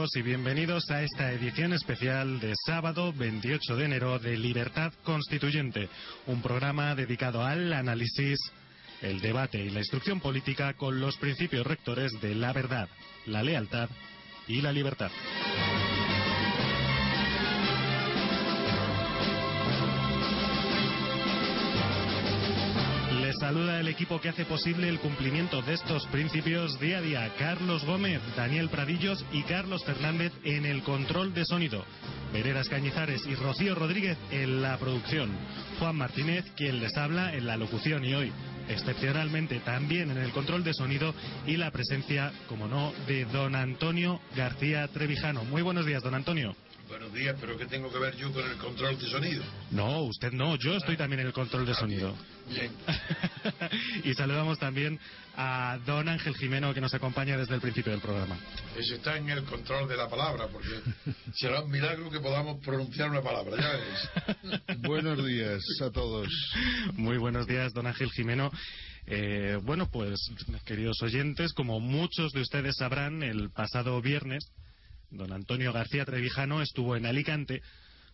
Y bienvenidos a esta edición especial de sábado 28 de enero de Libertad Constituyente, un programa dedicado al análisis, el debate y la instrucción política con los principios rectores de la verdad, la lealtad y la libertad. Saluda el equipo que hace posible el cumplimiento de estos principios día a día. Carlos Gómez, Daniel Pradillos y Carlos Fernández en el control de sonido. Veredas Cañizares y Rocío Rodríguez en la producción. Juan Martínez, quien les habla en la locución y hoy, excepcionalmente también en el control de sonido y la presencia, como no, de don Antonio García Trevijano. Muy buenos días, don Antonio. Buenos días, pero ¿qué tengo que ver yo con el control de sonido? No, usted no, yo estoy también en el control de sonido. Bien. y saludamos también a don Ángel Jimeno que nos acompaña desde el principio del programa. Ese está en el control de la palabra, porque será un milagro que podamos pronunciar una palabra, ya ves. Buenos días a todos. Muy buenos días, don Ángel Jimeno. Eh, bueno, pues, queridos oyentes, como muchos de ustedes sabrán, el pasado viernes, don Antonio García Trevijano estuvo en Alicante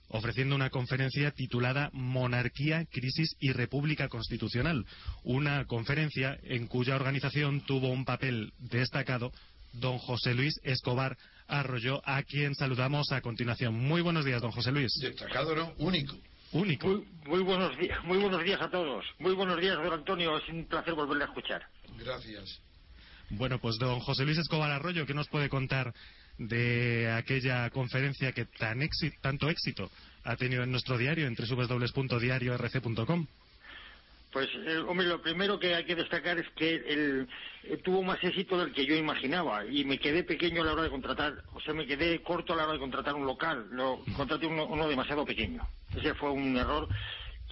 ofreciendo una conferencia titulada Monarquía, Crisis y República Constitucional. Una conferencia en cuya organización tuvo un papel destacado don José Luis Escobar Arroyo, a quien saludamos a continuación. Muy buenos días, don José Luis. Destacado, ¿no? Único. Único. Muy, muy buenos días, muy buenos días a todos. Muy buenos días, don Antonio. Es un placer volverle a escuchar. Gracias. Bueno, pues don José Luis Escobar Arroyo, ¿qué nos puede contar de aquella conferencia que tan tanto éxito ha tenido en nuestro diario, en www.diariorc.com? Pues, eh, hombre, lo primero que hay que destacar es que él eh, tuvo más éxito del que yo imaginaba y me quedé pequeño a la hora de contratar, o sea, me quedé corto a la hora de contratar un local, lo contraté uno, demasiado pequeño. Ese fue un error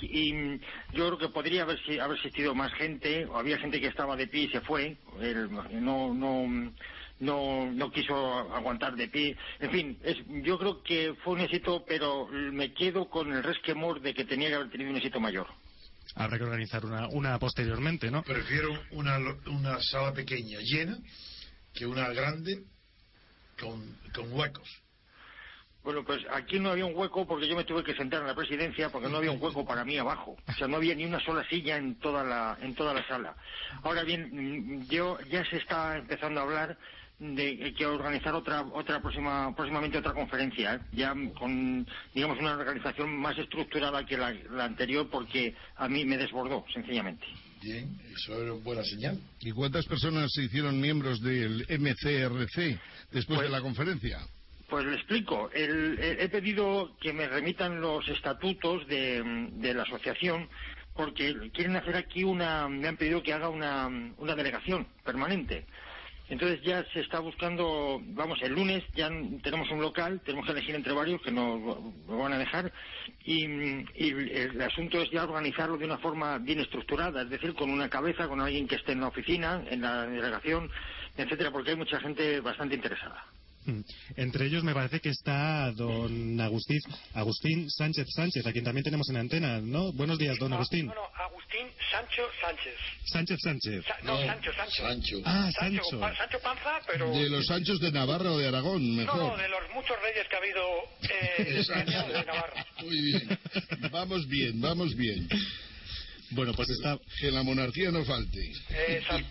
y yo creo que podría haber, haber existido más gente, o había gente que estaba de pie y se fue, él no, no, no, no quiso aguantar de pie. En fin, es, yo creo que fue un éxito, pero me quedo con el resquemor de que tenía que haber tenido un éxito mayor. Habrá que organizar una, una posteriormente, ¿no? Prefiero una, lo- una sala pequeña llena que una grande con, con huecos. Bueno, pues aquí no había un hueco porque yo me tuve que sentar en la presidencia porque no había un hueco para mí abajo. O sea, no había ni una sola silla en toda la, en toda la sala. Ahora bien, mm, yo ya se está empezando a hablar de que organizar otra otra próxima próximamente otra conferencia ¿eh? ya con digamos una organización más estructurada que la, la anterior porque a mí me desbordó sencillamente Bien, eso era buena señal. ¿Y cuántas personas se hicieron miembros del MCRC después de Pues- la conferencia? Pues le explico. El- he he pedido que me remitan los estatutos de, de la asociación porque quieren hacer aquí una. Me han pedido que haga una, una delegación permanente. Entonces ya se está buscando, vamos, el lunes ya tenemos un local, tenemos que elegir entre varios que nos lo van a dejar y, y el asunto es ya organizarlo de una forma bien estructurada, es decir, con una cabeza, con alguien que esté en la oficina, en la delegación, etcétera, porque hay mucha gente bastante interesada. Mm. Entre ellos me parece que está don Agustín, Agustín Sánchez Sánchez, a quien también tenemos en antena, ¿no? Buenos días, don No, Agustín. No, no, Agustín Sancho Sánchez. Sánchez Sánchez. Sa- no, Sancho, Sancho. Sancho. Ah, Sancho, Sancho. Pa- Sancho Panza, pero... De los Sanchos de Navarra o de Aragón, No, mejor. no, de los muchos reyes que ha habido eh, de Navarra. Muy bien. Vamos bien, vamos bien. Bueno, pues está. Que la monarquía no falte. San-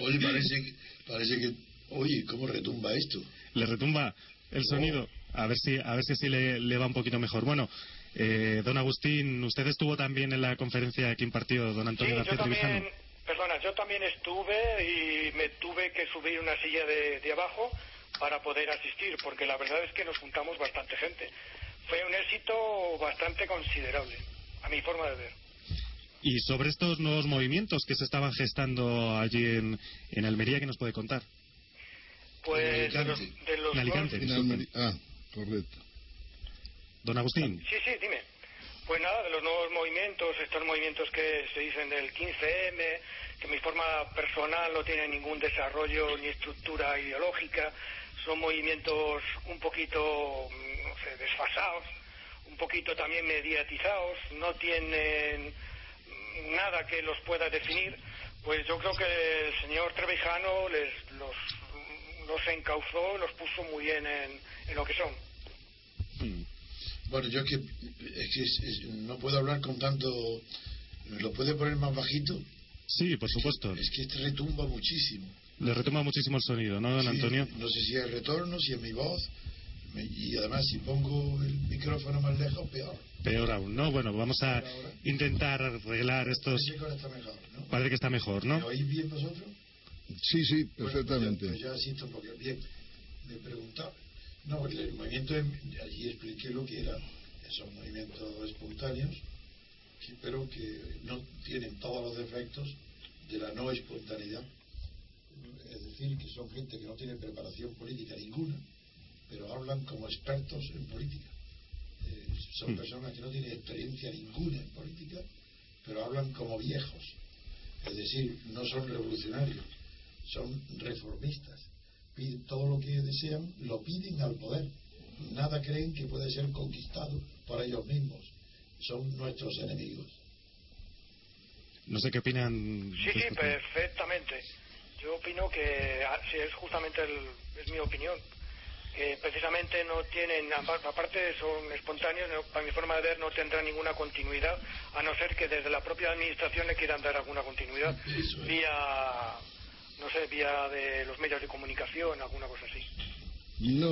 Oye, parece que, parece que... Oye, ¿cómo retumba esto? Le retumba el sonido. A ver si, a ver si así le, le va un poquito mejor. Bueno, eh, don Agustín, usted estuvo también en la conferencia que impartió don Sí, Antonio yo García también, Trevijano. perdona, yo también estuve y me tuve que subir una silla de, de abajo para poder asistir, porque la verdad es que nos juntamos bastante gente. Fue un éxito bastante considerable, a mi forma de ver. Y sobre estos nuevos movimientos que se estaban gestando allí en, en Almería, ¿qué nos puede contar? Pues de los, de los En Alicante. En Almería- Ah, correcto. Don Agustín. Sí, sí, dime. Pues nada, de los nuevos movimientos, estos movimientos que se dicen del 15M, que mi forma personal no tiene ningún desarrollo ni estructura ideológica, son movimientos un poquito, mm, no sé, desfasados, un poquito también mediatizados, no tienen mm, nada que los pueda definir, pues yo creo que el señor Trevijano les, los, los encauzó, los puso muy bien en, en lo que son. Mm. Bueno, yo es que, es que es- es- no puedo hablar con tanto... ¿Me lo puede poner más bajito? Sí, por supuesto. Es que este retumba muchísimo. Le retumba muchísimo el sonido, ¿no, don Sí, Antonio? No sé si es retorno, si es mi voz. me- y además, si pongo el micrófono más lejos, peor. Peor aún, ¿no? Bueno, vamos a Ahora. intentar arreglar estos... Parece que está mejor, ¿no? Parece que está mejor, ¿Me ¿no? oís bien vosotros? Sí, sí, Bueno, perfectamente. Pues, ya asisto porque bien, me preguntaba. No, el, el movimiento, en- allí expliqué lo que era. Son movimientos espontáneos, pero que no tienen todos los defectos de la no espontaneidad. Es decir, que son gente que no tiene preparación política ninguna, pero hablan como expertos en política. Eh, son Mm. personas que no tienen experiencia ninguna en política, pero hablan como viejos. Es decir, no son revolucionarios, son reformistas. Piden todo lo que desean, lo piden al poder. Nada creen que puede ser conquistado por ellos mismos. Son nuestros enemigos. No sé qué opinan. Sí, sí, perfectamente. Yo opino que ah, sí, es justamente el- es mi opinión. Que precisamente no tienen, apa- aparte son espontáneos, no- para mi forma de ver no tendrán ninguna continuidad, a no ser que desde la propia administración le quieran dar alguna continuidad, es. vía, no sé, vía de los medios de comunicación, alguna cosa así. No,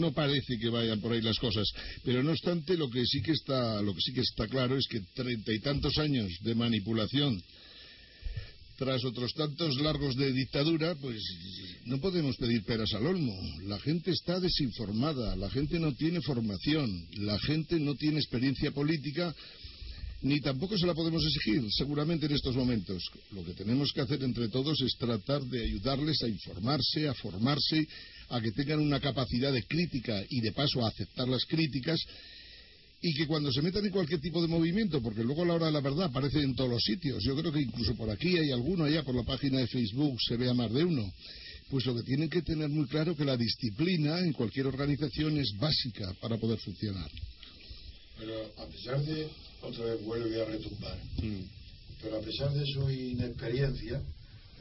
no parece que vayan por ahí las cosas, pero no obstante lo que sí que está, lo que sí que está claro es que treinta y tantos años de manipulación tras otros tantos largos de dictadura, pues no podemos pedir peras al olmo. La gente está desinformada, la gente no tiene formación, la gente no tiene experiencia política ni tampoco se la podemos exigir, seguramente en estos momentos. Lo que tenemos que hacer entre todos es tratar de ayudarles a informarse, a formarse, a que tengan una capacidad de crítica y de paso a aceptar las críticas y que cuando se metan en cualquier tipo de movimiento, porque luego a la hora de la verdad aparece en todos los sitios, yo creo que incluso por aquí hay alguno, allá por la página de Facebook se vea más de uno, pues lo que tienen que tener muy claro que la disciplina en cualquier organización es básica para poder funcionar. Pero a pesar de, otra vez vuelve a retumbar, Mm. pero a pesar de su inexperiencia,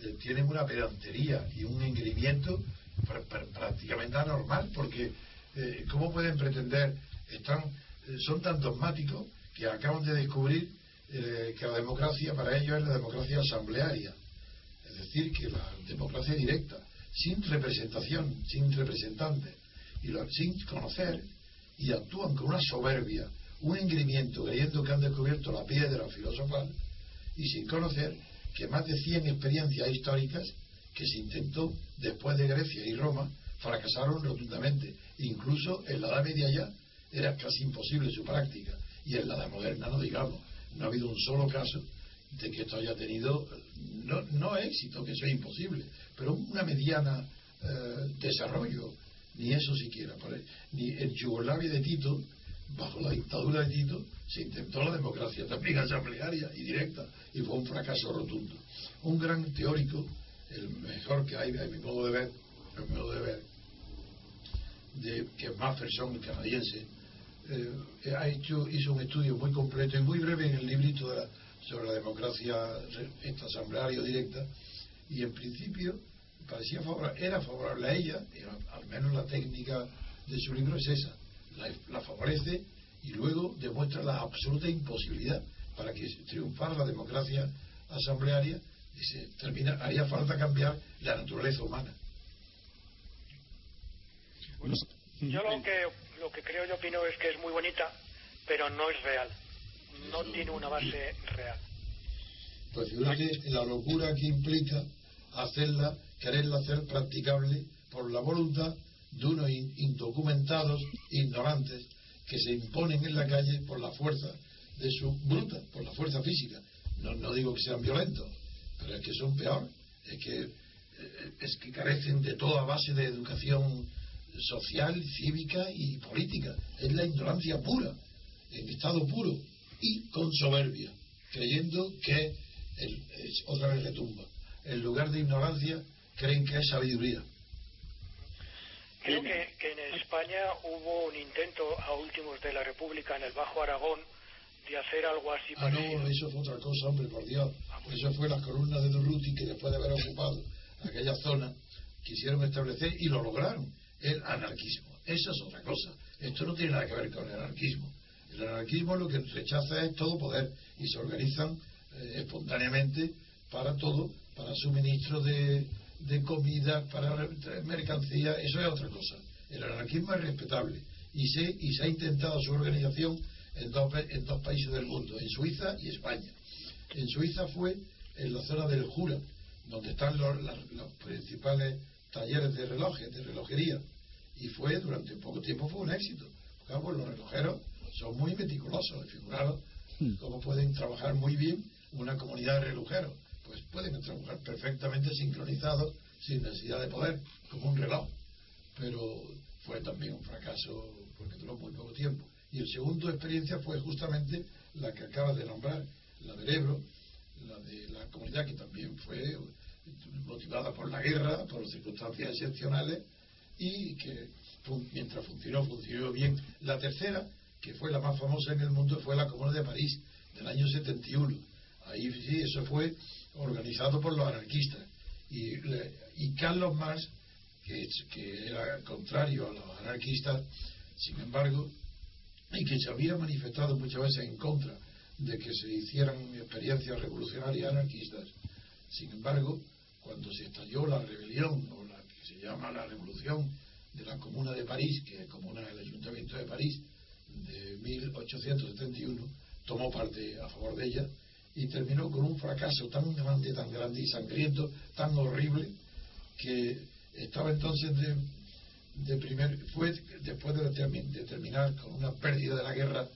eh, tienen una pedantería y un pr- pr- prácticamente anormal, porque eh, ¿cómo pueden pretender? Están, son tan dogmáticos que acaban de descubrir eh, que la democracia para ellos es la democracia asamblearia, es decir, que la democracia directa, sin representación, sin representantes, y lo- sin conocer, y actúan con una soberbia, un engreimiento, creyendo que han descubierto la piedra filosofal, y sin conocer que más de 100 experiencias históricas que se intentó después de Grecia y Roma fracasaron rotundamente. Incluso en la Edad Media ya era casi imposible su práctica. Y en la Edad Moderna, no digamos, no ha habido un solo caso de que esto haya tenido, no, no éxito, que eso es imposible, pero una mediana eh, desarrollo, ni eso siquiera. Ni en Yugoslavia de Tito, bajo la dictadura de Tito, se intentó la democracia también asamblearia y directa, y fue un fracaso rotundo. Un gran teórico el mejor que hay, a mi modo de ver, a modo de ver, de, que es Mafferson, el canadiense, eh, ha hecho, hizo un estudio muy completo y muy breve en el librito de la, sobre la democracia esta asamblearia directa y en principio parecía favorable, era favorable a ella, al menos la técnica de su libro es esa, la, favorece y luego demuestra la absoluta imposibilidad para que triunfara la democracia asamblearia y se termina, haría falta cambiar la naturaleza humana. yo lo que, lo que creo y opino es que es muy bonita, pero no es real. No tiene una base real. Pues fíjate la locura que implica hacerla, quererla hacer practicable por la voluntad de unos indocumentados, ignorantes, que se imponen en la calle por la fuerza de su bruta, por la fuerza física. No, no digo que sean violentos, pero es que son peor, es que, eh, es que carecen de toda base de educación social, cívica y política. Es la ignorancia pura, en estado puro y con soberbia, creyendo que el, otra vez retumba. En lugar de ignorancia, creen que es sabiduría. Creo que, que, en España hubo un intento a últimos de la República en el Bajo Aragón de hacer algo así. Ah, no, eso fue otra cosa, hombre, por Dios. Eso fue las columnas de Durruti que después de haber ocupado aquella zona quisieron establecer y lo lograron, el anarquismo. Esa es otra cosa. Esto no tiene nada que ver con el anarquismo. El anarquismo lo que rechaza es todo poder y se organizan eh, espontáneamente para todo, para suministro de, de comida, para mercancía, eso es otra cosa. El anarquismo es respetable y se, y se ha intentado su organización en dos, en dos países del mundo, en Suiza y España. En Suiza fue en la zona del Jura, donde están los, los principales talleres de relojes, de relojería, y fue durante poco tiempo fue un éxito. Porque los relojeros son muy meticulosos, figuraros hmm. cómo pueden trabajar muy bien una comunidad de relojeros pues pueden trabajar perfectamente sincronizados sin necesidad de poder, como un reloj. Pero fue también un fracaso porque duró muy poco tiempo. Y el segundo experiencia fue justamente la que acabas de nombrar, la del Ebro, la de la comunidad que también fue motivada por la guerra, por circunstancias excepcionales y que mientras funcionó, funcionó bien. La tercera, que fue la más famosa en el mundo, fue la Comuna de París del año 71. Ahí sí, eso fue organizado por los anarquistas. Y, Carlos Marx, que, que era contrario a los anarquistas, sin embargo, y que se había manifestado muchas veces en contra de que se hicieran experiencias revolucionarias anarquistas, sin embargo, cuando se estalló la rebelión, o la que se llama la revolución de la Comuna de París, que es comuna del Ayuntamiento de París, de 1871, tomó parte a favor de ella y terminó con un fracaso tan grande, tan grande y sangriento, tan horrible, que estaba entonces de, de primer, fue después de, terminar con una pérdida de la guerra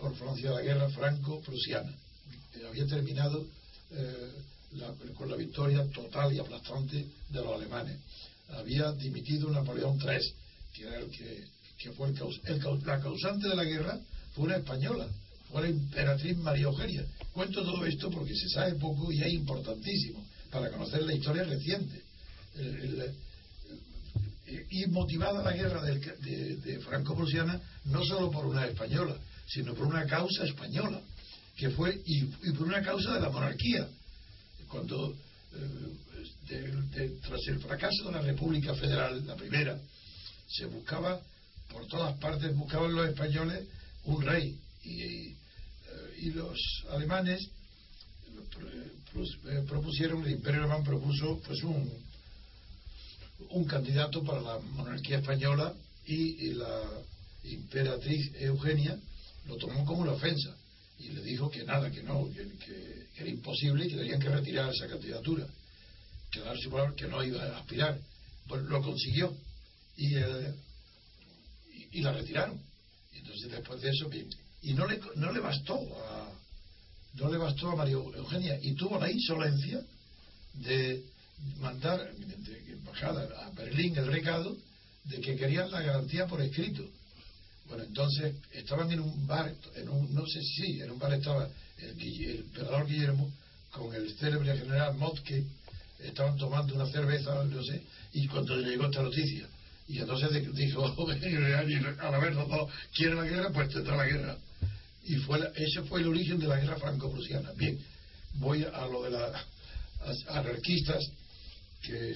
por Francia, la guerra franco-prusiana. Había terminado eh, con la victoria total y aplastante de los alemanes. Había dimitido Napoleón III, que era el que, fue el, el, la causante de la guerra, fue una española, fue la emperatriz María Eugenia. Cuento todo esto porque se sabe poco y es importantísimo para conocer la historia reciente. y motivada la guerra de, franco-prusiana no solo por una española, sino por una causa española, que fue, y, por una causa de la monarquía. Cuando, eh, tras el fracaso de la República Federal, la primera, se buscaba, por todas partes buscaban los españoles un rey, y y los alemanes eh, propusieron, el imperio alemán propuso pues un, un candidato para la monarquía española y, la imperatriz Eugenia lo tomó como una ofensa y le dijo que nada, que no, que, era imposible y que tenían que retirar esa candidatura, que dar su palabra que no iba a aspirar. Pues lo consiguió y, eh, y, la retiraron. Y entonces después de eso, bien, y no le, no le bastó a no le bastó a María Eugenia y tuvo la insolencia de mandar mediante embajada a Berlín el recado de que querían la garantía por escrito bueno entonces estaban en un bar en un no sé si en un bar estaba el, el emperador Guillermo con el célebre general Motke estaban tomando una cerveza, no sé, y cuando llegó esta noticia. Y entonces dijo, a la vez los dos quieren la guerra, pues tendrá la guerra. Y fue ese fue el origen de la guerra franco-prusiana. Bien, voy a lo de las anarquistas que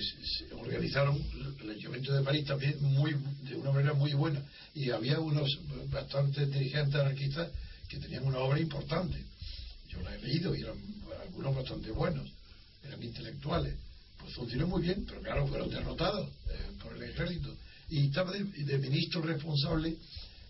organizaron el Ayuntamiento de París también muy de una manera muy buena y había unos bastantes dirigentes anarquistas que tenían una obra importante yo he leído y eran algunos bastante buenos eran intelectuales. Pues funcionó muy bien pero claro fueron derrotados eh, por el ejército. Y estaba de, ministro responsable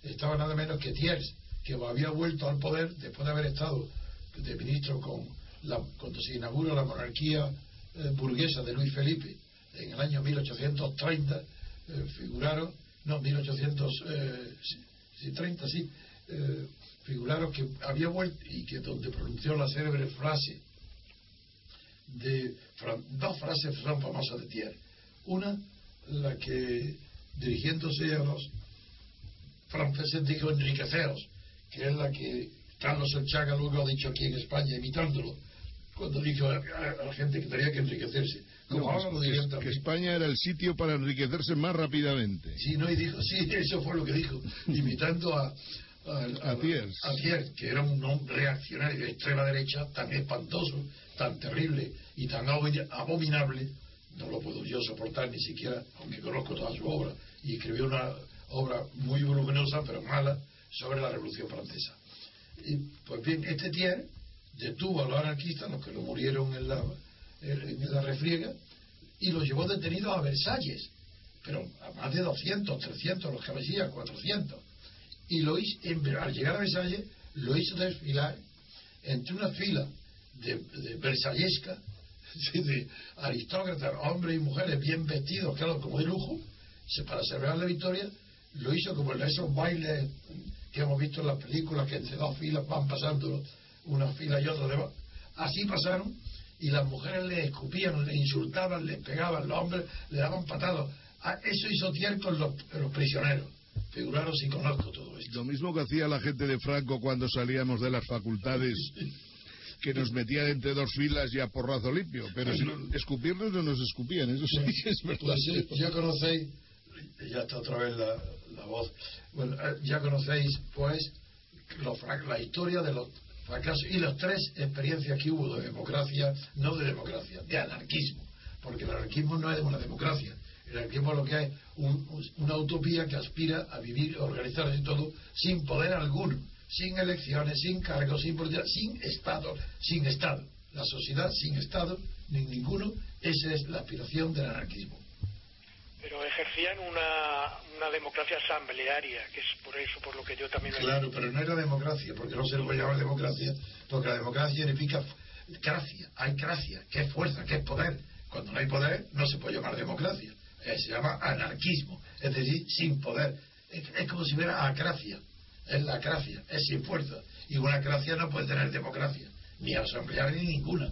estaba nada menos que Thiers que había vuelto al poder después de haber estado de ministro con la, cuando se inaugura la monarquía eh, burguesa de Luis Felipe en el año 1830 eh, figuraron, no, 1830, eh, sí, figuraron que había vuelto y que donde pronunció la célebre frase de dos frases son famosas de Thiers. Una, la que dirigiéndose a los franceses dijo enriqueceos, que es la que Carlos El Chaga luego ha dicho aquí en España imitándolo cuando dijo a, la gente que tenía que enriquecerse. Como ahora lo dirían que, que España era el sitio para enriquecerse más rápidamente. Sí, no, y dijo, sí, eso fue lo que dijo, imitando a, a, a, que era un hombre reaccionario de extrema derecha tan espantoso, tan terrible y tan abominable, no lo puedo yo soportar ni siquiera, aunque conozco toda su obra, y escribió una obra muy voluminosa, pero mala, sobre la Revolución Francesa. Y, pues bien, este Thiers detuvo a los anarquistas, los que lo murieron en la, en la refriega, y los llevó detenidos a Versalles, pero a más de 200, 300, los cabecillas, 400. Y lo hizo, al llegar a Versalles, lo hizo desfilar entre una fila de, de versallesca, de aristócratas, hombres y mujeres bien vestidos, claro, como de lujo, para celebrar la victoria, lo hizo como en esos bailes que hemos visto en las películas, que entre dos filas van pasando una fila y otra. Así pasaron y las mujeres le escupían, le insultaban, le pegaban, los hombres le daban patadas. Ah, eso hizo Thier con los, prisioneros. Figuraros si conozco todo esto. Lo mismo que hacía la gente de Franco cuando salíamos de las facultades. que nos metían entre dos filas y a porrazo limpio, pero si escupirnos no nos escupían, eso sí, es verdad. Pues ya conocéis, ya está otra vez la, la voz, bueno, eh, ya conocéis pues la historia de los y las tres experiencias que hubo de democracia, no de democracia, de anarquismo, porque el anarquismo no es una democracia, el anarquismo lo que es una utopía que aspira a vivir, organizarse y todo, sin poder alguno, sin elecciones, sin cargos, sin sin Estado, sin Estado. La sociedad sin Estado, ni ninguno, esa es la aspiración del anarquismo pero ejercían una, una democracia asamblearia, que es por eso por lo que yo también... Claro, pero no era democracia, porque no se lo puede llamar democracia, porque la democracia significa gracia, hay gracia, que es fuerza, que es poder. Cuando no hay poder, no se puede llamar democracia. Eh, se llama anarquismo, es decir, sin poder. Es, como si fuera acracia, es la acracia, es sin fuerza. Y una acracia no puede tener democracia, ni asamblearia ni ninguna.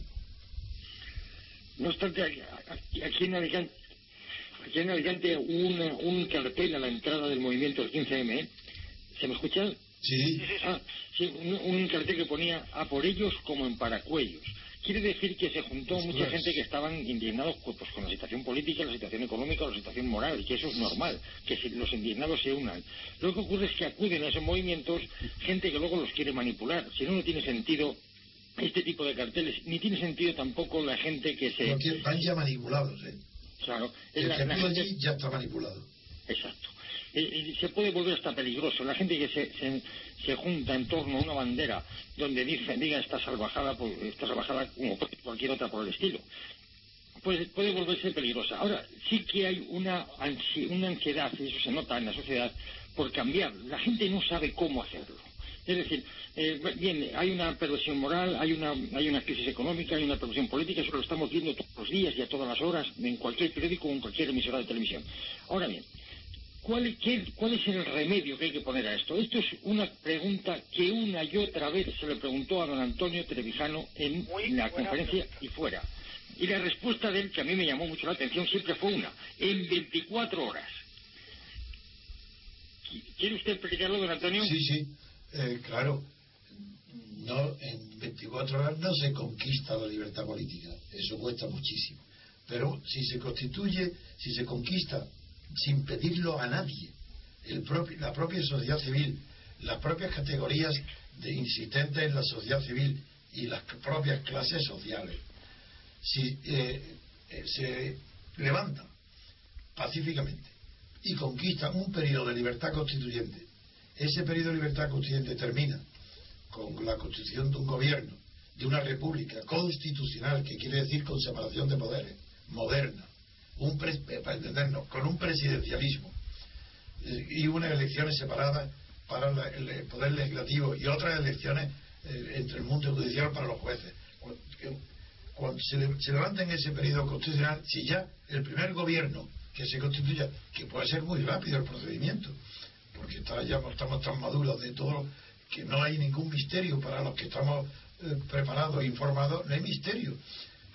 No obstante, aquí en Alicante aquí en Alicante un, un cartel a la entrada del movimiento del 15M. ¿Se me escucha? Sí. Ah, sí, un, cartel que ponía a por ellos como en paracuellos. Quiere decir que se juntó mucha gente que estaban indignados pues, con la situación política, la situación económica, la situación moral, y que eso es normal, que los indignados se unan. Lo que ocurre es que acuden a esos movimientos gente que luego los quiere manipular. Si no, no tiene sentido este tipo de carteles, ni tiene sentido tampoco la gente que se... están ya manipulados, ¿eh? Claro. El la, allí ya está manipulado. Exacto. Y, se puede volver hasta peligroso. La gente que se, se, junta en torno a una bandera donde dice, diga esta salvajada, pues, esta salvajada como cualquier otra por el estilo, pues puede volverse peligrosa. Ahora, sí que hay una, una ansiedad, y eso se nota en la sociedad, por cambiar. La gente no sabe cómo hacerlo. Es decir, eh, bien, hay una perversión moral, hay una, hay una crisis económica, hay una perversión política, eso lo estamos viendo todos los días y a todas las horas en cualquier periódico o en cualquier emisora de televisión. Ahora bien, ¿cuál, es el remedio que hay que poner a esto? Esto es una pregunta que una y otra vez se le preguntó a don Antonio Trevijano en la conferencia y fuera. Y la respuesta de él, que a mí me llamó mucho la atención, siempre fue una, en 24 horas. ¿Quiere usted explicarlo, don Antonio? Sí, sí. Eh, claro, no, en 24 horas no se conquista la libertad política, eso cuesta muchísimo. Pero si se constituye, si se conquista sin pedirlo a nadie, la propia sociedad civil, las propias categorías de insistentes en la sociedad civil y las propias clases sociales, eh, eh, se levantan pacíficamente y conquistan un periodo de libertad constituyente, ese periodo de libertad constituyente termina con la constitución de un gobierno, de una república constitucional, que quiere decir con separación de poderes, moderna, un eh, para entendernos, con un presidencialismo eh, y unas elecciones separadas para el poder legislativo y otras elecciones eh, entre el mundo judicial para los jueces. Cuando, se, levanta en ese periodo constitucional, si ya el primer gobierno que se constituya, que puede ser muy rápido el procedimiento, porque está, ya estamos tan maduros de todo, que no hay ningún misterio para los que estamos preparados e informados, no hay misterio.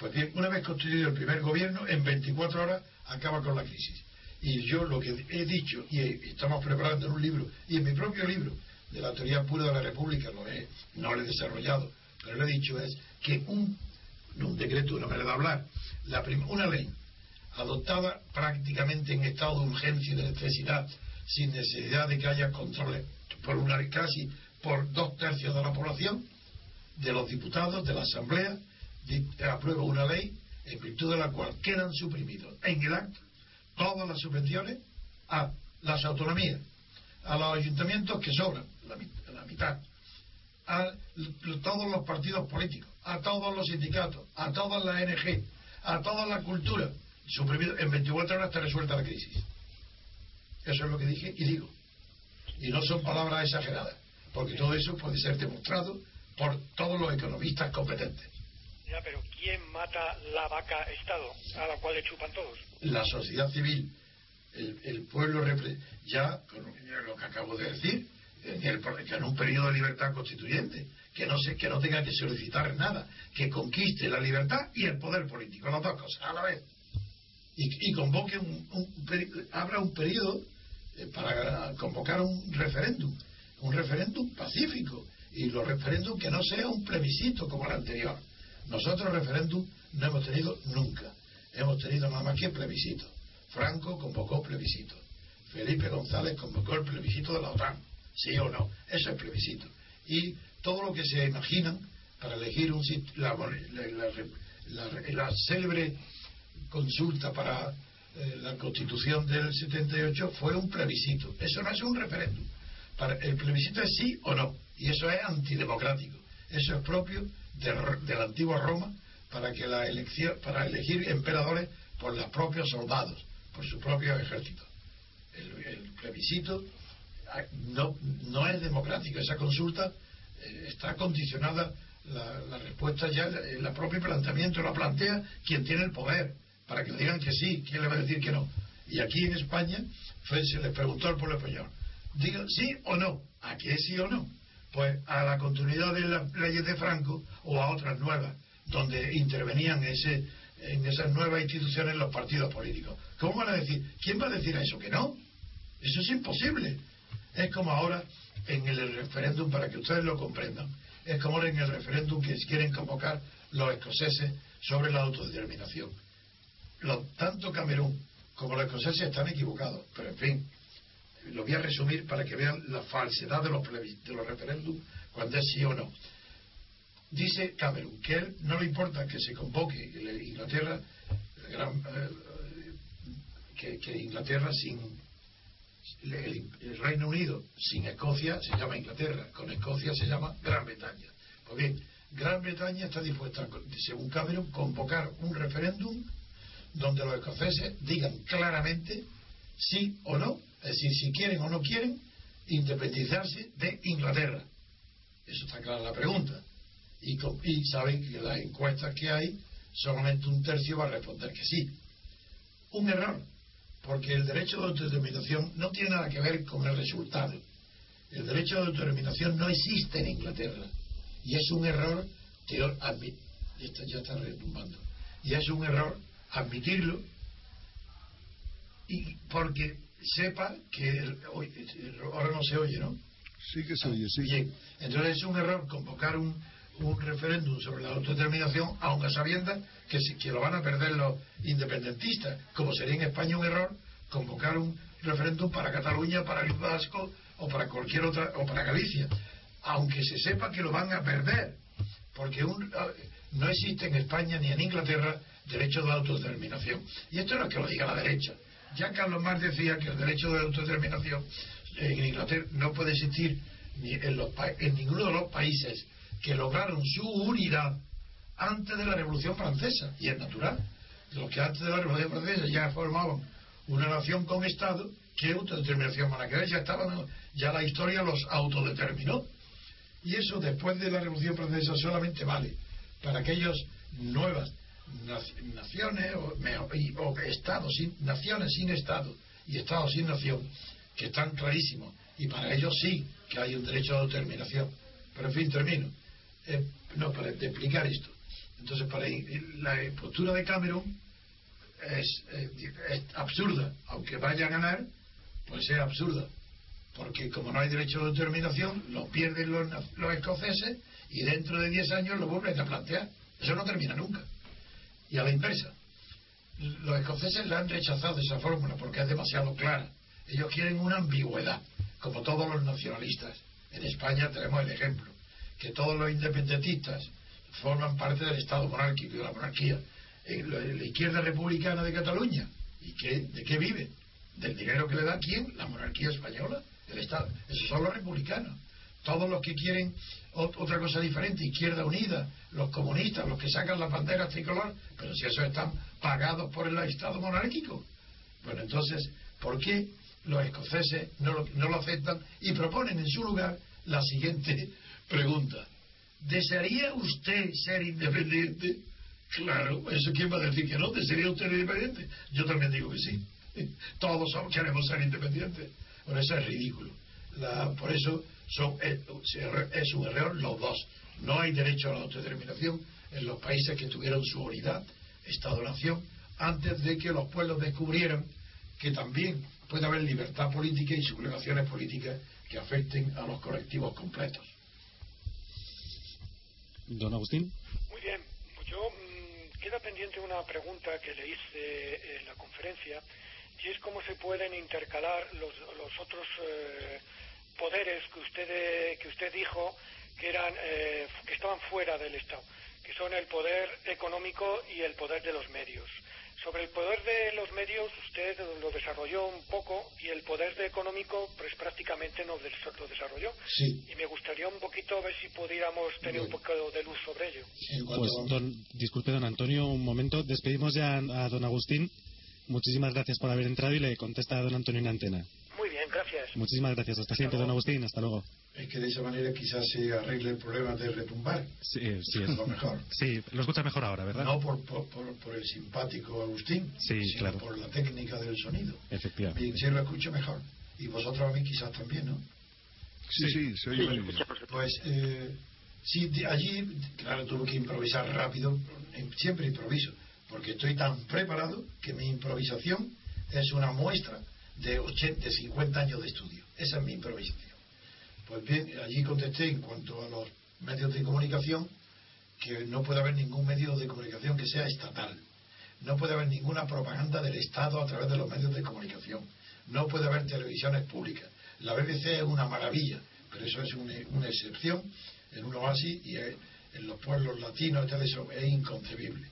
Pues bien, una vez constituido el primer gobierno, en 24 horas acaba con la crisis. Y yo lo que he dicho, y estamos preparando en un libro, y en mi propio libro, de la teoría pura de la República, lo he, no lo he desarrollado, pero lo he dicho es que un, un decreto, me le da hablar, la una ley adoptada prácticamente en estado de urgencia y de necesidad, sin necesidad de que haya controles por una casi por dos tercios de la población, de los diputados, de la Asamblea, aprueba una ley en virtud de la cual quedan suprimidos en el acto todas las subvenciones a las autonomías, a los ayuntamientos que sobran, la, mitad, a todos los partidos políticos, a todos los sindicatos, a todas las NG, a toda la cultura, suprimido en 24 horas está resuelta la crisis. Eso es lo que dije y digo. Y no son palabras exageradas, porque todo eso puede ser demostrado por todos los economistas competentes pero ¿quién mata la vaca Estado a la cual le chupan todos? La sociedad civil, el, pueblo, ya con lo que acabo de decir, en, el, en un periodo de libertad constituyente, que no, se, que no tenga que solicitar nada, que conquiste la libertad y el poder político, las dos cosas a la vez. Y, convoque un, un, abra un periodo eh, para convocar un referéndum, un referéndum pacífico, y los referéndums que no sea un plebiscito como el anterior nosotros referéndum no hemos tenido nunca. Hemos tenido nada más que plebiscito. Franco convocó plebiscito. Felipe González convocó el plebiscito de la OTAN. Sí o no. Eso es plebiscito. Y todo lo que se imaginan para elegir un la, la, célebre consulta para eh, la constitución del 78 fue un plebiscito. Eso no es un referéndum. Para, el plebiscito es sí o no. Y eso es antidemocrático. Eso es propio de, la antigua Roma para que la elección para elegir emperadores por los propios soldados, por su propio ejército. El, plebiscito ah, no, no es democrático, esa consulta eh, está condicionada la, respuesta ya, el propio planteamiento la plantea quien tiene el poder, para que le digan que sí, quién le va a decir que no. Y aquí en España fue, se les preguntó al pueblo español, digan sí o no, ¿a qué sí o no? Pues a la continuidad de las leyes de Franco o a otras nuevas, donde intervenían ese, en esas nuevas instituciones los partidos políticos. ¿Cómo van a decir? ¿Quién va a decir a eso que no? Eso es imposible. Es como ahora en el referéndum, para que ustedes lo comprendan, es como ahora en el referéndum que quieren convocar los escoceses sobre la autodeterminación. tanto Camerún como los escoceses están equivocados, pero en fin, lo voy a resumir para que vean la falsedad de los, de los referéndums cuando es sí o no. Dice Cameron que él no le importa que se convoque Inglaterra, eh, que, Inglaterra sin el, Reino Unido sin Escocia se llama Inglaterra, con Escocia se llama Gran Bretaña. Pues bien, Gran Bretaña está dispuesta, según Cameron, convocar un referéndum donde los escoceses digan claramente sí o no es decir, si quieren o no quieren independizarse de Inglaterra. Eso está clara la pregunta. Y, saben que las encuestas que hay, solamente un tercio va a responder que sí. Un error, porque el derecho de autodeterminación no tiene nada que ver con el resultado. El derecho de autodeterminación no existe en Inglaterra. Y es un error, teor, ya está retumbando, y es un error admitirlo, y porque sepa que ahora no se oye, ¿no? Sí que se oye, sí. Bien, entonces es un error convocar un, un referéndum sobre la autodeterminación, aunque sabiendo que, que lo van a perder los independentistas, como sería en España un error convocar un referéndum para Cataluña, para el Vasco o para cualquier otra, o para Galicia, aunque se sepa que lo van a perder, porque un, no existe en España ni en Inglaterra derecho de autodeterminación. Y esto no es que lo diga la derecha. Ya Carlos Marx decía que el derecho de autodeterminación en Inglaterra no puede existir ni en, los, en ninguno de los países que lograron su unidad antes de la Revolución Francesa. Y es natural. Los que antes de la Revolución Francesa ya formaban una nación con Estado, ¿qué autodeterminación van a querer? Ya, estaban, ya la historia los autodeterminó. Y eso después de la Revolución Francesa solamente vale para aquellas nuevas naciones o, o, estados, sin, naciones sin Estado y estados sin nación, que están clarísimos. Y para ellos sí que hay un derecho a autodeterminación. Pero en fin, termino. Eh, no, para explicar esto. Entonces, para la postura de Cameron es, es, absurda. Aunque vaya a ganar, pues es absurda. Porque como no hay derecho de determinación, lo pierden los, los escoceses y dentro de 10 años lo vuelven a plantear. Eso no termina nunca. Y a la inversa. Los escoceses le han rechazado esa fórmula porque es demasiado clara. Ellos quieren una ambigüedad, como todos los nacionalistas. En España tenemos el ejemplo, que todos los independentistas forman parte del Estado monárquico y de la monarquía. En la izquierda republicana de Cataluña. ¿Y qué, de qué vive? ¿Del dinero que le da quién? La monarquía española, el Estado. Esos son los republicanos. Todos los que quieren otra cosa diferente, Izquierda Unida, los comunistas, los que sacan la bandera tricolor, pero si esos están pagados por el Estado monárquico. Bueno, entonces, ¿por qué los escoceses no lo, aceptan y proponen en su lugar la siguiente pregunta? ¿Desearía usted ser independiente? Claro, ¿eso quién va a decir que no? ¿Desearía usted independiente? Yo también digo que sí. Todos queremos ser independientes. Por eso es ridículo. Por eso son, es un error los dos. No hay derecho a la autodeterminación en los países que tuvieron su unidad, Estado-Nación, antes de que los pueblos descubrieran que también puede haber libertad política y sublevaciones políticas que afecten a los colectivos completos. Don Agustín. Muy bien. Pues yo mmm, queda pendiente una pregunta que le hice en la conferencia y es cómo se pueden intercalar los, los otros eh, poderes que usted, que usted dijo que, eran, eh, que estaban fuera del Estado, que son el poder económico y el poder de los medios. Sobre el poder de los medios usted lo desarrolló un poco y el poder de económico pues prácticamente no lo desarrolló. Sí. Y me gustaría un poquito ver si pudiéramos tener un poco de luz sobre ello. Pues, don, disculpe, don Antonio, un momento. Despedimos ya a don Agustín. Muchísimas gracias por haber entrado y le contesta a don Antonio en antena. Muy bien, gracias. Muchísimas gracias. Hasta siempre, don Agustín. Hasta luego. Es que de esa manera quizás se arregle el problema de retumbar. Sí, sí. Es lo mejor. Sí, lo escucha mejor ahora, ¿verdad? No por, por, por, por el simpático Agustín, sí, sino claro. por la técnica del sonido. Efectivamente. Bien, sí lo escucho mejor. Y vosotros a mí quizás también, ¿no? Sí, sí, se oye muy bien. Pues eh, sí, de allí, claro, tuve que improvisar rápido. Siempre improviso, porque estoy tan preparado que mi improvisación es una muestra de 80, de 50 años de estudio. Esa es mi improvisación. Pues bien, allí contesté en cuanto a los medios de comunicación que no puede haber ningún medio de comunicación que sea estatal. No puede haber ninguna propaganda del Estado a través de los medios de comunicación. No puede haber televisiones públicas. La BBC es una maravilla, pero eso es una, excepción en un oasis y en los pueblos latinos tal, eso es inconcebible.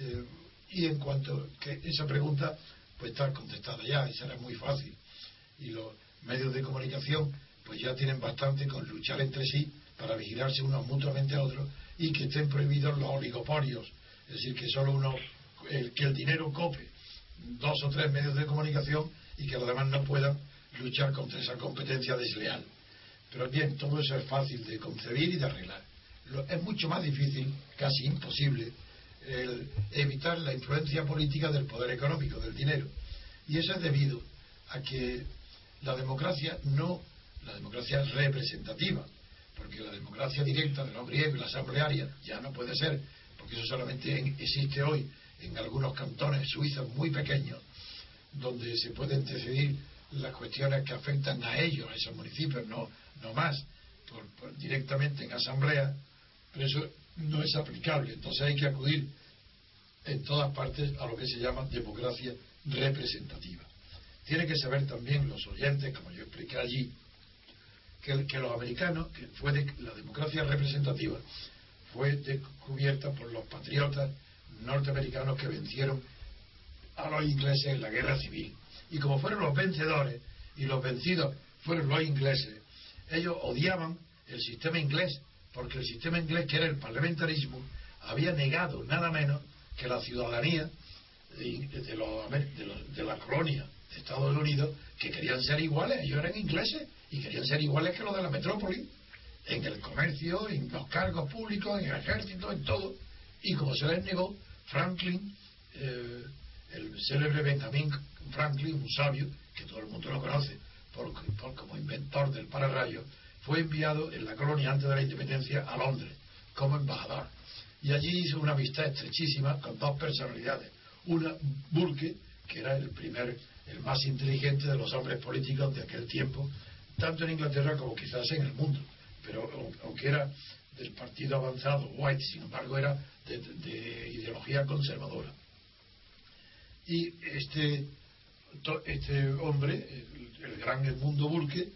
Eh, y en cuanto que esa pregunta pues está contestada ya y será muy fácil. Y los medios de comunicación pues ya tienen bastante con luchar entre sí para vigilarse unos mutuamente a otros y que estén prohibidos los oligopolios, es decir, que solo uno, el, que el dinero cope dos o tres medios de comunicación y que los demás no puedan luchar contra esa competencia desleal. Pero bien, todo eso es fácil de concebir y de arreglar. Lo, es mucho más difícil, casi imposible, el evitar la influencia política del poder económico, del dinero. Y eso es debido a que la democracia no, la democracia es representativa, porque la democracia directa del hombre y la asamblearia ya no puede ser, porque eso solamente existe hoy en algunos cantones suizos muy pequeños, donde se pueden decidir las cuestiones que afectan a ellos, a esos municipios, no, no más, por, directamente en asamblea, pero eso no es aplicable. Entonces hay que acudir en todas partes a lo que se llama democracia representativa. Tiene que saber también los oyentes, como yo expliqué allí, que, los americanos, que fue de, la democracia representativa, fue descubierta por los patriotas norteamericanos que vencieron a los ingleses en la guerra civil. Y como fueron los vencedores y los vencidos fueron los ingleses, ellos odiaban el sistema inglés, porque el sistema inglés, que era el parlamentarismo, había negado nada menos que la ciudadanía de, los, de, la colonia de Estados Unidos, que querían ser iguales, ellos eran ingleses y querían ser iguales que los de la metrópoli, en el comercio, en los cargos públicos, en el ejército, en todo. Y como se les negó, Franklin, eh, el célebre Benjamin Franklin, un sabio, que todo el mundo lo conoce por, como inventor del pararrayo, fue enviado en la colonia antes de la independencia a Londres como embajador. Y allí hizo una amistad estrechísima con dos personalidades. Una, Burke, que era el primer, el más inteligente de los hombres políticos de aquel tiempo, tanto en Inglaterra como quizás en el mundo. Pero aunque era del partido avanzado, White, sin embargo, era de ideología conservadora. Y este, este hombre, el, gran Edmundo Burke, eh,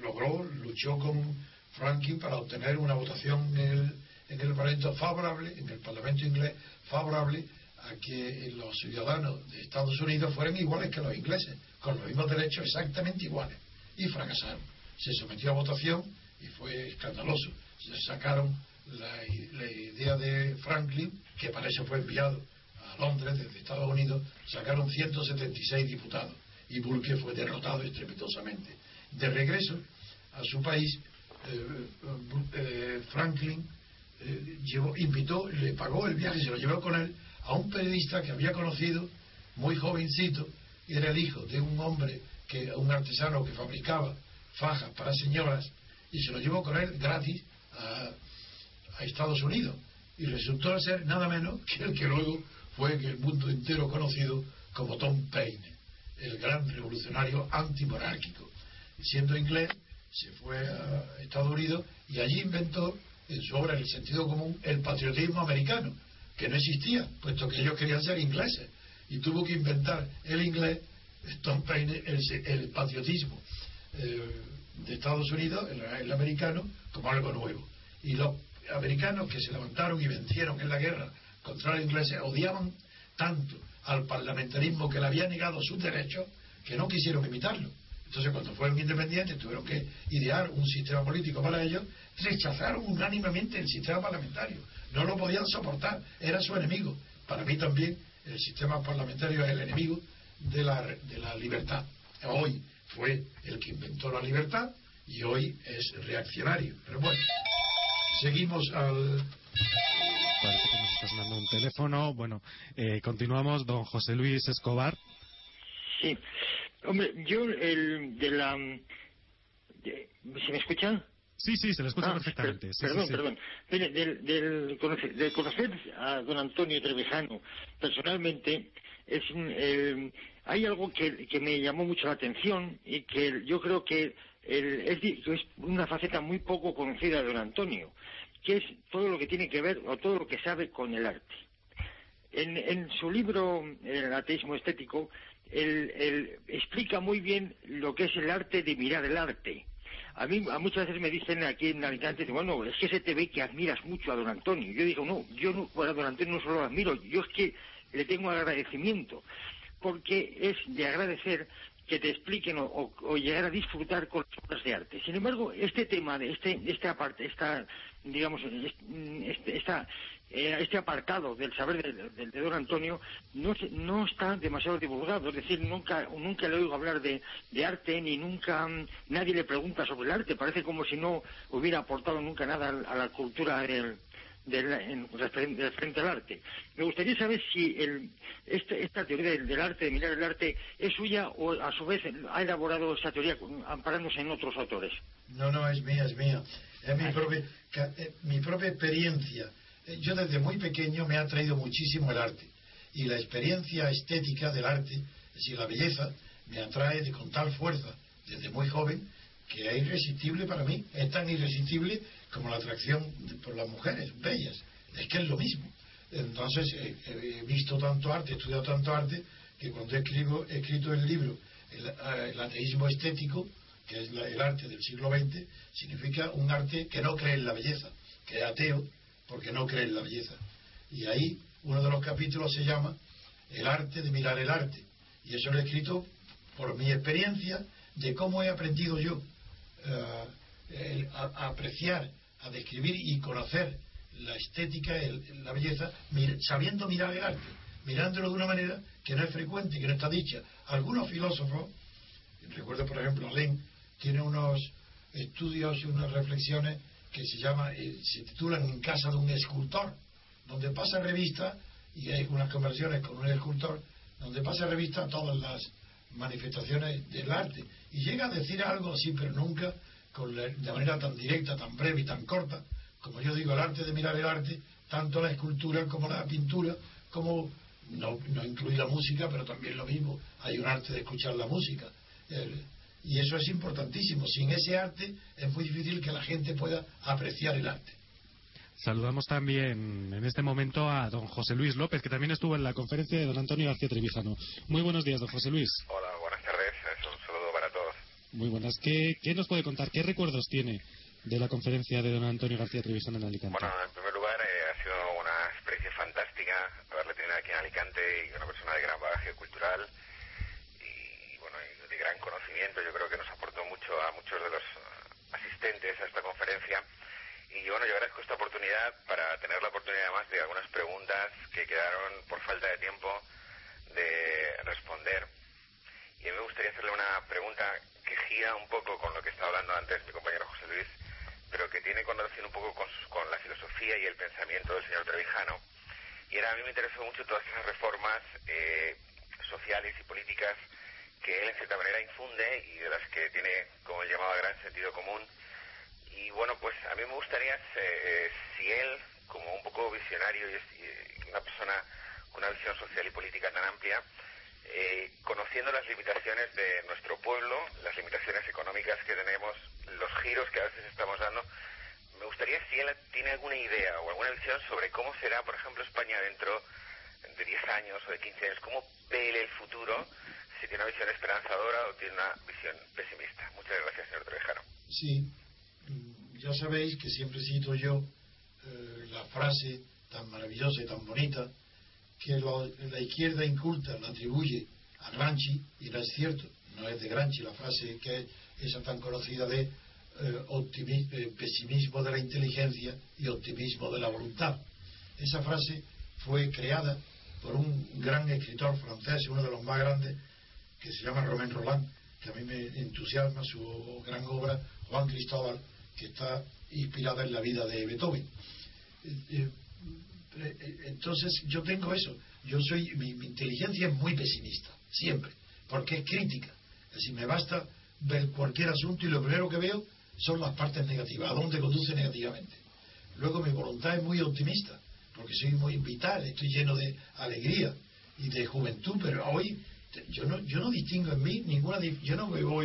logró, luchó con Franklin para obtener una votación en el, en el Parlamento favorable, en el Parlamento inglés favorable a que los ciudadanos de Estados Unidos fueran iguales que los ingleses, con los mismos derechos exactamente iguales. Y fracasaron. Se sometió a votación y fue escandaloso. Se sacaron la, idea de Franklin, que para eso fue enviado Londres, desde Estados Unidos, sacaron 176 diputados y Burke fue derrotado estrepitosamente. De regreso a su país, eh, eh, Franklin llevó, invitó, le pagó el viaje, se lo llevó con él a un periodista que había conocido, muy jovencito, era el hijo de un hombre, que un artesano que fabricaba fajas para señoras, y se lo llevó con él gratis a, a Estados Unidos. Y resultó ser nada menos que el que luego fue en el mundo entero conocido como Tom Paine, el gran revolucionario antimonárquico. Siendo inglés, se fue a Estados Unidos y allí inventó en su obra El sentido común el patriotismo americano, que no existía, puesto que ellos querían ser ingleses. Y tuvo que inventar el inglés, Tom Paine, el, patriotismo eh, de Estados Unidos, el americano, como algo nuevo. Y los americanos que se levantaron y vencieron en la guerra contra los ingleses odiaban tanto al parlamentarismo que le había negado sus derechos que no quisieron imitarlo. Entonces, cuando fueron independientes, tuvieron que idear un sistema político para ellos, rechazaron unánimemente el sistema parlamentario. No lo podían soportar, era su enemigo. Para mí también el sistema parlamentario es el enemigo de la, de la libertad. Hoy fue el que inventó la libertad y hoy es reaccionario. Pero bueno, seguimos al Parece que nos está sonando un teléfono. Bueno, eh, continuamos. Don José Luis Escobar. Sí. Hombre, yo el de la... ¿Se me escucha? Sí, sí, se le escucha ah, perfectamente. perdón, perdón. del, del, conocer, a don Antonio Trevijano personalmente, es hay algo que, que, me llamó mucho la atención y que yo creo que es, es, una faceta muy poco conocida de don Antonio que es todo lo que tiene que ver o todo lo que sabe con el arte. En, su libro El ateísmo estético, él, explica muy bien lo que es el arte de mirar el arte. A mí a muchas veces me dicen aquí en Alicante, bueno, es que se te ve que admiras mucho a don Antonio. Yo digo, no, yo no, a don Antonio no solo lo admiro, yo es que le tengo agradecimiento, porque es de agradecer que te expliquen o, llegar a disfrutar con las obras de arte. Sin embargo, este tema, de este, esta aparte, esta, digamos, este, esta, eh, este apartado del saber del de, don Antonio no, no está demasiado divulgado. Es decir, nunca, nunca le oigo hablar de, de arte ni nunca mm, nadie le pregunta sobre el arte. Parece como si no hubiera aportado nunca nada a la cultura del, del, en, frente al arte. Me gustaría saber si el, este, esta teoría del, arte, de mirar el arte, es suya o a su vez ha elaborado esa teoría amparándose en otros autores. No, no, es mía, es mía. Es mi, propia, eh, mi propia experiencia. Eh, yo desde muy pequeño me ha traído muchísimo el arte. Y la experiencia estética del arte, es decir, la belleza, me atrae con tal fuerza desde muy joven que es irresistible para mí. Es tan irresistible como la atracción por las mujeres bellas. Es que es lo mismo. Entonces, eh, he visto tanto arte, he estudiado tanto arte, que cuando escribo, he escrito el libro el, el ateísmo estético, que es el arte del siglo XX, significa un arte que no cree en la belleza, que es ateo porque no cree en la belleza. Y ahí uno de los capítulos se llama El arte de mirar el arte. Y eso lo he escrito por mi experiencia de cómo he aprendido yo eh, a, apreciar, a describir y conocer la estética, la belleza, sabiendo mirar el arte, mirándolo de una manera que no es frecuente, que no está dicha. Algunos filósofos, recuerdo por ejemplo Alain, tiene unos estudios y unas reflexiones que se llama, eh, se titulan En casa de un escultor, donde pasa revista y hay unas conversiones con un escultor, donde pasa revista todas las manifestaciones del arte y llega a decir algo así, pero nunca con de manera tan directa, tan breve y tan corta, como yo digo, el arte de mirar el arte, tanto la escultura como la pintura, como no, no incluye la música, pero también lo mismo, hay un arte de escuchar la música. Y eso es importantísimo. Sin ese arte es muy difícil que la gente pueda apreciar el arte. Saludamos también en este momento a don José Luis López, que también estuvo en la conferencia de don Antonio García Trevijano. Muy buenos días, don José Luis. Hola, buenas tardes. Es un saludo para todos. Muy buenas. ¿Qué, qué nos puede contar? ¿Qué recuerdos tiene de la conferencia de don Antonio García Trevijano en Alicante? Bueno, en primer lugar, eh, ha sido una experiencia fantástica haberle tenido aquí en Alicante y una persona de gran bagaje cultural y, bueno, de gran conocimiento. Yo creo que nos aportó mucho a muchos de los asistentes a esta conferencia y bueno, yo agradezco esta oportunidad para tener la oportunidad además de algunas preguntas que quedaron por falta de tiempo de responder. Y a mí me gustaría hacerle una pregunta que gira un poco con lo que estaba hablando antes mi compañero José Luis, pero que tiene connotación un poco con, con la filosofía y el pensamiento del señor Trevijano. Y era, a mí me interesó mucho todas esas reformas eh, sociales y políticas que él en cierta manera infunde y de las que tiene, como él llamaba, gran sentido común. Y bueno, pues a mí me gustaría eh, si él, como un poco visionario y, una persona con una visión social y política tan amplia, eh, conociendo las limitaciones de nuestro pueblo, las limitaciones económicas que tenemos, los giros que a veces estamos dando, me gustaría si él tiene alguna idea o alguna visión sobre cómo será, por ejemplo, España dentro de 10 años o de 15 años, cómo ve el futuro, si tiene una visión esperanzadora o tiene una visión pesimista. Muchas gracias, señor Trevejano. Sí, ya sabéis que siempre cito yo eh, la frase tan maravillosa y tan bonita que la izquierda inculta la atribuye a Granchi y no es cierto, no es de Granchi la frase que es esa tan conocida de eh, eh, pesimismo de la inteligencia y optimismo de la voluntad. Esa frase fue creada por un gran escritor francés, uno de los más grandes, que se llama Romain Roland, que a mí me entusiasma su gran obra, Juan Cristóbal, que está inspirada en la vida de Beethoven. Eh, eh, eh, entonces yo tengo eso. Yo soy mi, inteligencia es muy pesimista, siempre, porque es crítica. Es decir, me basta ver cualquier asunto y lo primero que veo son las partes negativas, a dónde conduce negativamente. Luego mi voluntad es muy optimista, porque soy muy vital, estoy lleno de alegría y de juventud, pero hoy yo no, yo no distingo en mí ninguna, yo no veo,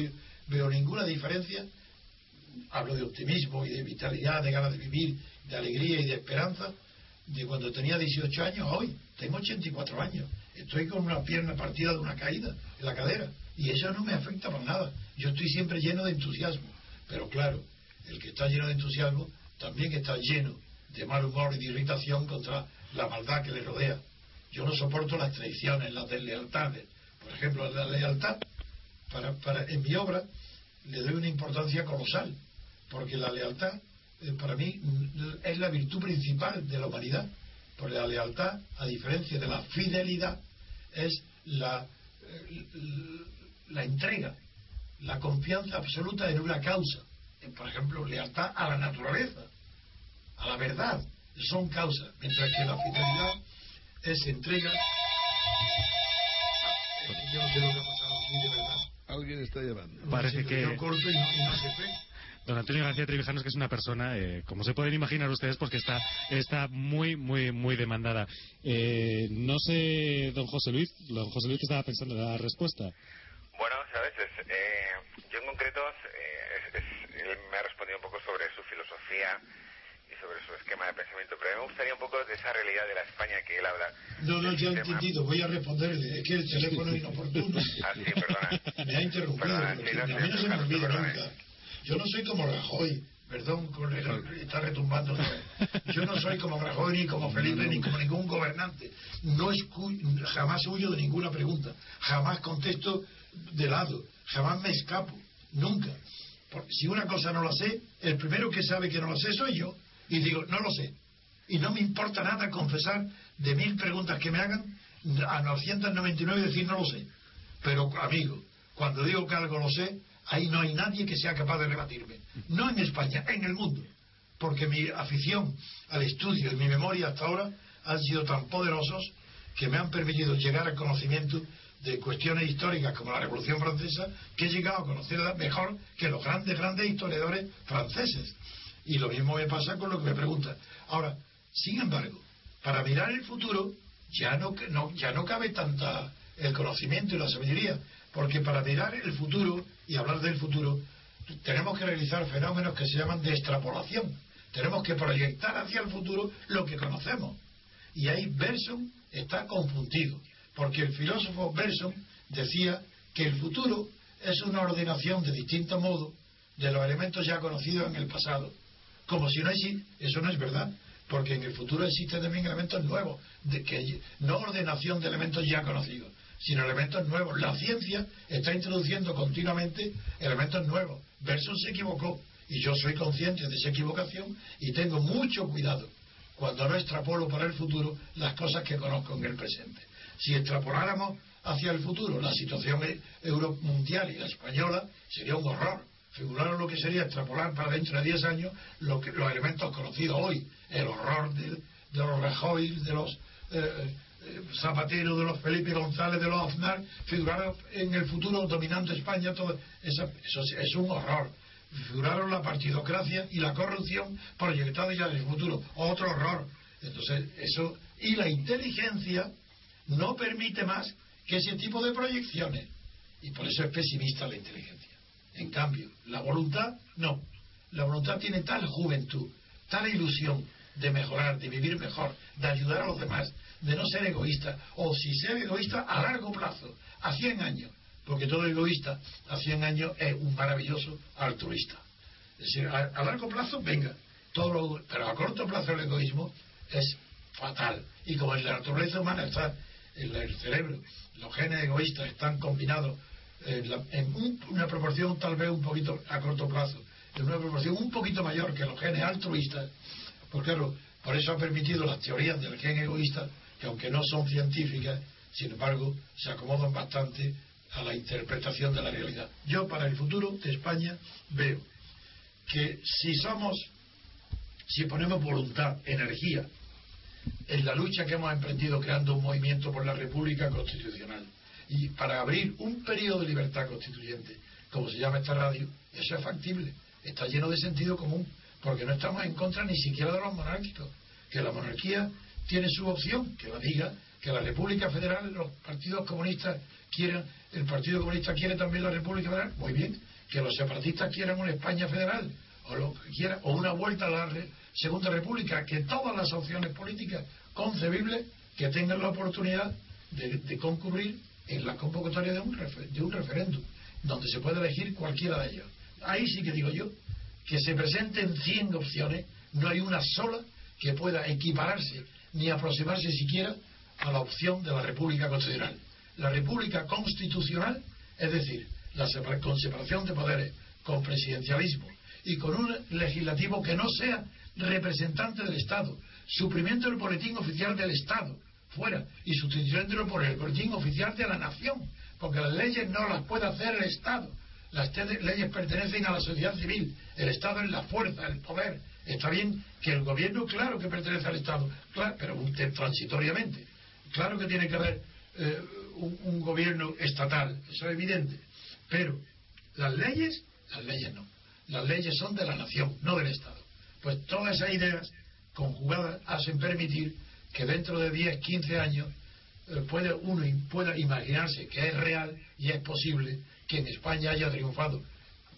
veo ninguna diferencia hablo de optimismo y de vitalidad, de ganas de vivir, de alegría y de esperanza, de cuando tenía 18 años hoy. Tengo 84 años. Estoy con una pierna partida de una caída en la cadera. Y eso no me afecta para nada. Yo estoy siempre lleno de entusiasmo. Pero claro, el que está lleno de entusiasmo también está lleno de mal humor y de irritación contra la maldad que le rodea. Yo no soporto las traiciones, las deslealtades. Por ejemplo, la lealtad, para, para, en mi obra, le doy una importancia colosal porque la lealtad eh, para mí es la virtud principal de la humanidad, porque la lealtad, a diferencia de la fidelidad, es la, eh, la entrega, la confianza absoluta en una causa. Por ejemplo, lealtad a la naturaleza, a la verdad, son causas, mientras que la fidelidad es entrega. Yo no sé lo que ha pasado aquí, de verdad. Alguien está llevando. Parece que. Yo corto y no, y no se fe. Don Antonio García Trevijano es que es una persona, eh, como se pueden imaginar ustedes, porque está, está muy, muy, muy demandada. Eh, no sé, don José Luis, don José Luis, ¿qué estaba pensando de la respuesta? Bueno, sabes, eh, yo en concreto allá de la España que él habla. No, no, ya he entendido, voy a responderle. Es que el teléfono es inoportuno. Ah, sí, perdona. Me ha interrumpido. Perdona, sí, no a mí no se me olvida nunca. Yo no soy como Rajoy. Perdón, con el- está retumbando. Yo no soy como Rajoy, ni como Felipe, ni como ningún gobernante. No escu- jamás huyo de ninguna pregunta. Jamás contesto de lado. Jamás me escapo. Nunca. Porque si una cosa no la sé, el primero que sabe que no la sé soy yo. Y digo, no lo sé. Y no me importa nada confesar de mil preguntas que me hagan a 999 decir no lo sé. Pero, amigo, cuando digo que algo lo sé, ahí no hay nadie que sea capaz de rebatirme. No en España, en el mundo. Porque mi afición al estudio y mi memoria hasta ahora han sido tan poderosos que me han permitido llegar al conocimiento de cuestiones históricas como la Revolución Francesa, que he llegado a conocerla mejor que los grandes, grandes historiadores franceses. Y lo mismo me pasa con lo que me preguntan. Ahora, sin embargo, para mirar el futuro ya no, no- ya no cabe tanta el conocimiento y la sabiduría, porque para mirar el futuro y hablar del futuro tenemos que realizar fenómenos que se llaman de extrapolación. Tenemos que proyectar hacia el futuro lo que conocemos. Y ahí Berson está confundido, porque el filósofo Berson decía que el futuro es una ordenación de distinto modo de los elementos ya conocidos en el pasado. Como si no existe, eso no es verdad, porque en el futuro existen también elementos nuevos, de que no ordenación de elementos ya conocidos, sino elementos nuevos. La ciencia está introduciendo continuamente elementos nuevos. Berson se equivocó y yo soy consciente de esa equivocación y tengo mucho cuidado cuando no extrapolo para el futuro las cosas que conozco en el presente. Si extrapoláramos hacia el futuro la situación e- mundial y la española, sería un horror. Figuraron lo que sería extrapolar para dentro de 10 años los elementos conocidos hoy, el horror de, los Rajoy, de los eh, eh, Zapatero, de los Felipe González, de los Aznar, figuraron en el futuro dominando España, todo eso, eso es- es un horror figuraron la partidocracia y la corrupción proyectada ya en el futuro. Otro horror. Entonces, eso. Y la inteligencia no permite más que ese tipo de proyecciones. Y por eso es pesimista la inteligencia. En cambio, la voluntad, no. La voluntad tiene tal juventud, tal ilusión de mejorar, de vivir mejor, de ayudar a los demás, de no ser egoísta. O si ser egoísta a largo plazo, a 100 años. Porque todo egoísta a 100 años es un maravilloso altruista. Es decir, a, largo plazo, venga, todo lo- pero a corto plazo el egoísmo es fatal. Y como en la naturaleza humana está el cerebro, los genes egoístas están combinados en, la- en un- una proporción tal vez un poquito a corto plazo, en una proporción un poquito mayor que los genes altruistas, pues claro, por eso ha permitido las teorías del gen egoísta, que aunque no son científicas, sin embargo, se acomodan bastante a la interpretación de la realidad. Yo para el futuro de España veo que si somos, si ponemos voluntad, energía, en la lucha que hemos emprendido creando un movimiento por la República Constitucional y para abrir un periodo de libertad constituyente, como se llama esta radio, eso es factible, está lleno de sentido común, porque no estamos en contra ni siquiera de los monárquicos, que la monarquía tiene su opción, que la diga, que la República Federal, los partidos comunistas quieran, el Partido Comunista quiere también la República Federal, muy bien, que los separatistas quieran una España federal, o lo que quiera, o una vuelta a la Segunda República, que todas las opciones políticas concebibles que tengan la oportunidad de concurrir en la convocatoria de un, de un referéndum, donde se puede elegir cualquiera de ellos. Ahí sí que digo yo, que se presenten 100 opciones, no hay una sola que pueda equipararse ni aproximarse siquiera a la opción de la República Constitucional. La República Constitucional, es decir, la con separación de poderes, con presidencialismo y con un legislativo que no sea representante del Estado, suprimiendo el boletín oficial del Estado, fuera, y sustituyéndolo por el boletín oficial de la nación, porque las leyes no las puede hacer el Estado. Las leyes pertenecen a la sociedad civil, el Estado es la fuerza, el poder. Está bien que el gobierno, claro que pertenece al Estado, claro, pero te- transitoriamente. Claro que tiene que haber eh, un, un gobierno estatal, eso es evidente. Pero las leyes, las leyes no. Las leyes son de la nación, no del Estado. Pues todas esas ideas conjugadas hacen permitir que dentro de 10, 15 años eh, puede uno pueda imaginarse que es real y es posible que en España haya triunfado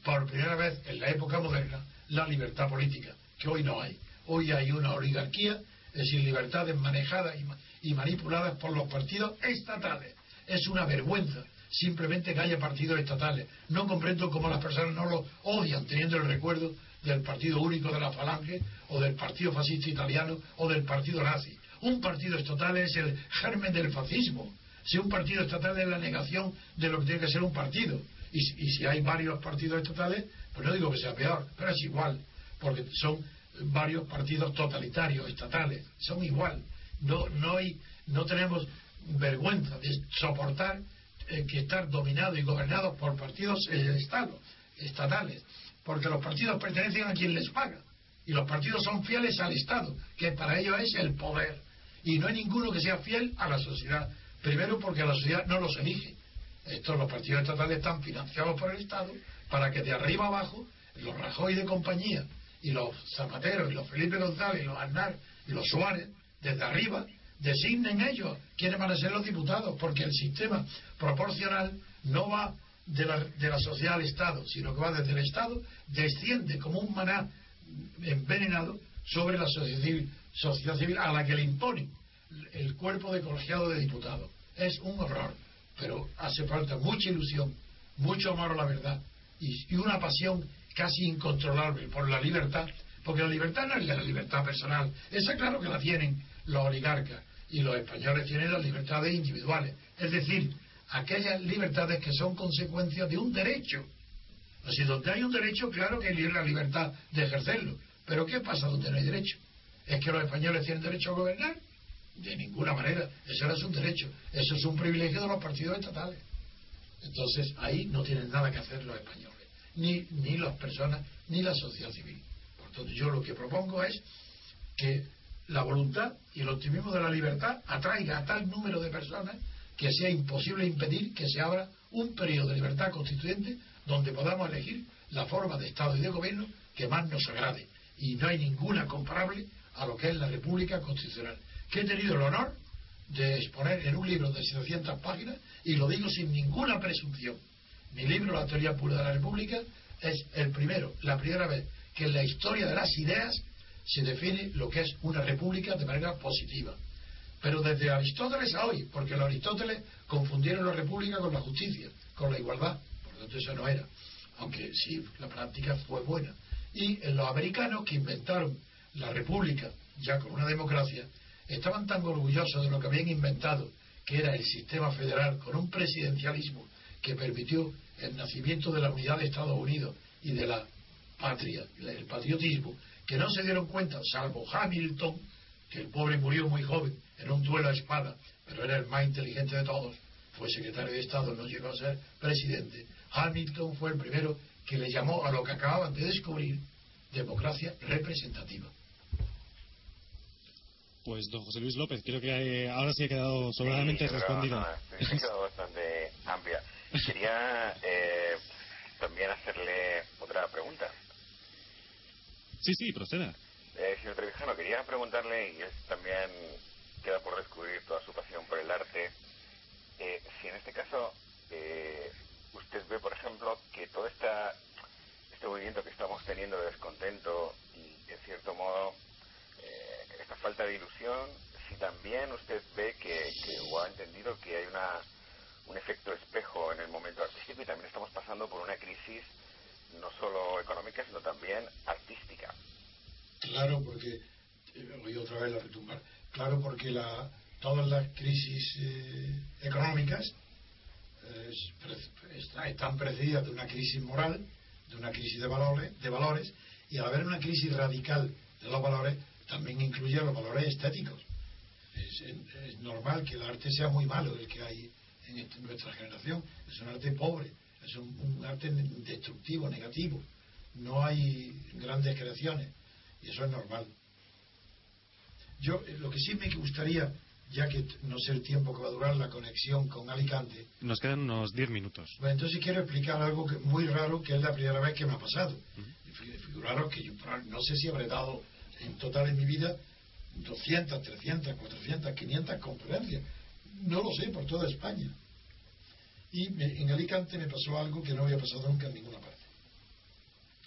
por primera vez en la época moderna la libertad política, que hoy no hay. Hoy hay una oligarquía Es decir, libertades manejadas y, manipuladas por los partidos estatales. Es una vergüenza simplemente que haya partidos estatales. No comprendo cómo las personas no lo odian teniendo el recuerdo del partido único de la Falange o del partido fascista italiano o del partido nazi. Un partido estatal es el germen del fascismo. Si un partido estatal es la negación de lo que tiene que ser un partido. Y, si hay varios partidos estatales, pues no digo que sea peor, pero es igual, porque son varios partidos totalitarios, estatales, son igual. No, no, hay, no tenemos vergüenza de soportar eh, que estar dominados y gobernados por partidos eh, Estado, estatales, porque los partidos pertenecen a quien les paga y los partidos son fieles al Estado, que para ellos es el poder. Y no hay ninguno que sea fiel a la sociedad. Primero porque la sociedad no los elige. Estos, los partidos estatales están financiados por el Estado para que de arriba abajo los Rajoy de compañía y los Zapateros y los Felipe González y los Aznar y los Suárez, desde arriba, designen ellos quiénes van a ser los diputados, porque el sistema proporcional no va de la, de la sociedad al Estado, sino que va desde el Estado, desciende como un maná envenenado sobre la sociedad civil, sociedad civil a la que le impone el cuerpo de colegiado de diputados. Es un horror, pero hace falta mucha ilusión, mucho amor a la verdad y, una pasión casi incontrolable por la libertad, porque la libertad no es la libertad personal, esa claro que la tienen los oligarcas y los españoles tienen las libertades individuales, es decir, aquellas libertades que son consecuencia de un derecho. Así, donde hay un derecho, claro que hay la libertad de ejercerlo, pero ¿qué pasa donde no hay derecho? ¿Es que los españoles tienen derecho a gobernar? De ninguna manera, eso no es un derecho, eso es un privilegio de los partidos estatales. Entonces ahí no tienen nada que hacer los españoles, ni, ni las personas, ni la sociedad civil. Por tanto, yo lo que propongo es que la voluntad y el optimismo de la libertad atraiga a tal número de personas que sea imposible impedir que se abra un periodo de libertad constituyente donde podamos elegir la forma de Estado y de gobierno que más nos agrade. Y no hay ninguna comparable a lo que es la República Constitucional, que he tenido el honor de exponer en un libro de 700 páginas, y lo digo sin ninguna presunción. Mi libro, La teoría pura de la República, es el primero, la primera vez que en la historia de las ideas se define lo que es una república de manera positiva. Pero desde Aristóteles a hoy, porque los Aristóteles confundieron la república con la justicia, con la igualdad, por lo tanto eso no era, aunque sí, la práctica fue buena. Y en los americanos que inventaron la república, ya con una democracia, estaban tan orgullosos de lo que habían inventado, que era el sistema federal con un presidencialismo que permitió el nacimiento de la unidad de Estados Unidos y de la patria, el patriotismo, que no se dieron cuenta, salvo Hamilton, que el pobre murió muy joven en un duelo a espada, pero era el más inteligente de todos, fue secretario de Estado, no llegó a ser presidente. Hamilton fue el primero que le llamó a lo que acababan de descubrir democracia representativa. Pues don José Luis López, creo que eh, ahora sí ha quedado sobradamente respondido. ha quedado bastante amplia. Quería eh, también hacerle otra pregunta. Sí, sí, proceda. Eh, señor Trevijano, quería preguntarle, y es también queda por descubrir toda su pasión por el arte, eh, si en este caso eh, usted ve, por ejemplo, que todo esta, este movimiento que estamos teniendo de descontento y, en cierto modo, falta de ilusión, si también usted ve que, o ha entendido que hay una, un efecto espejo en el momento artístico y también estamos pasando por una crisis no solo económica, sino también artística. Claro, porque, voy otra vez a retumbar, claro, porque la, todas las crisis eh, económicas están precedidas de una crisis moral, de una crisis de valores, de valores, y al haber una crisis radical de los valores, también incluye los valores estéticos. Es, normal que el arte sea muy malo el que hay en nuestra generación, es un arte pobre, es un, arte destructivo, negativo. No hay grandes creaciones y eso es normal. Yo eh, lo que sí me gustaría, ya que no sé el tiempo que va a durar la conexión con Alicante. Nos quedan unos 10 minutos. Bueno, entonces quiero explicar algo que, muy raro que es la primera vez que me ha pasado. Figuraros que yo no sé si habré dado en total en mi vida 200, 300, 400, 500 conferencias. No lo sé, por toda España. Y en Alicante me pasó algo que no había pasado nunca en ninguna parte.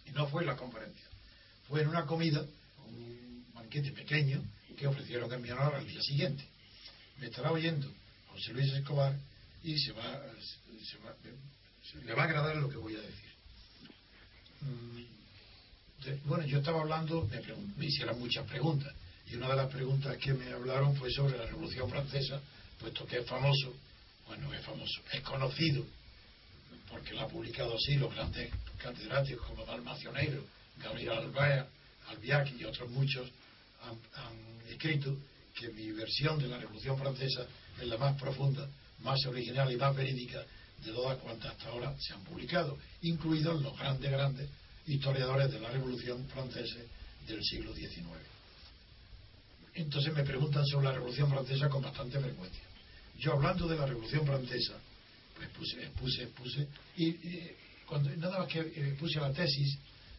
Y no fue en la conferencia. Fue en una comida, un banquete pequeño, que ofrecieron en mi honor al día siguiente. Me estará oyendo José Luis Escobar y se va, se va- le va a agradar lo que voy a decir. Bueno, yo estaba hablando, me, hicieron muchas preguntas, y una de las preguntas que me hablaron fue sobre la Revolución Francesa, puesto que es famoso, bueno, es famoso, es conocido, porque lo ha publicado así los grandes catedráticos como Dalmacio Negro, Gabriel Albaea, Albiac y otros muchos han, han escrito que mi versión de la Revolución Francesa es la más profunda, más original y más verídica de todas cuantas hasta ahora se han publicado, incluidos los grandes, grandes historiadores de la Revolución Francesa del siglo XIX. Entonces me preguntan sobre la Revolución Francesa con bastante frecuencia. Yo hablando de la Revolución Francesa, pues puse, puse, puse, y, nada más que eh, puse la tesis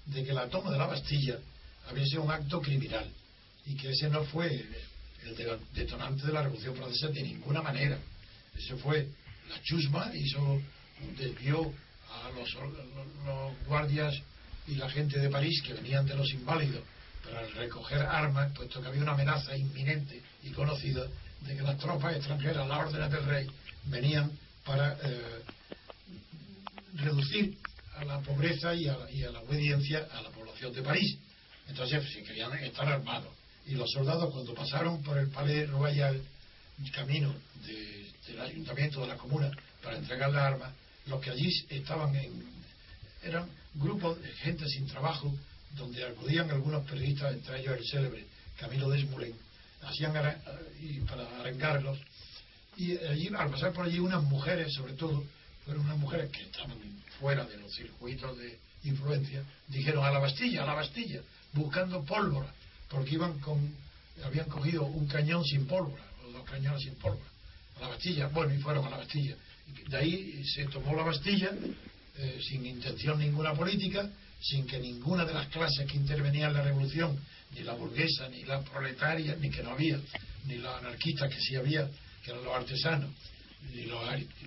de que la toma de la Bastilla había sido un acto criminal y que ese no fue el de- detonante de la Revolución Francesa de ninguna manera. Eso fue la chusma, hizo, desvió a los guardias y la gente de París que venían de los inválidos para recoger armas, puesto que había una amenaza inminente y conocida de que las tropas extranjeras, las órdenes del rey, venían para eh, reducir a la pobreza y a la, y a la obediencia a la población de París. Entonces, si querían estar armados. Y los soldados, cuando pasaron por el Palais Royal, camino de- del ayuntamiento de la comuna, para entregar las armas, los que allí estaban en, eran grupos de gente sin trabajo, donde acudían algunos periodistas, entre ellos el célebre Camilo Desmoulin, hacían ara- y para arengarlos. Y allí, al pasar por allí, unas mujeres, sobre todo, fueron unas mujeres que estaban fuera de los circuitos de influencia, dijeron a la Bastilla, a la Bastilla, buscando pólvora, porque iban con, habían cogido un cañón sin pólvora, o dos cañones sin pólvora, a la Bastilla, bueno, y fueron a la Bastilla. De ahí se tomó la Bastilla, eh, sin intención ninguna política, sin que ninguna de las clases que intervenían en la revolución, ni la burguesa, ni la proletaria, ni que no había, ni los anarquistas que sí había, que eran los artesanos, ni, los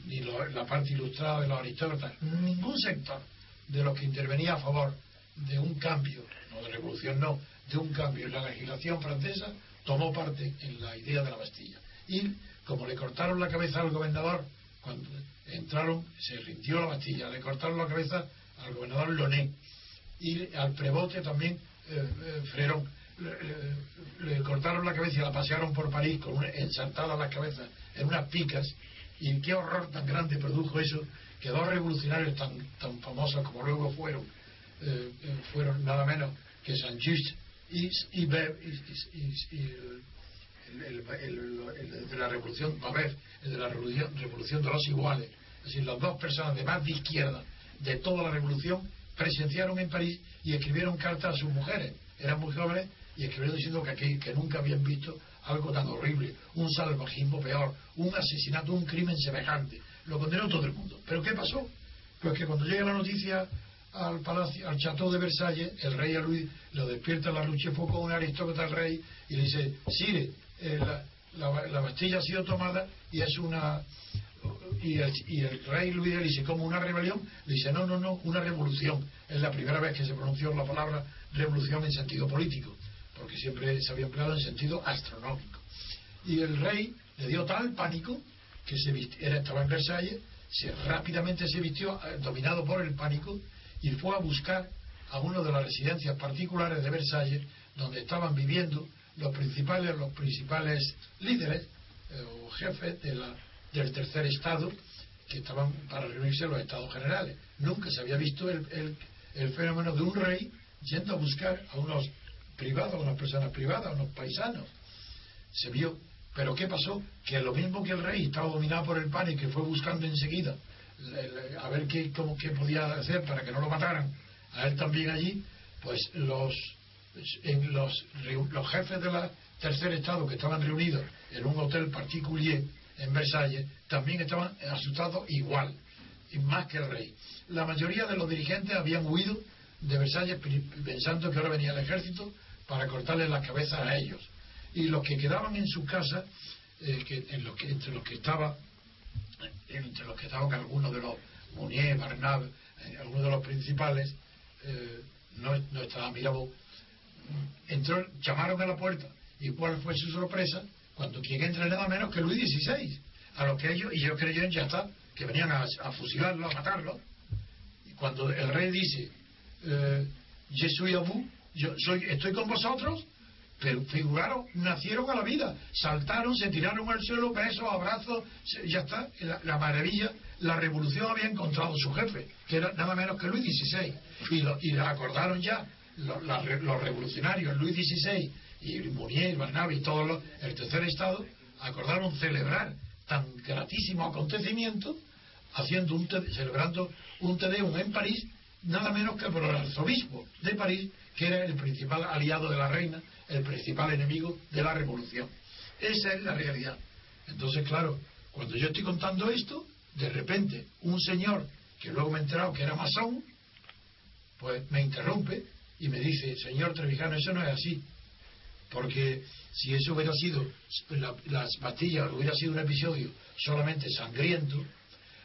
ni los- la parte ilustrada de los aristócratas, ningún sector de los que intervenía a favor de un cambio, no de revolución, no, de un cambio en la legislación francesa, tomó parte en la idea de la Bastilla. Y como le cortaron la cabeza al gobernador, cuando entraron, se rindió la Bastilla, le cortaron la cabeza al gobernador Loné y al prebote también eh, eh. Le, cortaron la cabeza y la pasearon por París con una, ensartadas las cabezas en unas picas. Y qué horror tan grande produjo eso que dos revolucionarios tan, tan famosos como luego fueron, eh, eh, fueron nada menos que Saint-Just y, y- y- y el, el- el- de la revolución Babet, el de la revolución, revolución de los iguales, es decir, las dos personas de más de izquierda de toda la revolución presenciaron en París y escribieron cartas a sus mujeres, eran muy jóvenes y escribieron diciendo que, aquí, que nunca habían visto algo tan horrible, un salvajismo peor, un asesinato, un crimen semejante. Lo condenó todo el mundo. ¿Pero qué pasó? Pues que cuando llega la noticia al palacio, al chateau de Versalles, el rey a Luis lo despierta la lucha fue con un aristócrata al rey y le dice, Sire, eh, la, la- la Bastilla ha sido tomada y es una y el, y el rey Luis le dice, ¿cómo una rebelión? Le dice, no, no, no, una revolución. Es la primera vez que se pronunció la palabra revolución en sentido político, porque siempre se había empleado en sentido astronómico. Y el rey le dio tal pánico que se era, estaba en Versalles, se, rápidamente se vistió, eh, dominado por el pánico, y fue a buscar a una de las residencias particulares de Versalles, donde estaban viviendo los principales, los principales líderes eh, o jefes de la- del tercer estado que estaban para reunirse los estados generales. Nunca se había visto el, el- el fenómeno de un rey yendo a buscar a unos privados, a unas personas privadas, a unos paisanos. Se vio. Pero ¿qué pasó? Que lo mismo que el rey estaba dominado por el pánico y fue buscando enseguida a ver qué, cómo, qué podía hacer para que no lo mataran, a él también allí, pues los, en los, los jefes de la tercer estado que estaban reunidos en un hotel particular en Versalles también estaban asustados igual, más que el rey. La mayoría de los dirigentes habían huido de Versalles pensando que ahora venía el ejército para cortarles las cabezas a ellos. Y los que quedaban en sus casas, eh, entre los que estaba entre los que estaban algunos de los Mounier, Barnab, eh, algunos de los principales, eh, no, no estaba Mirabeau, entró, llamaron a la puerta ¿Y cuál fue su sorpresa? Cuando quien entra nada menos que Luis XVI. A lo que ellos, y ellos creyeron ya está, que venían a, fusilarlo, a matarlo. Y cuando el rey dice, eh, suis à vous, yo soy, estoy con vosotros, pero figuraron, nacieron a la vida, saltaron, se tiraron al suelo, besos, abrazos, ya está, la, la maravilla, la revolución había encontrado su jefe, que era nada menos que Luis XVI, y, lo, y acordaron ya lo- re- los revolucionarios, Luis XVI y Mounier, Barnaby y todos los, el tercer estado, acordaron celebrar tan gratísimo acontecimiento haciendo un te- celebrando un Tedeum en París, nada menos que por el arzobispo de París, que era el principal aliado de la reina, el principal enemigo de la revolución. Esa es la realidad. Entonces, claro, cuando yo estoy contando esto, de repente un señor, que luego me he enterado que era masón, pues me interrumpe y me dice, señor Trevijano, eso no es así. Porque si eso hubiera sido, la- las pastillas hubiera sido un episodio solamente sangriento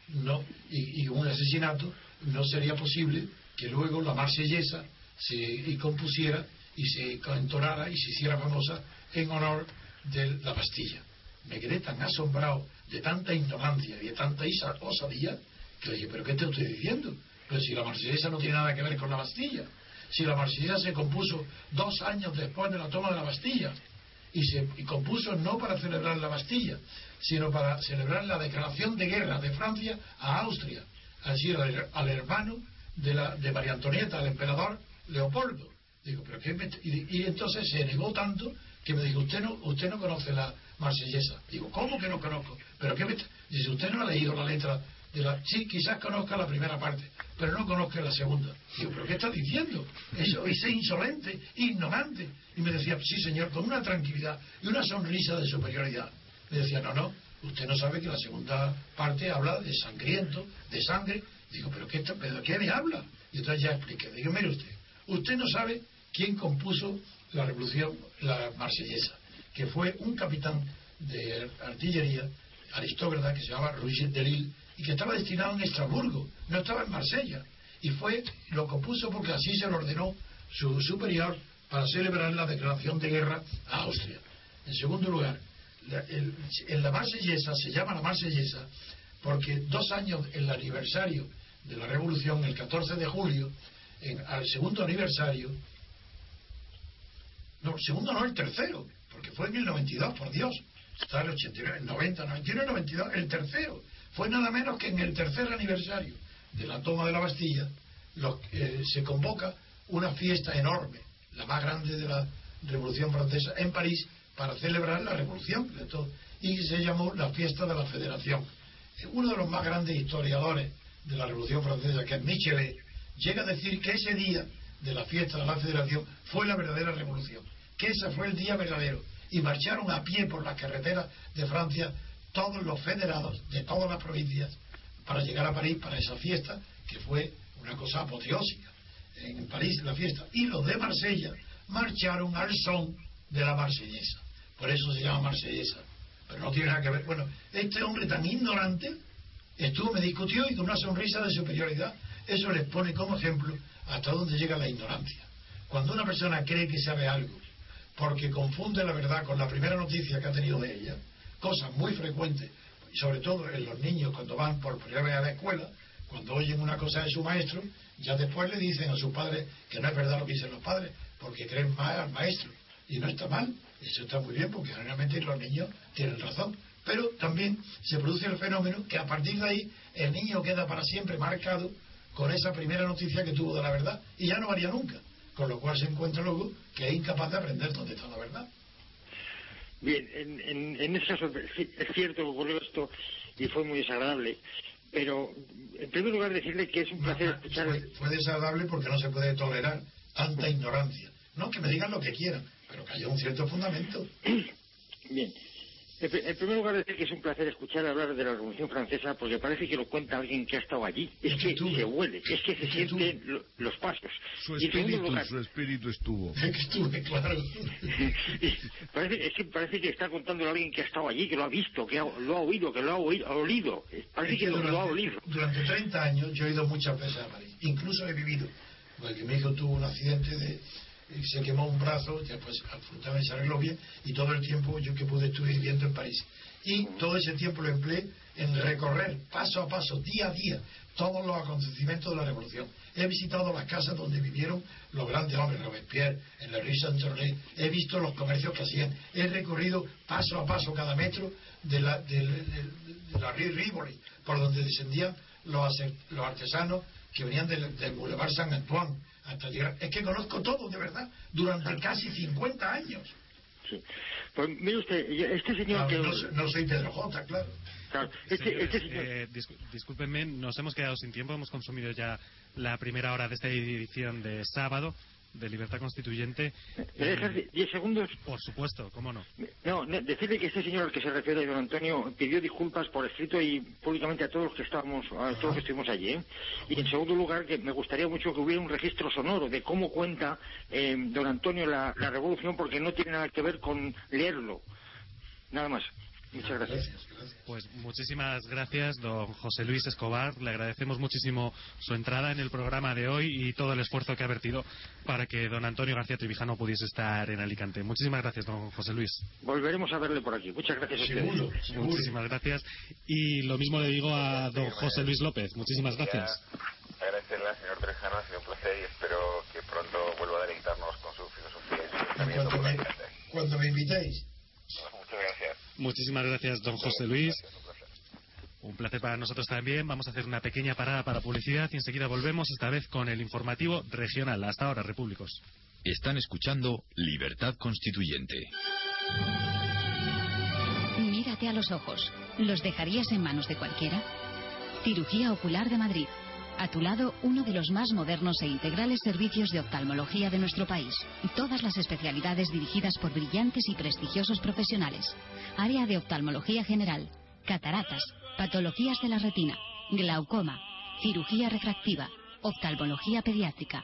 no y, un asesinato, no sería posible que luego la marsellesa se compusiera y se entonara y se hiciera famosa en honor de la Bastilla. Me quedé tan asombrado de tanta ignorancia y de tanta osadía que dije, ¿pero qué te estoy diciendo? Pero si la marsellesa no tiene nada que ver con la Bastilla. Si la marsellesa se compuso dos años después de la toma de la Bastilla y se y compuso no para celebrar la Bastilla, sino para celebrar la declaración de guerra de Francia a Austria, así al, al hermano de, la, de María Antonieta, al emperador Leopoldo. Digo, pero qué me- y, entonces se negó tanto que me dijo, usted no, usted no conoce la marsellesa. Digo, ¿cómo que no conozco? ¿Pero qué me está-?" Dice, usted no ha leído la letra de la... Sí, quizás conozca la primera parte, pero no conozca la segunda. Digo, ¿pero qué está diciendo? Eso es insolente, ignorante. Y me decía, sí, señor, con una tranquilidad y una sonrisa de superioridad. Me decía, no, no, usted no sabe que la segunda parte habla de sangriento, de sangre. Digo, ¿pero qué, está- pero qué me habla? Y entonces ya expliqué. Digo, mire usted, usted no sabe quién compuso la revolución, la marsellesa, que fue un capitán de artillería, aristócrata, que se llamaba Luis de Lille, y que estaba destinado en Estrasburgo, no estaba en Marsella. Y fue, lo compuso porque así se lo ordenó su superior para celebrar la declaración de guerra a Austria. En segundo lugar, el- en la marsellesa, se llama la marsellesa, porque dos años, el aniversario de la revolución, el 14 de julio, en- al segundo aniversario, no, segundo no, el tercero, porque fue en el 92, por Dios. Está el 89, el 90, 91, 92, el tercero. Fue nada menos que en el tercer aniversario de la toma de la Bastilla, eh, se convoca una fiesta enorme, la más grande de la Revolución Francesa, en París, para celebrar la Revolución y se llamó la Fiesta de la Federación. Eh, Uno de los más grandes historiadores de la Revolución Francesa, que es Michelet, llega a decir que ese día de la fiesta de la Federación fue la verdadera revolución, que ese fue el día verdadero. Y marcharon a pie por las carreteras de Francia todos los federados de todas las provincias para llegar a París para esa fiesta, que fue una cosa apoteósica. En París la fiesta. Y los de Marsella marcharon al son de la marsellesa. Por eso se llama marsellesa. Pero no tiene nada que ver. Bueno, este hombre tan ignorante estuvo, me discutió y con una sonrisa de superioridad, eso les pone como ejemplo hasta dónde llega la ignorancia. Cuando una persona cree que sabe algo, porque confunde la verdad con la primera noticia que ha tenido de ella, cosas muy frecuentes, y sobre todo en los niños cuando van por primera vez a la escuela, cuando oyen una cosa de su maestro, ya después le dicen a sus padres que no es verdad lo que dicen los padres, porque creen más al maestro. Y no está mal, eso está muy bien, porque generalmente los niños tienen razón. Pero también se produce el fenómeno que a partir de ahí el niño queda para siempre marcado con esa primera noticia que tuvo de la verdad y ya no varía nunca. Con lo cual se encuentra luego que es incapaz de aprender dónde está la verdad. Bien, en, en, en ese caso es cierto que ocurrió esto y fue muy desagradable, pero en primer lugar decirle que es un placer escuchar... Fue, fue desagradable porque no se puede tolerar tanta ignorancia. No, que me digan lo que quieran, pero que haya un cierto fundamento. Bien. En pri- en primer lugar, decir que es un placer escuchar hablar de la Revolución Francesa porque parece que lo cuenta alguien que ha estado allí. Es que se huele, es que se sienten lo- los pasos. Su espíritu, lugar, su espíritu estuvo. Estuve, claro. parece, es que parece que está contando alguien que ha estado allí, que lo ha visto, que ha- lo ha oído, que lo ha oído. olido. Parece Es que que lo, lo ha durante, olido. durante 30 años yo he ido muchas veces a París. Incluso he vivido, porque mi hijo tuvo un accidente de, se quemó un brazo, después afortunadamente se arregló bien, y todo el tiempo yo que pude estuve viviendo en París. Y todo ese tiempo lo empleé en recorrer paso a paso, día a día, todos los acontecimientos de la revolución. He visitado las casas donde vivieron los grandes hombres, Robespierre, en la Rue Saint-Germain, he visto los comercios que hacían, he recorrido paso a paso cada metro de la, de, de, la Rue Rivoli, por donde descendían los, los artesanos que venían del, del Boulevard Saint-Antoine hasta llegar. Es que conozco todo, de verdad, durante casi 50 años. Sí. Pues mire usted, este señor que... No, no soy Pedro J, claro. Claro. Este, este señor... eh, discúlpenme, nos hemos quedado sin tiempo, hemos consumido ya la primera hora de esta edición de sábado de Libertad Constituyente. ¿Me dejas 10 segundos? Por supuesto, ¿cómo no? No, decirle que este señor al que se refiere, don Antonio, pidió disculpas por escrito y públicamente a todos los que estábamos, a todos los que estuvimos allí. ¿eh? Y en segundo lugar, que me gustaría mucho que hubiera un registro sonoro de cómo cuenta eh, don Antonio la, la revolución, porque no tiene nada que ver con leerlo. Nada más. Muchas gracias. Pues muchísimas gracias, don José Luis Escobar. Le agradecemos muchísimo su entrada en el programa de hoy y todo el esfuerzo que ha vertido para que don Antonio García Tribijano pudiese estar en Alicante. Muchísimas gracias, don José Luis. Volveremos a verle por aquí. Muchas gracias a seguro, Muchísimas gracias. Y lo mismo le digo a don José Luis López. Muchísimas gracias. Agradecerle al señor Trejano, ha sido un placer y espero que pronto vuelva a deleitarnos con su filosofía y su cuando, me, cuando me invitéis. Muchísimas gracias, don José Luis. Un placer para nosotros también. Vamos a hacer una pequeña parada para publicidad y enseguida volvemos, esta vez con el informativo regional. Hasta ahora, Repúblicos. Están escuchando Libertad Constituyente. Mírate a los ojos. ¿Los dejarías en manos de cualquiera? Cirugía Ocular de Madrid. A tu lado, uno de los más modernos e integrales servicios de oftalmología de nuestro país. Todas las especialidades dirigidas por brillantes y prestigiosos profesionales. Área de oftalmología general, cataratas, patologías de la retina, glaucoma, cirugía refractiva, oftalmología pediátrica,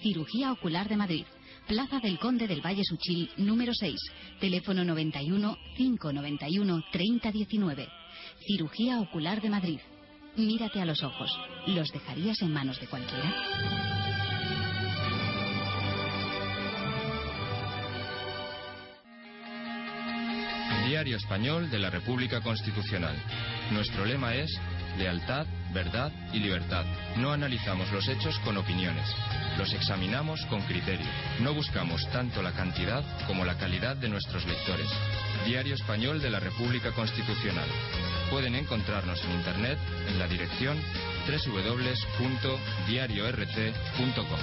cirugía ocular de Madrid. Plaza del Conde del Valle Suchil, número 6, teléfono 91 591 3019. Cirugía ocular de Madrid. Mírate a los ojos. ¿Los dejarías en manos de cualquiera? Diario Español de la República Constitucional. Nuestro lema es lealtad, verdad y libertad. No analizamos los hechos con opiniones. Los examinamos con criterio. No buscamos tanto la cantidad como la calidad de nuestros lectores. Diario Español de la República Constitucional. Pueden encontrarnos en Internet en la dirección www.diariort.com.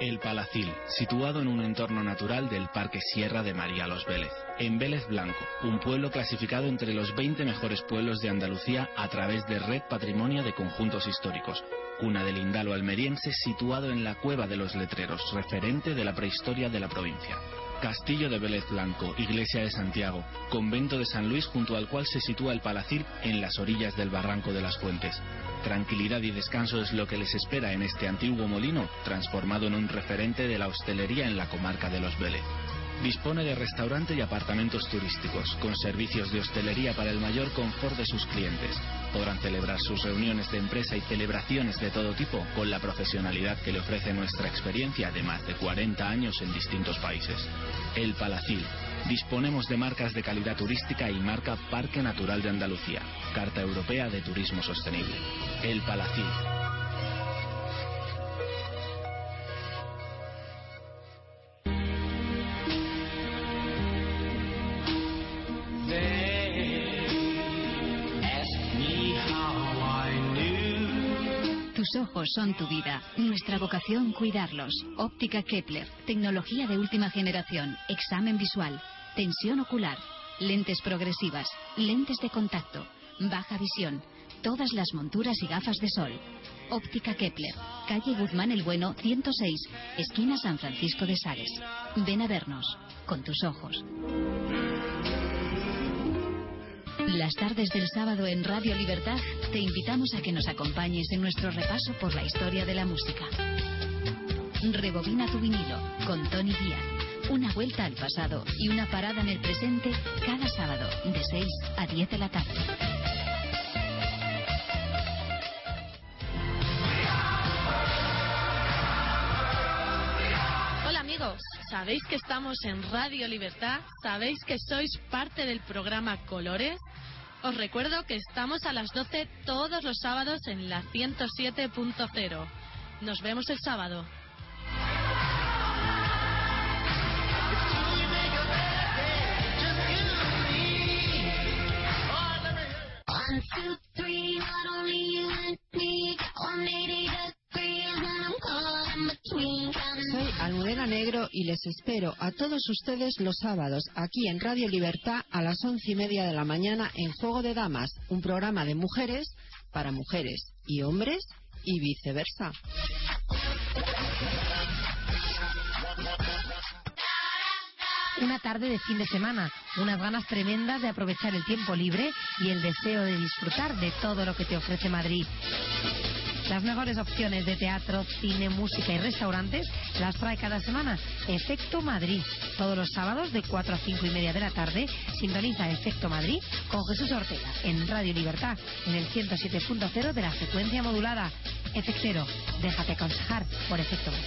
El Palacil, situado en un entorno natural del Parque Sierra de María Los Vélez, en Vélez Blanco, un pueblo clasificado entre los 20 mejores pueblos de Andalucía a través de Red Patrimonio de Conjuntos Históricos, cuna del Indalo almeriense situado en la Cueva de los Letreros, referente de la prehistoria de la provincia. Castillo de Vélez Blanco, Iglesia de Santiago, Convento de San Luis junto al cual se sitúa el Palacir en las orillas del Barranco de las Fuentes. Tranquilidad y descanso es lo que les espera en este antiguo molino, transformado en un referente de la hostelería en la comarca de los Vélez. Dispone de restaurante y apartamentos turísticos, con servicios de hostelería para el mayor confort de sus clientes. Podrán celebrar sus reuniones de empresa y celebraciones de todo tipo con la profesionalidad que le ofrece nuestra experiencia de más de 40 años en distintos países. El Palacil. Disponemos de marcas de calidad turística y marca Parque Natural de Andalucía, Carta Europea de Turismo Sostenible. El Palacil. Tus ojos son tu vida. Nuestra vocación cuidarlos. Óptica Kepler. Tecnología de última generación. Examen visual. Tensión ocular. Lentes progresivas. Lentes de contacto. Baja visión. Todas las monturas y gafas de sol. Óptica Kepler. Calle Guzmán el Bueno, 106. Esquina San Francisco de Sales. Ven a vernos. Con tus ojos. Las tardes del sábado en Radio Libertad te invitamos a que nos acompañes en nuestro repaso por la historia de la música. Rebobina tu vinilo con Tony Díaz. Una vuelta al pasado y una parada en el presente cada sábado de 6 a 10 de la tarde. ¿Sabéis que estamos en Radio Libertad? ¿Sabéis que sois parte del programa Colores? Os recuerdo que estamos a las 12 todos los sábados en la 107.0. Nos vemos el sábado. Soy Almudena Negro y les espero a todos ustedes los sábados aquí en Radio Libertad a las once y media de la mañana en Juego de Damas, un programa de mujeres para mujeres y hombres y viceversa. Una tarde de fin de semana, unas ganas tremendas de aprovechar el tiempo libre y el deseo de disfrutar de todo lo que te ofrece Madrid. Las mejores opciones de teatro, cine, música y restaurantes las trae cada semana Efecto Madrid. Todos los sábados de 4 a 5 y media de la tarde sintoniza Efecto Madrid con Jesús Ortega en Radio Libertad en el 107.0 de la frecuencia modulada. Efectero, déjate aconsejar por Efecto Madrid.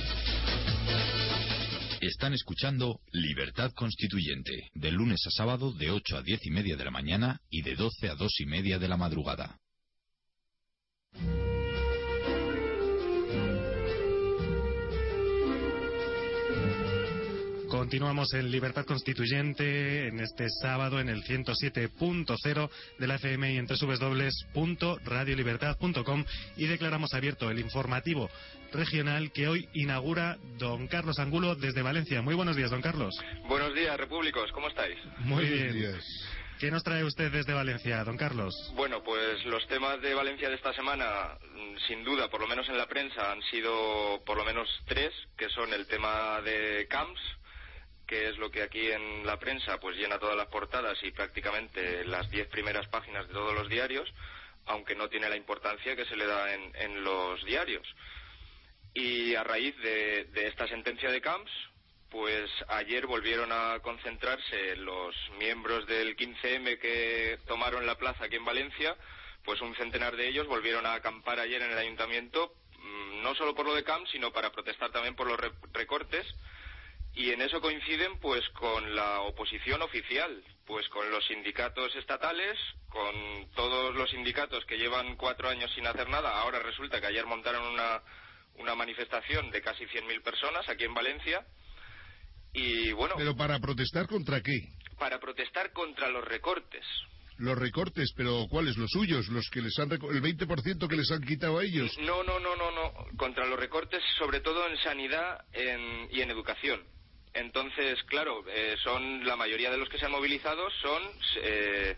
Están escuchando Libertad Constituyente, de lunes a sábado de 8 a 10 y media de la mañana y de 12 a 2 y media de la madrugada. Continuamos en Libertad Constituyente en este sábado en el 107.0 de la FM y en www.radiolibertad.com y declaramos abierto el informativo regional que hoy inaugura don Carlos Angulo desde Valencia. Muy buenos días, don Carlos. Buenos días, repúblicos, ¿cómo estáis? Muy bien. ¿Qué nos trae usted desde Valencia, don Carlos? Bueno, pues los temas de Valencia de esta semana, mm, sin duda, por lo menos en la prensa, han sido por lo menos tres, que son el tema de CAMS, que es lo que aquí en la prensa pues llena todas las portadas y prácticamente las diez primeras páginas de todos los diarios, aunque no tiene la importancia que se le da en, los diarios. Y a raíz de, esta sentencia de Camps, pues ayer volvieron a concentrarse los miembros del 15M que tomaron la plaza aquí en Valencia, pues un centenar de ellos volvieron a acampar ayer en el ayuntamiento, mm, no solo por lo de Camps, sino para protestar también por los recortes y en eso coinciden pues con la oposición oficial, pues con los sindicatos estatales, con todos los sindicatos que llevan cuatro años sin hacer nada. Ahora resulta que ayer montaron una, una manifestación de casi 100.000 personas aquí en Valencia. Y bueno. ¿Pero para protestar contra qué? Para protestar contra los recortes. Los recortes, pero ¿cuáles? ¿Los suyos? ¿Los que les han el 20% que les han quitado a ellos? No, no, no, no, no. Contra los recortes, sobre todo en sanidad y en educación. Entonces, claro, eh, son la mayoría de los que se han movilizado son eh,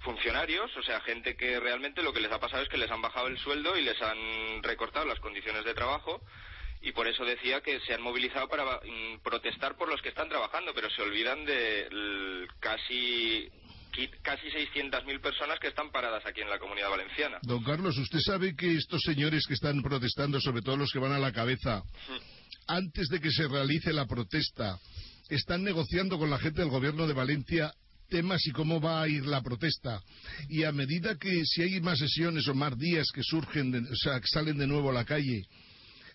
funcionarios, o sea, gente que realmente lo que les ha pasado es que les han bajado el sueldo y les han recortado las condiciones de trabajo y por eso decía que se han movilizado para mm, protestar por los que están trabajando, pero se olvidan de casi casi 600.000 personas que están paradas aquí en la comunidad valenciana. Don Carlos, usted sabe que estos señores que están protestando, sobre todo los que van a la cabeza, antes de que se realice la protesta, están negociando con la gente del gobierno de Valencia temas y cómo va a ir la protesta. Y a medida que si hay más sesiones o más días que surgen, o sea, que salen de nuevo a la calle,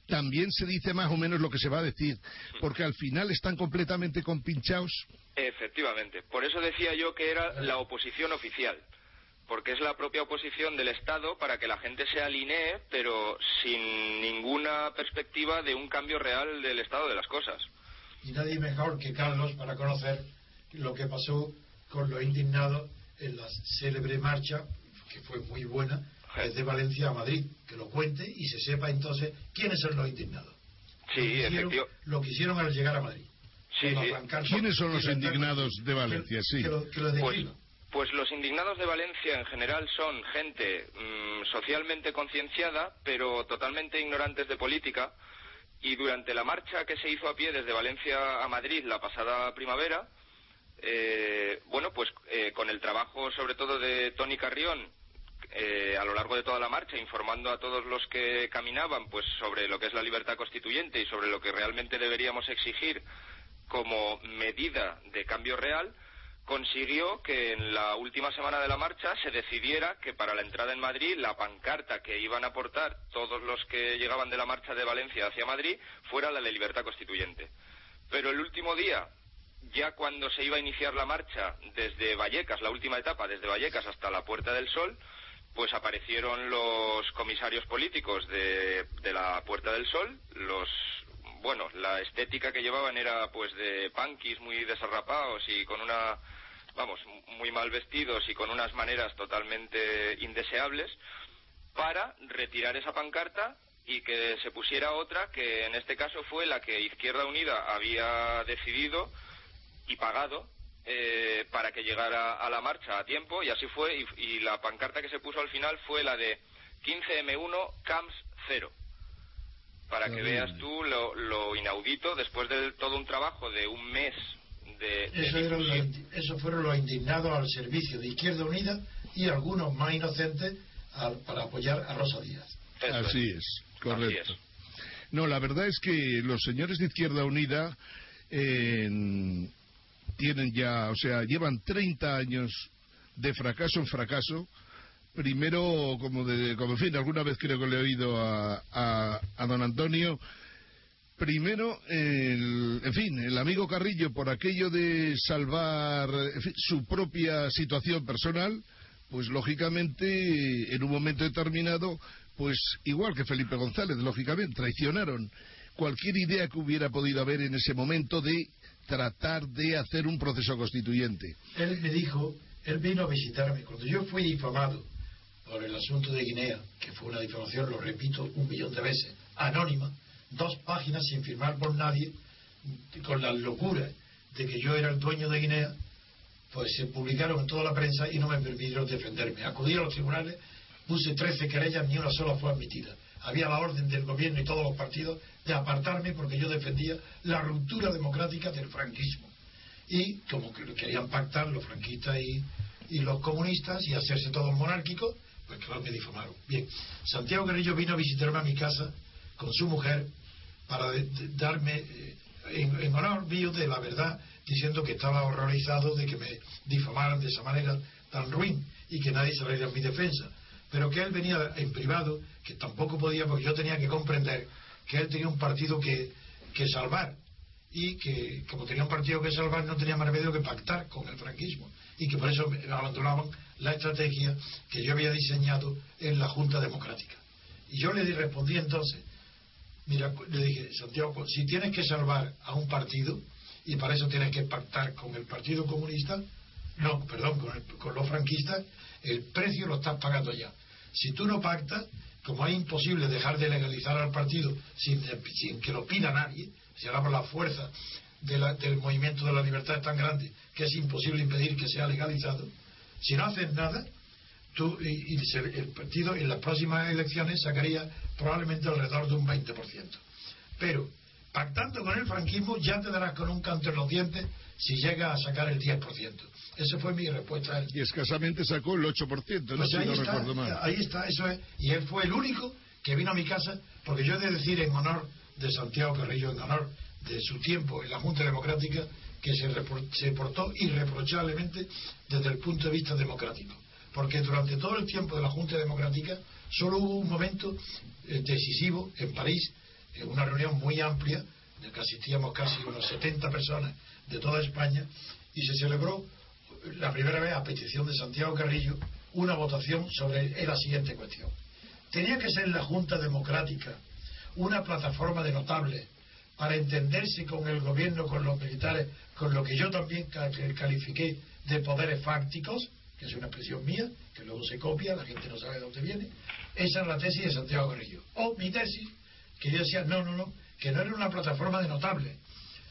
también se dice más o menos lo que se va a decir, porque al final están completamente compinchados. Efectivamente. Por eso decía yo que era la oposición oficial porque es la propia oposición del Estado para que la gente se alinee, pero sin ninguna perspectiva de un cambio real del estado de las cosas. Y nadie mejor que Carlos para conocer lo que pasó con los indignados en la célebre marcha, que fue muy buena, desde Valencia a Madrid. Que lo cuente y se sepa entonces quiénes son los indignados. Sí, efectivamente. Lo que hicieron al llegar a Madrid. Sí, sí. ¿Quiénes son los indignados de Valencia? sí. Que lo, que lo pues los indignados de Valencia en general son gente mm, socialmente concienciada, pero totalmente ignorantes de política. Y durante la marcha que se hizo a pie desde Valencia a Madrid la pasada primavera, eh, bueno, pues eh, con el trabajo sobre todo de Tony Carrión eh, a lo largo de toda la marcha, informando a todos los que caminaban, pues sobre lo que es la libertad constituyente y sobre lo que realmente deberíamos exigir como medida de cambio real, consiguió que en la última semana de la marcha se decidiera que para la entrada en Madrid la pancarta que iban a aportar todos los que llegaban de la marcha de Valencia hacia Madrid fuera la de libertad constituyente. Pero el último día, ya cuando se iba a iniciar la marcha desde Vallecas, la última etapa, desde Vallecas hasta la Puerta del Sol, pues aparecieron los comisarios políticos de, de la Puerta del Sol, los bueno, la estética que llevaban era pues de punkis muy desarrapados y con una vamos, muy mal vestidos y con unas maneras totalmente indeseables para retirar esa pancarta y que se pusiera otra que en este caso fue la que Izquierda Unida había decidido y pagado eh, para que llegara a la marcha a tiempo y así fue y, y la pancarta que se puso al final fue la de 15M1 CAMS 0 para que veas tú lo, lo inaudito después de todo un trabajo de un mes de, de Eso, los- eso fueron los indignados al servicio de Izquierda Unida y algunos más inocentes al- para apoyar a Rosa Díaz. Así es, correcto. No, la verdad es que los señores de Izquierda Unida eh, tienen ya, o sea, llevan 30 años de fracaso en fracaso. Primero, como de, como en fin, alguna vez creo que le he oído a, a, a don Antonio, Primero, el, en fin, el amigo Carrillo, por aquello de salvar su propia situación personal, pues lógicamente, en un momento determinado, pues igual que Felipe González, lógicamente, traicionaron cualquier idea que hubiera podido haber en ese momento de tratar de hacer un proceso constituyente. Él me dijo, él vino a visitarme cuando yo fui difamado por el asunto de Guinea, que fue una difamación, lo repito un millón de veces, anónima, dos páginas sin firmar por nadie, con la locura de que yo era el dueño de Guinea, pues se publicaron en toda la prensa y no me permitieron defenderme. Acudí a los tribunales, puse 13 querellas, ni una sola fue admitida. Había la orden del gobierno y todos los partidos de apartarme porque yo defendía la ruptura democrática del franquismo. Y como que querían pactar los franquistas y, y los comunistas y hacerse todos monárquicos, pues claro, me difamaron. Bien, Santiago Guerrillo vino a visitarme a mi casa con su mujer para darme, eh, en, honor mío de la verdad, diciendo que estaba horrorizado de que me difamaran de esa manera tan ruin y que nadie saliera en mi defensa. Pero que él venía en privado, que tampoco podía, porque yo tenía que comprender que él tenía un partido que, que salvar y que como tenía un partido que salvar no tenía más remedio que pactar con el franquismo y que por eso abandonaban la estrategia que yo había diseñado en la Junta Democrática. Y yo le respondí entonces, mira, le dije, Santiago, si tienes que salvar a un partido y para eso tienes que pactar con el Partido Comunista, no, perdón, con, el- con los franquistas, el precio lo estás pagando ya. Si tú no pactas, como es imposible dejar de legalizar al partido sin, sin que lo pida nadie, si ahora por la fuerza de la- del movimiento de la libertad es tan grande que es imposible impedir que sea legalizado, si no haces nada, tú, y, y el partido en las próximas elecciones sacaría probablemente alrededor de un 20%. Pero pactando con el franquismo ya te darás con un canto en los dientes si llega a sacar el 10%. Esa fue mi respuesta a él. Y escasamente sacó el 8%, no Pues si ahí, no está, recuerdo mal. ahí está, eso es. Y él fue el único que vino a mi casa, porque yo he de decir en honor de Santiago Carrillo, en honor de su tiempo en la Junta Democrática, que se, se portó irreprochablemente desde el punto de vista democrático. Porque durante todo el tiempo de la Junta Democrática solo hubo un momento eh, decisivo en París, en una reunión muy amplia, de que asistíamos casi unos 70 personas de toda España, y se celebró la primera vez a petición de Santiago Carrillo una votación sobre la siguiente cuestión. Tenía que ser la Junta Democrática una plataforma de notables para entenderse con el gobierno, con los militares, con lo que yo también califiqué de poderes fácticos, que es una expresión mía, que luego se copia, la gente no sabe de dónde viene. Esa es la tesis de Santiago Carrillo. O mi tesis, que yo decía, no, no, no, que no era una plataforma de notables,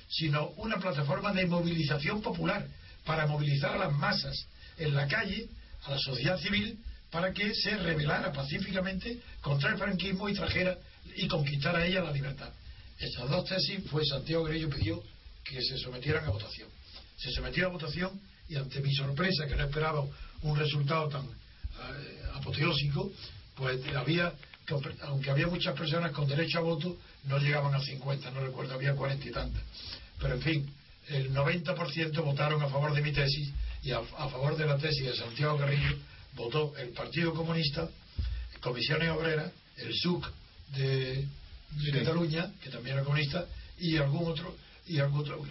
sino una plataforma de movilización popular para movilizar a las masas en la calle, a la sociedad civil, para que se rebelara pacíficamente contra el franquismo y trajera y conquistara a ella la libertad. Esas dos tesis fue Santiago Grello pidió que se sometieran a votación. Se sometió a votación y ante mi sorpresa, que no esperaba un resultado tan eh, apoteósico, pues había, aunque había muchas personas con derecho a voto, no llegaban a 50, no recuerdo, había cuarenta y tantas. Pero en fin, el 90% votaron a favor de mi tesis y a, a favor de la tesis de Santiago Carrillo votó el Partido Comunista, Comisiones Obreras, el SUC de, de Sí. Cataluña, que también era comunista, y algún otro, y algo otro,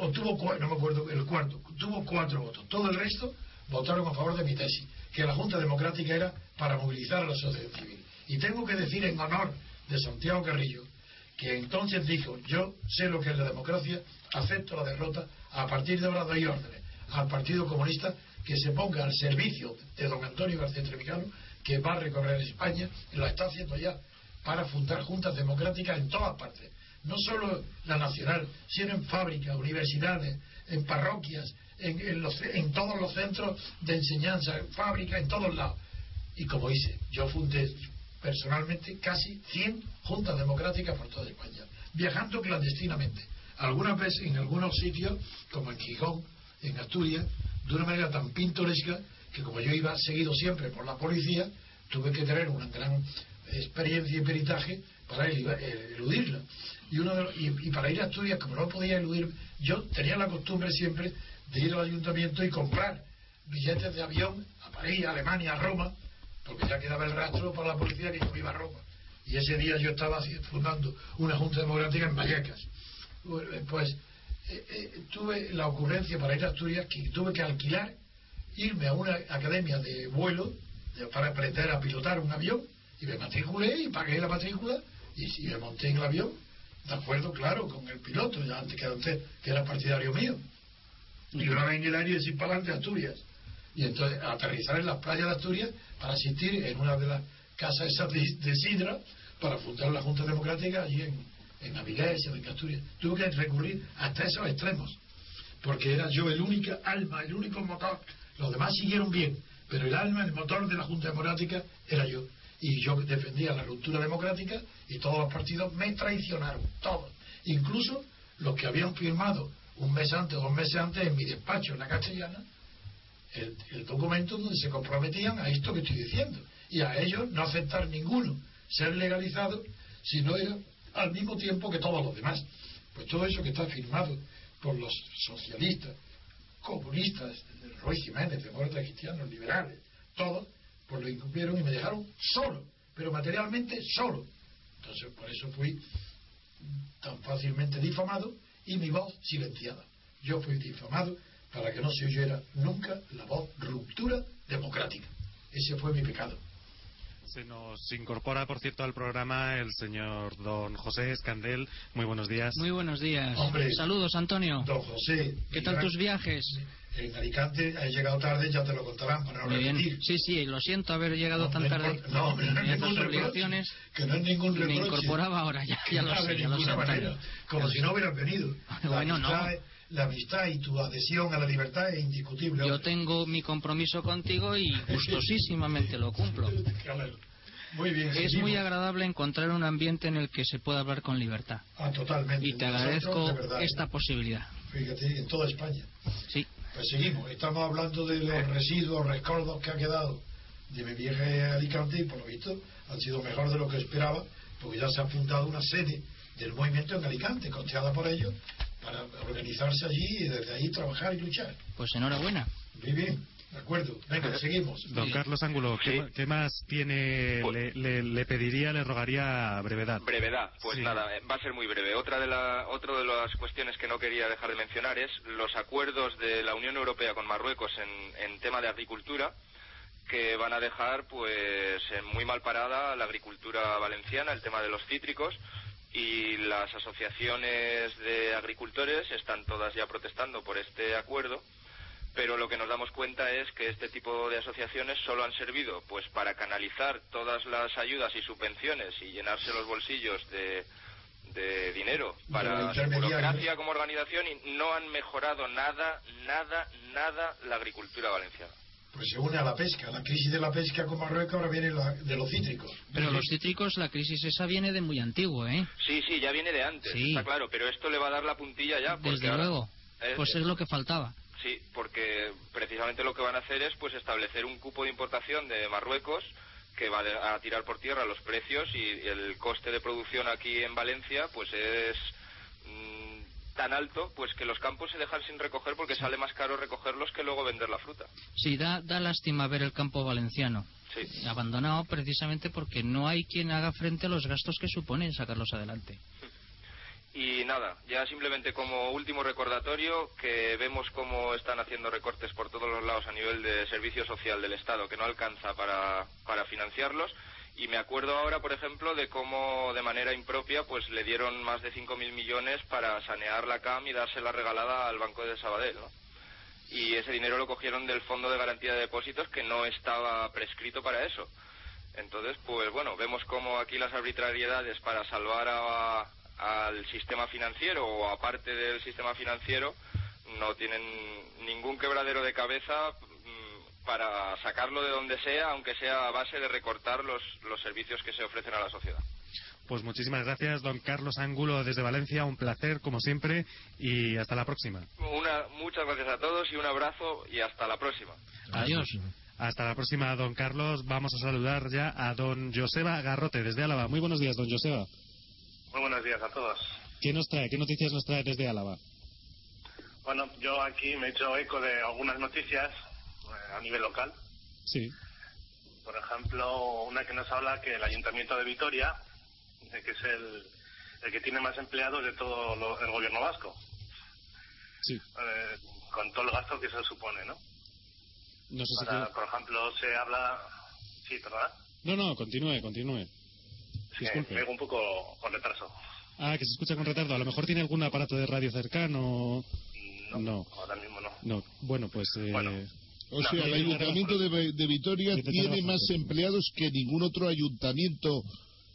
obtuvo, no me acuerdo, el cuarto, tuvo cuatro votos. Todo el resto votaron a favor de mi tesis, que la Junta Democrática era para movilizar a la sociedad civil. Y tengo que decir en honor de Santiago Carrillo, que entonces dijo, yo sé lo que es la democracia, acepto la derrota, a partir de ahora doy órdenes al Partido Comunista que se ponga al servicio de don Antonio García Trevijano, que va a recorrer España, lo está haciendo ya, para fundar juntas democráticas en todas partes. No solo la nacional, sino en fábricas, universidades, en parroquias, en, en los- en todos los centros de enseñanza, en fábricas, en todos lados. Y como hice, yo fundé personalmente casi 100 juntas democráticas por toda España, viajando clandestinamente. Algunas veces en algunos sitios, como en Gijón, en Asturias, de una manera tan pintoresca que como yo iba seguido siempre por la policía, tuve que tener una gran experiencia y peritaje para el- el- eludirla. Y, uno de los- y, para ir a Asturias, como no podía eludir, yo tenía la costumbre siempre de ir al ayuntamiento y comprar billetes de avión a París, a Alemania, a Roma, porque ya quedaba el rastro para la policía que yo iba a Roma. Y ese día yo estaba fundando una Junta Democrática en Vallecas. Pues eh, eh, tuve la ocurrencia para ir a Asturias que tuve que alquilar, irme a una academia de vuelo para aprender a pilotar un avión y me matriculé y pagué la matrícula y, si me monté en el avión, de acuerdo, claro, con el piloto, ya antes que antes, que era partidario mío. Y una vez en el aire sin para adelante Asturias. Y entonces aterrizar en las playas de Asturias para asistir en una de las casas esas de, de Sidra para fundar la Junta Democrática allí en, en Avilés en Asturias. Tuve que recurrir hasta esos extremos, porque era yo el único alma, el único motor. Los demás siguieron bien, pero el alma, el motor de la Junta Democrática era yo. Y yo defendía la ruptura democrática y todos los partidos me traicionaron, todos. Incluso los que habían firmado un mes antes, dos meses antes, en mi despacho en la castellana, el, documento donde se comprometían a esto que estoy diciendo y a ellos no aceptar ninguno ser legalizado si no era al mismo tiempo que todos los demás. Pues todo eso que está firmado por los socialistas, comunistas, Roy Jiménez, demócratas cristianos, liberales, todos, pues lo incumplieron y me dejaron solo, pero materialmente solo. Entonces, por eso fui tan fácilmente difamado y mi voz silenciada. Yo fui difamado para que no se oyera nunca la voz ruptura democrática. Ese fue mi pecado. Se nos incorpora, por cierto, al programa el señor don José Escandel. Muy buenos días. Muy buenos días. Hombre. Saludos, Antonio. Don José. ¿Qué tal tus viajes? En Alicante he llegado tarde, ya te lo contarán para no Muy bien. repetir. Sí, sí, lo siento haber llegado No, tan no tarde. importa. No, no reproche. obligaciones. Que no es ningún y Me reproche. incorporaba ahora, ya, ya lo no, sé, ya lo sé. manera. Como si no hubieras venido. La, Bueno, no. la amistad y tu adhesión a la libertad es indiscutible. Yo tengo mi compromiso contigo y gustosísimamente lo cumplo. Muy bien. Es seguimos. muy agradable encontrar un ambiente en el que se pueda hablar con libertad. Ah, totalmente. Y te Nosotros, agradezco de verdad, esta posibilidad. Fíjate, en toda España. Sí. Pues seguimos. Estamos hablando de los residuos, rescoldos que ha quedado de mi viaje a Alicante y por lo visto han sido mejor de lo que esperaba, porque ya se ha fundado una sede del movimiento en Alicante, costeada por ellos, para organizarse allí y desde ahí trabajar y luchar. Pues enhorabuena. Muy bien, de acuerdo. Venga, seguimos. Don Carlos Ángulo, ¿qué, qué más tiene? Le, le- le pediría, le rogaría brevedad. Brevedad, pues Sí. nada, va a ser muy breve. Otra de la, otro de las cuestiones que no quería dejar de mencionar es los acuerdos de la Unión Europea con Marruecos en, en tema de agricultura que van a dejar pues en muy mal parada la agricultura valenciana, el tema de los cítricos y las asociaciones de agricultores están todas ya protestando por este acuerdo pero lo que nos damos cuenta es que este tipo de asociaciones solo han servido pues para canalizar todas las ayudas y subvenciones y llenarse los bolsillos de, de dinero para intermediarios. burocracia como organización y no han mejorado nada, nada, nada la agricultura valenciana. Pues se une a la pesca. La crisis de la pesca con Marruecos ahora viene la- de los cítricos. Pero los cítricos, la crisis esa viene de muy antiguo, ¿eh? Sí, sí, ya viene de antes, Sí. está claro, pero esto le va a dar la puntilla ya. Desde ahora- luego. Pues es lo que faltaba. Sí, porque precisamente lo que van a hacer es pues establecer un cupo de importación de Marruecos que va a tirar por tierra los precios y el coste de producción aquí en Valencia pues es mm, tan alto pues que los campos se dejan sin recoger porque sale más caro recogerlos que luego vender la fruta. Sí, da, da lástima ver el campo valenciano. Sí. Abandonado precisamente porque no hay quien haga frente a los gastos que suponen sacarlos adelante. Y nada, ya simplemente como último recordatorio que vemos cómo están haciendo recortes por todos los lados a nivel de servicio social del Estado, que no alcanza para, para financiarlos. Y me acuerdo ahora, por ejemplo, de cómo de manera impropia pues le dieron más de 5.000 millones para sanear la CAM y dársela regalada al Banco de Sabadell, ¿no? Y ese dinero lo cogieron del Fondo de Garantía de Depósitos que no estaba prescrito para eso. Entonces, pues bueno, vemos cómo aquí las arbitrariedades para salvar a, al sistema financiero o aparte del sistema financiero no tienen ningún quebradero de cabeza mm, para sacarlo de donde sea, aunque sea a base de recortar los, los servicios que se ofrecen a la sociedad. Pues muchísimas gracias, don Carlos Ángulo, desde Valencia. Un placer, como siempre, y hasta la próxima. Una, muchas gracias a todos y un abrazo y hasta la próxima. Adiós. Hasta la próxima, don Carlos. Vamos a saludar ya a don Joseba Garrote, desde Álava. Muy buenos días, don Joseba. Muy buenos días a todos. ¿Qué nos trae? ¿Qué noticias nos trae desde Álava? Bueno, yo aquí me he hecho eco de algunas noticias eh, a nivel local. Sí. Por ejemplo, una que nos habla que el Ayuntamiento de Vitoria, eh, que es el, el que tiene más empleados de todo lo- el gobierno vasco. Sí. Eh, con todo el gasto que se supone, ¿no? No sé si Para- por ejemplo, se habla... Sí, ¿verdad? No, no, continúe, continúe. Sí, Disculpe. me vengo un poco con retraso. Ah, que se escucha con retardo. A lo mejor tiene algún aparato de radio cercano. No. Ahora mismo no. No. Bueno, pues. eh, O sea, el Ayuntamiento de, de Vitoria tiene más empleados que ningún otro ayuntamiento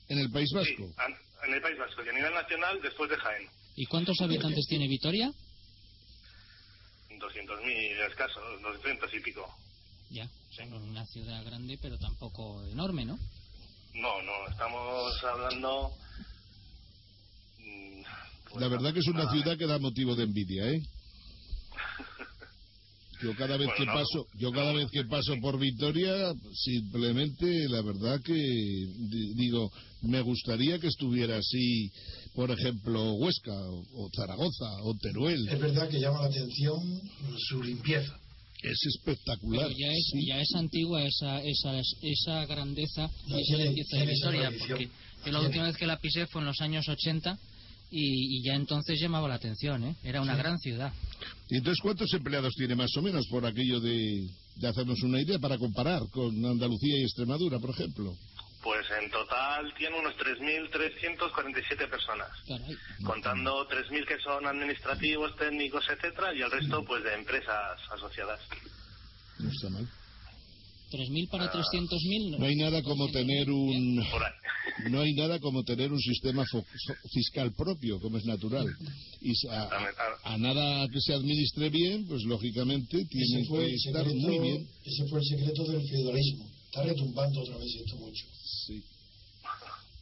en el País Vasco. An- En el País Vasco y a nivel nacional después de Jaén. ¿Y cuántos habitantes tiene Vitoria? 200.000 escasos, 200 y pico. Ya, son una ciudad grande, pero tampoco enorme, ¿no? No, no, estamos hablando... mm, pues La verdad que es una ciudad que da motivo de envidia, ¿eh? Yo cada vez Bueno, que no. paso, yo cada vez que paso por Vitoria, simplemente la verdad que di- digo, me gustaría que estuviera así, por ejemplo, Huesca o, o Zaragoza o Teruel. Es verdad que llama la atención su limpieza. Es espectacular. Ya es, sí. ya es antigua esa, esa, esa grandeza No, y esa limpieza de Vitoria, porque yo la última vez que la pisé fue en los años 80 y, y ya entonces llamaba la atención, ¿eh? Era una Sí. gran ciudad. ¿Y entonces cuántos empleados tiene más o menos por aquello de, de hacernos una idea para comparar con Andalucía y Extremadura, por ejemplo? Pues en total tiene unos 3.347 personas, contando 3.000 que son administrativos, técnicos, etcétera, y el resto pues de empresas asociadas. No está mal. 3.000 para 300.000. No hay nada como tener un no hay nada como tener un sistema fiscal propio, como es natural. Y a, a- a nada que se administre bien, pues lógicamente tiene fue, que estar muy bien. ese fue el secreto del feudalismo. Está retumbando otra vez esto mucho. Sí.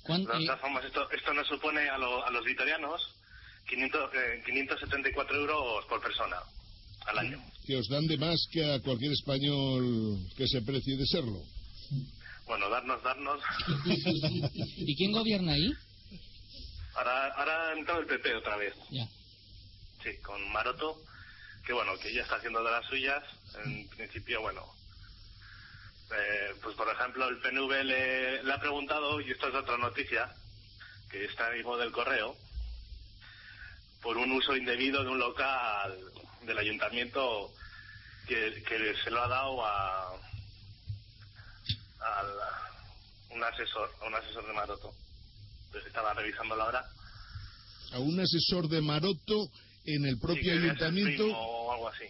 De todas formas, esto, esto nos supone a, lo- a los vitorianos 500, eh, 574 euros por persona al año. Que os dan de más que a cualquier español que se precie de serlo. Bueno, darnos, darnos. ¿Y quién gobierna ahí? Ahora, ahora ha entrado el PP otra vez. Ya. Sí, con Maroto, que bueno, que ya está haciendo de las suyas. En principio, bueno. Eh, pues por ejemplo, el PNV le, le ha preguntado, y esto es otra noticia, que está en del correo, por un uso indebido de un local del ayuntamiento que, que se lo ha dado a, a la- un asesor, a un asesor de Maroto. Entonces estaba revisando la hora. A un asesor de Maroto en el Sí, propio ser ayuntamiento. o algo así.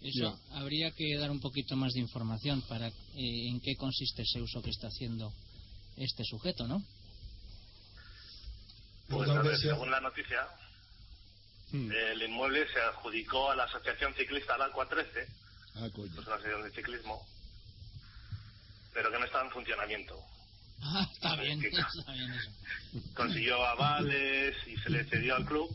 Eso habría que dar un poquito más de información para eh, en qué consiste ese uso que está haciendo este sujeto, ¿no? Pues a ver, según la noticia, el inmueble se adjudicó a la Asociación Ciclista al Aqua 13, Ah, coño. pues una asociación de ciclismo, pero que no estaba en funcionamiento. Ah, está bien, está bien eso. Consiguió avales y se le cedió al club.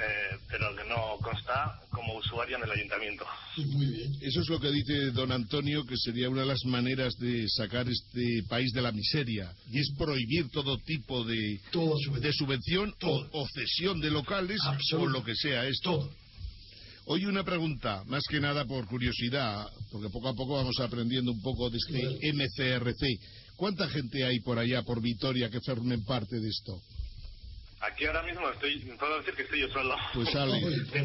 Eh, pero que no consta como usuario en el ayuntamiento. Muy bien. Eso es lo que dice don Antonio, que sería una de las maneras de sacar este país de la miseria. Y es prohibir todo tipo de, de subvención o, o cesión de locales o lo que sea esto. Oye, una pregunta, más que nada por curiosidad, porque poco a poco vamos aprendiendo un poco de este MCRC. ¿Cuánta gente hay por allá, por Vitoria, que formen parte de esto? Aquí ahora mismo estoy, puedo decir que estoy yo solo. Pues Ale,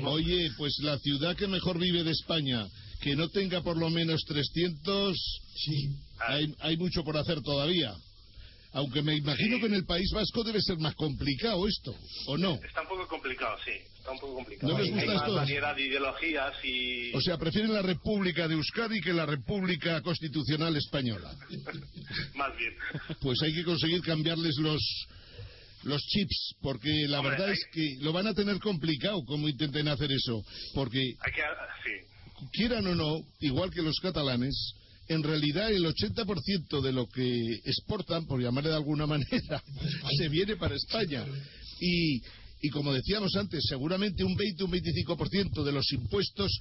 oye, pues la ciudad que mejor vive de España, que no tenga por lo menos 300, sí. hay, hay mucho por hacer todavía. Aunque me imagino que en el País Vasco debe ser más complicado esto, ¿o no? Está un poco complicado, sí. Está un poco complicado. ¿No les gusta Hay más esto? variedad de ideologías y... O sea, prefieren la República de Euskadi que la República Constitucional Española. Más bien. Pues hay que conseguir cambiarles los los chips, porque la Hombre, verdad hay- es que lo van a tener complicado como intenten hacer eso, porque Hay que... Sí. quieran o no, igual que los catalanes, en realidad el 80% de lo que exportan, por llamarle de alguna manera, se viene para España. Y, y como decíamos antes, seguramente un 20 o un 25% de los impuestos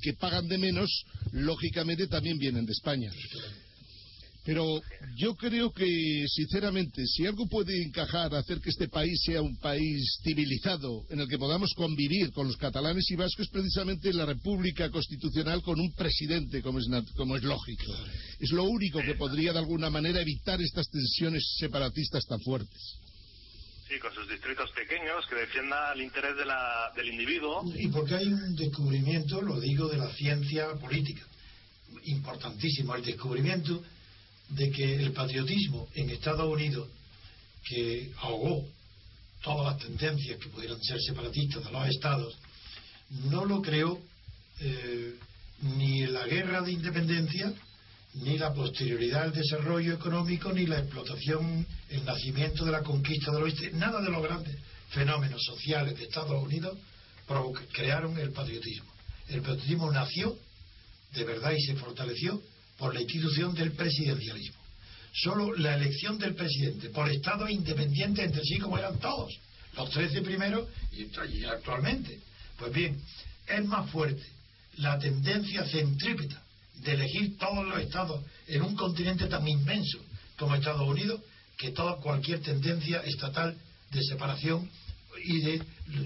que pagan de menos, lógicamente también vienen de España. Pero yo creo que, sinceramente, si algo puede encajar, hacer que este país sea un país civilizado, en el que podamos convivir con los catalanes y vascos, es precisamente la República Constitucional con un presidente, como es, nat- como es lógico. Es lo único que podría, de alguna manera, evitar estas tensiones separatistas tan fuertes. Sí, con sus distritos pequeños, que defienda el interés de la, del individuo. Y porque hay un descubrimiento, lo digo, de la ciencia política, importantísimo, el descubrimiento de que el patriotismo en Estados Unidos, que ahogó todas las tendencias que pudieran ser separatistas de los estados, no lo creó eh, ni la guerra de independencia, ni la posterioridad al desarrollo económico, ni la explotación, el nacimiento de la conquista del oeste, nada de los grandes fenómenos sociales de Estados Unidos crearon el patriotismo. El patriotismo nació de verdad y se fortaleció por la institución del presidencialismo. Solo la elección del presidente por estados independientes entre sí como eran todos, los 13 primeros y, actualmente. Pues bien, es más fuerte la tendencia centrípeta de elegir todos los estados en un continente tan inmenso como Estados Unidos que toda cualquier tendencia estatal de separación y de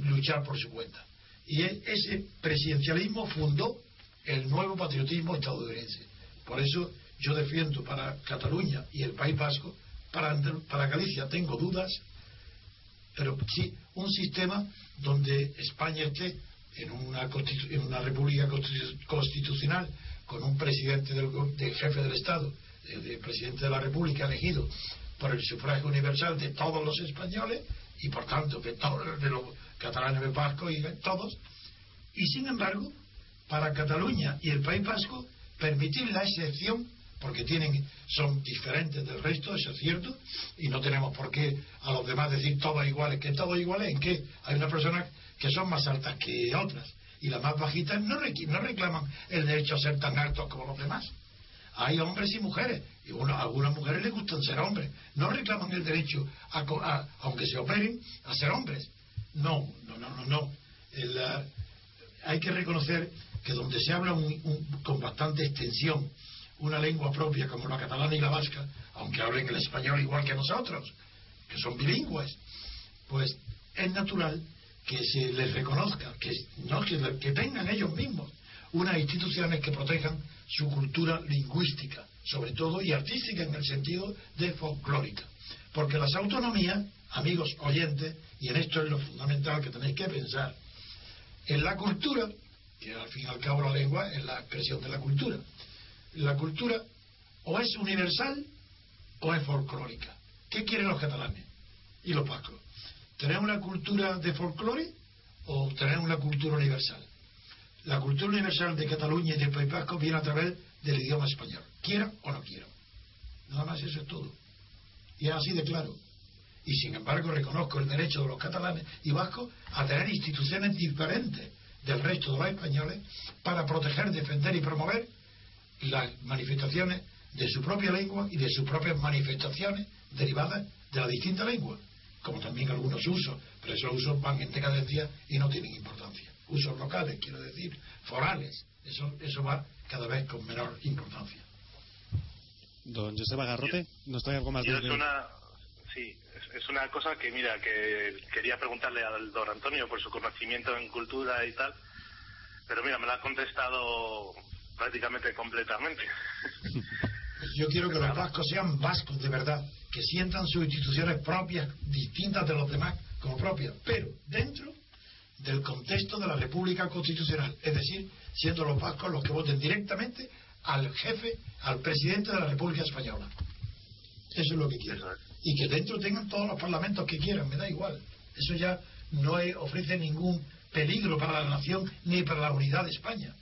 luchar por su cuenta. Y ese presidencialismo fundó el nuevo patriotismo estadounidense. Por eso yo defiendo para Cataluña y el País Vasco, para, para Galicia tengo dudas, pero sí un sistema donde España esté en una, en una república constitu- constitucional con un presidente del, jefe del Estado, del, del presidente de la República elegido por el sufragio universal de todos los españoles y por tanto de, todos de los catalanes vascos y de todos. Y sin embargo, para Cataluña y el País Vasco, permitir la excepción, porque tienen, son diferentes del resto, eso es cierto, y no tenemos por qué a los demás decir todos iguales, que todos iguales, en que hay unas personas que son más altas que otras, y las más bajitas no, no reclaman el derecho a ser tan altos como los demás. Hay hombres y mujeres, y a algunas mujeres les gustan ser hombres, no reclaman el derecho, a, a- aunque se operen, a ser hombres. No, no, no, no, no. El, ah, hay que reconocer que donde se habla un- un- con bastante extensión una lengua propia como la catalana y la vasca, aunque hablen el español igual que nosotros, que son bilingües, pues es natural que se les reconozca, que, no, que, que tengan ellos mismos unas instituciones que protejan su cultura lingüística, sobre todo y artística en el sentido de folclórica. Porque las autonomías, amigos oyentes, y en esto es lo fundamental que tenéis que pensar, en la cultura, que al fin y al cabo la lengua es la expresión de la cultura, la cultura o es universal o es folclórica. ¿Qué quieren los catalanes y los vascos? ¿Tener una cultura de folclore o tener una cultura universal? La cultura universal de Cataluña y del País Vasco viene a través del idioma español, quieran o no quieran. Nada más eso es todo. Y es así de claro. Y sin embargo reconozco el derecho de los catalanes y vascos a tener instituciones diferentes del resto de los españoles para proteger, defender y promover las manifestaciones de su propia lengua y de sus propias manifestaciones derivadas de la distinta lengua, como también algunos usos, pero esos usos van en decadencia y no tienen importancia. Usos locales, quiero decir, forales, eso, eso va cada vez con menor importancia. Don Joseba Garrote, ¿nos trae algo más Yo de una, sí, es, una cosa que, mira, que quería preguntarle al don Antonio por su conocimiento en cultura y tal, pero mira, me la ha contestado prácticamente completamente. Yo quiero que los vascos sean vascos de verdad, que sientan sus instituciones propias, distintas de los demás, como propia, pero dentro del contexto de la República Constitucional, es decir, siendo los vascos los que voten directamente al jefe, al presidente de la República Española. Eso es lo que quiero. Y que dentro tengan todos los parlamentos que quieran, me da igual. Eso ya no es- ofrece ningún peligro para la nación ni para la unidad de España.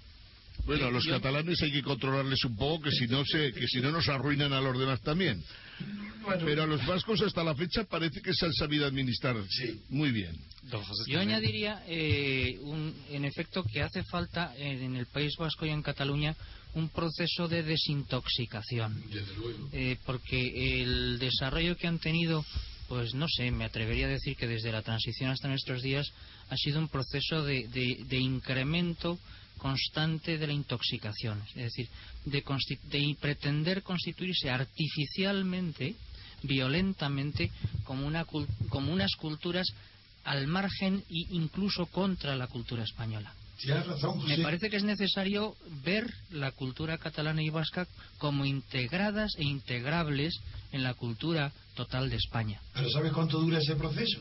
Bueno, a los catalanes hay que controlarles un poco, que si no se, que si no nos arruinan a los demás también. Pero a los vascos hasta la fecha parece que se han sabido administrar muy bien. Yo añadiría, eh, un- en efecto, que hace falta en, en el País Vasco y en Cataluña un proceso de desintoxicación. Eh, porque el desarrollo que han tenido, pues no sé, me atrevería a decir que desde la transición hasta nuestros días ha sido un proceso de, de- de incremento constante de la intoxicación. Es decir, de, de pretender constituirse artificialmente, violentamente, como, una, como unas culturas al margen e incluso contra la cultura española. Razón, Me parece que es necesario ver la cultura catalana y vasca como integradas e integrables en la cultura total de España. ¿Pero sabes cuánto dura ese proceso?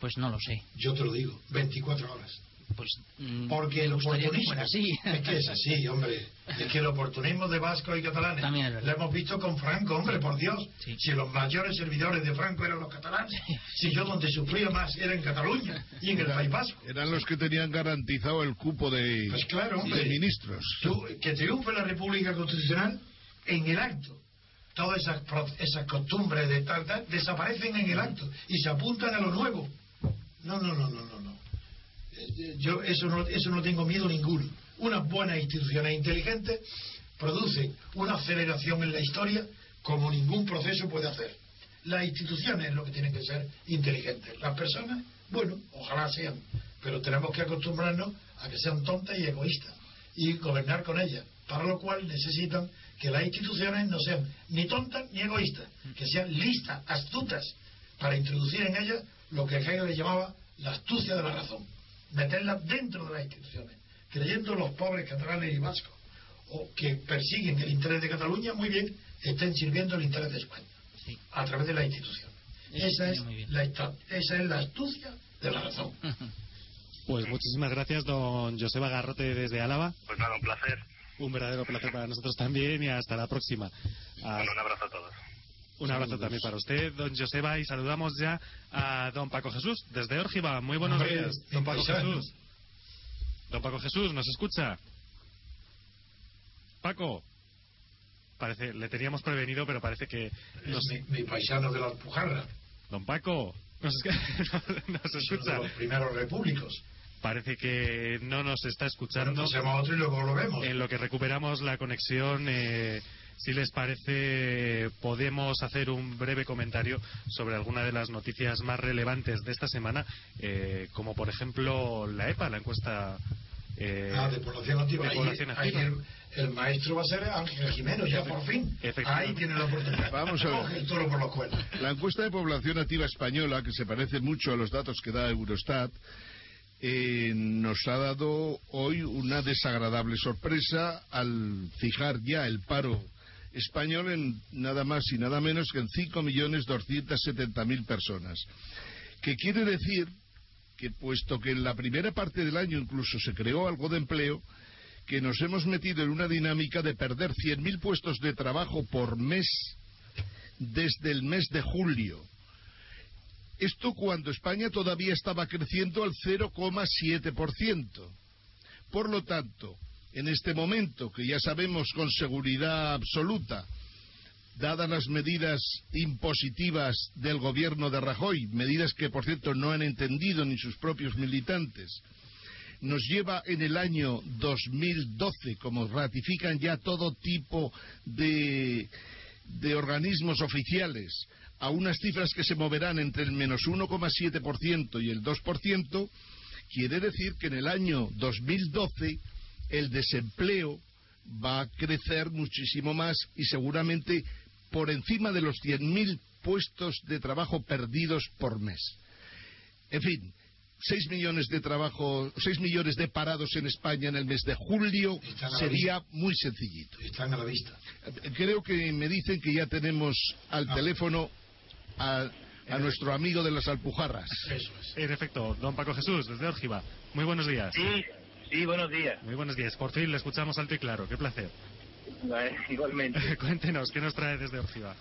Pues no lo sé. Yo te lo digo, 24 horas. Pues mm, Porque el oportunismo así. es que es así, hombre. Es que el oportunismo de vascos y catalanes lo hemos visto con Franco, hombre, por Dios. Si los mayores servidores de Franco eran los catalanes, si yo donde sufría más era en Cataluña y en el País Vasco. Eran los que tenían garantizado el cupo de, Pues claro, hombre. de ministros. Tú, que triunfe la República Constitucional en el acto. Todas esas, pro- esas costumbres de tal, tal, desaparecen en el acto y se apuntan a lo nuevo. No, no, no, no, no. no. Yo eso no, eso no tengo miedo ninguno. Unas buenas instituciones inteligentes producen una aceleración en la historia como ningún proceso puede hacer. Las instituciones es lo que tienen que ser inteligentes. Las personas, bueno, ojalá sean, pero tenemos que acostumbrarnos a que sean tontas y egoístas y gobernar con ellas, para lo cual necesitan que las instituciones no sean ni tontas ni egoístas, que sean listas, astutas, para introducir en ellas lo que Hegel llamaba la astucia de la razón, meterlas dentro de las instituciones, creyendo los pobres catalanes y vascos, o que persiguen el interés de Cataluña, muy bien, estén sirviendo el interés de España, a través de las instituciones. Esa es, la, esta- esa es la astucia de la razón. Pues muchísimas gracias, don Joseba Garrote desde Álava. Pues nada, un placer. Un verdadero placer para nosotros también y hasta la próxima. Bueno, un abrazo a todos. Un abrazo también para usted, don Joseba, y saludamos ya a don Paco Jesús, desde Órgiva. Muy buenos Hombre, días, don Paco. Jesús. Don Paco Jesús, ¿nos escucha? Paco. Parece, le teníamos prevenido, pero parece que... Nos... mi, mi paisano de la Alpujarra. Don Paco, ¿nos, nos escucha? de los primeros repúblicos. Parece que no nos está escuchando. Bueno, a otro y luego lo vemos. En lo que recuperamos la conexión, eh, si les parece, podemos hacer un breve comentario sobre alguna de las noticias más relevantes de esta semana, eh, como por ejemplo la EPA, la encuesta eh, Ah, de población activa. de Ahí- población ahí activa. el, el maestro va a ser Ángel Jimeno, ya por fin. Ahí tiene la oportunidad. Vamos a ver. Coge el toro por los cuernos. La encuesta de población activa española, que se parece mucho a los datos que da Eurostat, eh, nos ha dado hoy una desagradable sorpresa al fijar ya el paro español en nada más y nada menos que en 5.270.000 personas. Que quiere decir que puesto que en la primera parte del año incluso se creó algo de empleo, que nos hemos metido en una dinámica de perder 100.000 puestos de trabajo por mes desde el mes de julio. Esto cuando España todavía estaba creciendo al 0,7%. Por lo tanto, en este momento, que ya sabemos con seguridad absoluta, dadas las medidas impositivas del gobierno de Rajoy, medidas que por cierto no han entendido ni sus propios militantes, nos lleva en el año 2012, como ratifican ya todo tipo de, organismos oficiales, a unas cifras que se moverán entre el menos 1,7% y el 2%, quiere decir que en el año 2012 el desempleo va a crecer muchísimo más y seguramente por encima de los 100.000 puestos de trabajo perdidos por mes. En fin, 6 millones de trabajo, 6 millones de parados en España en el mes de julio sería muy sencillito. Están a la vista. Creo que me dicen que ya tenemos al Ah. teléfono a a nuestro amigo de las Alpujarras. En efecto, don Paco Jesús, desde Órgiva. Muy buenos días. Sí, sí, buenos días. Muy buenos días. Por fin le escuchamos alto y claro. Qué placer. Eh, igualmente. Cuéntenos, ¿qué nos trae desde Órgiva?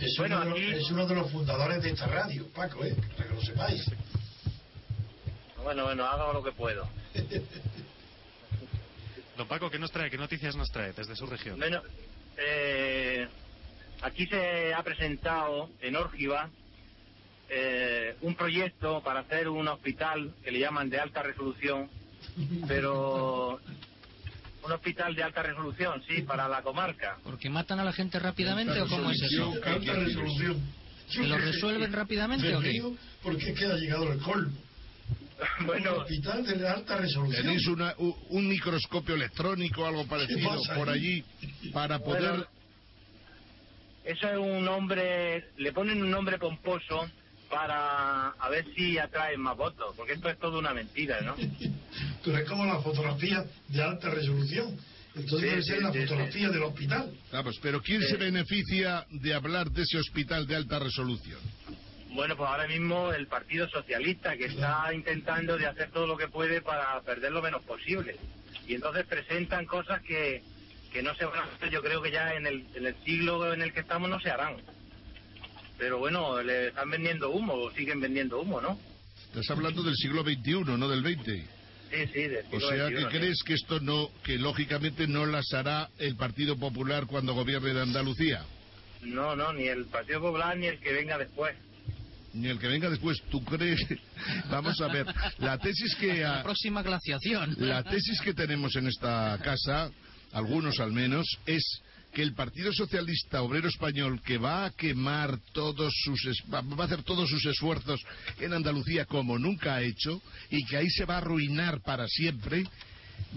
Es, Bueno, uno de los- aquí- es uno de los fundadores de esta radio, Paco, ¿eh? Para que lo sepáis. Bueno, bueno, hago lo que puedo. Don Paco, ¿qué nos trae? ¿Qué noticias nos trae desde su región? Bueno, eh, aquí se ha presentado en Órgiva eh, un proyecto para hacer un hospital que le llaman de alta resolución, pero un hospital de alta resolución, sí, para la comarca. ¿Porque matan a la gente rápidamente o cómo es eso? Alta resolución. ¿Que lo resuelven rápidamente o qué? porque es que ha llegado el colmo. Bueno, Un hospital de alta resolución. ¿Tenéis una- un microscopio electrónico o algo parecido por allí para poder... Bueno, eso es un nombre, le ponen un nombre pomposo para a ver si atraen más votos, porque esto es toda una mentira, ¿no? Pero es como la fotografía de alta resolución. Entonces Sí, debe ser sí, la sí, fotografía del hospital. Vamos, pero ¿quién se beneficia de hablar de ese hospital de alta resolución? Bueno, pues ahora mismo el Partido Socialista, que está intentando de hacer todo lo que puede para perder lo menos posible. Y entonces presentan cosas que, que no se van a hacer, yo creo que ya en el, en el siglo en el que estamos no se harán. Pero bueno, le están vendiendo humo, o siguen vendiendo humo, ¿no? Estás hablando del siglo XXI, no del XX. Sí, sí, del O sea, XXI, que sí. crees que esto no, que lógicamente no las hará el Partido Popular cuando gobierne en Andalucía. No, no, ni el Partido Popular ni el que venga después. Ni el que venga después, ¿tú crees? Vamos a ver, la tesis que... La próxima glaciación. La tesis que tenemos en esta casa, algunos al menos, es que el Partido Socialista Obrero Español, que va a quemar todos sus, va a hacer todos sus esfuerzos en Andalucía como nunca ha hecho, y que ahí se va a arruinar para siempre,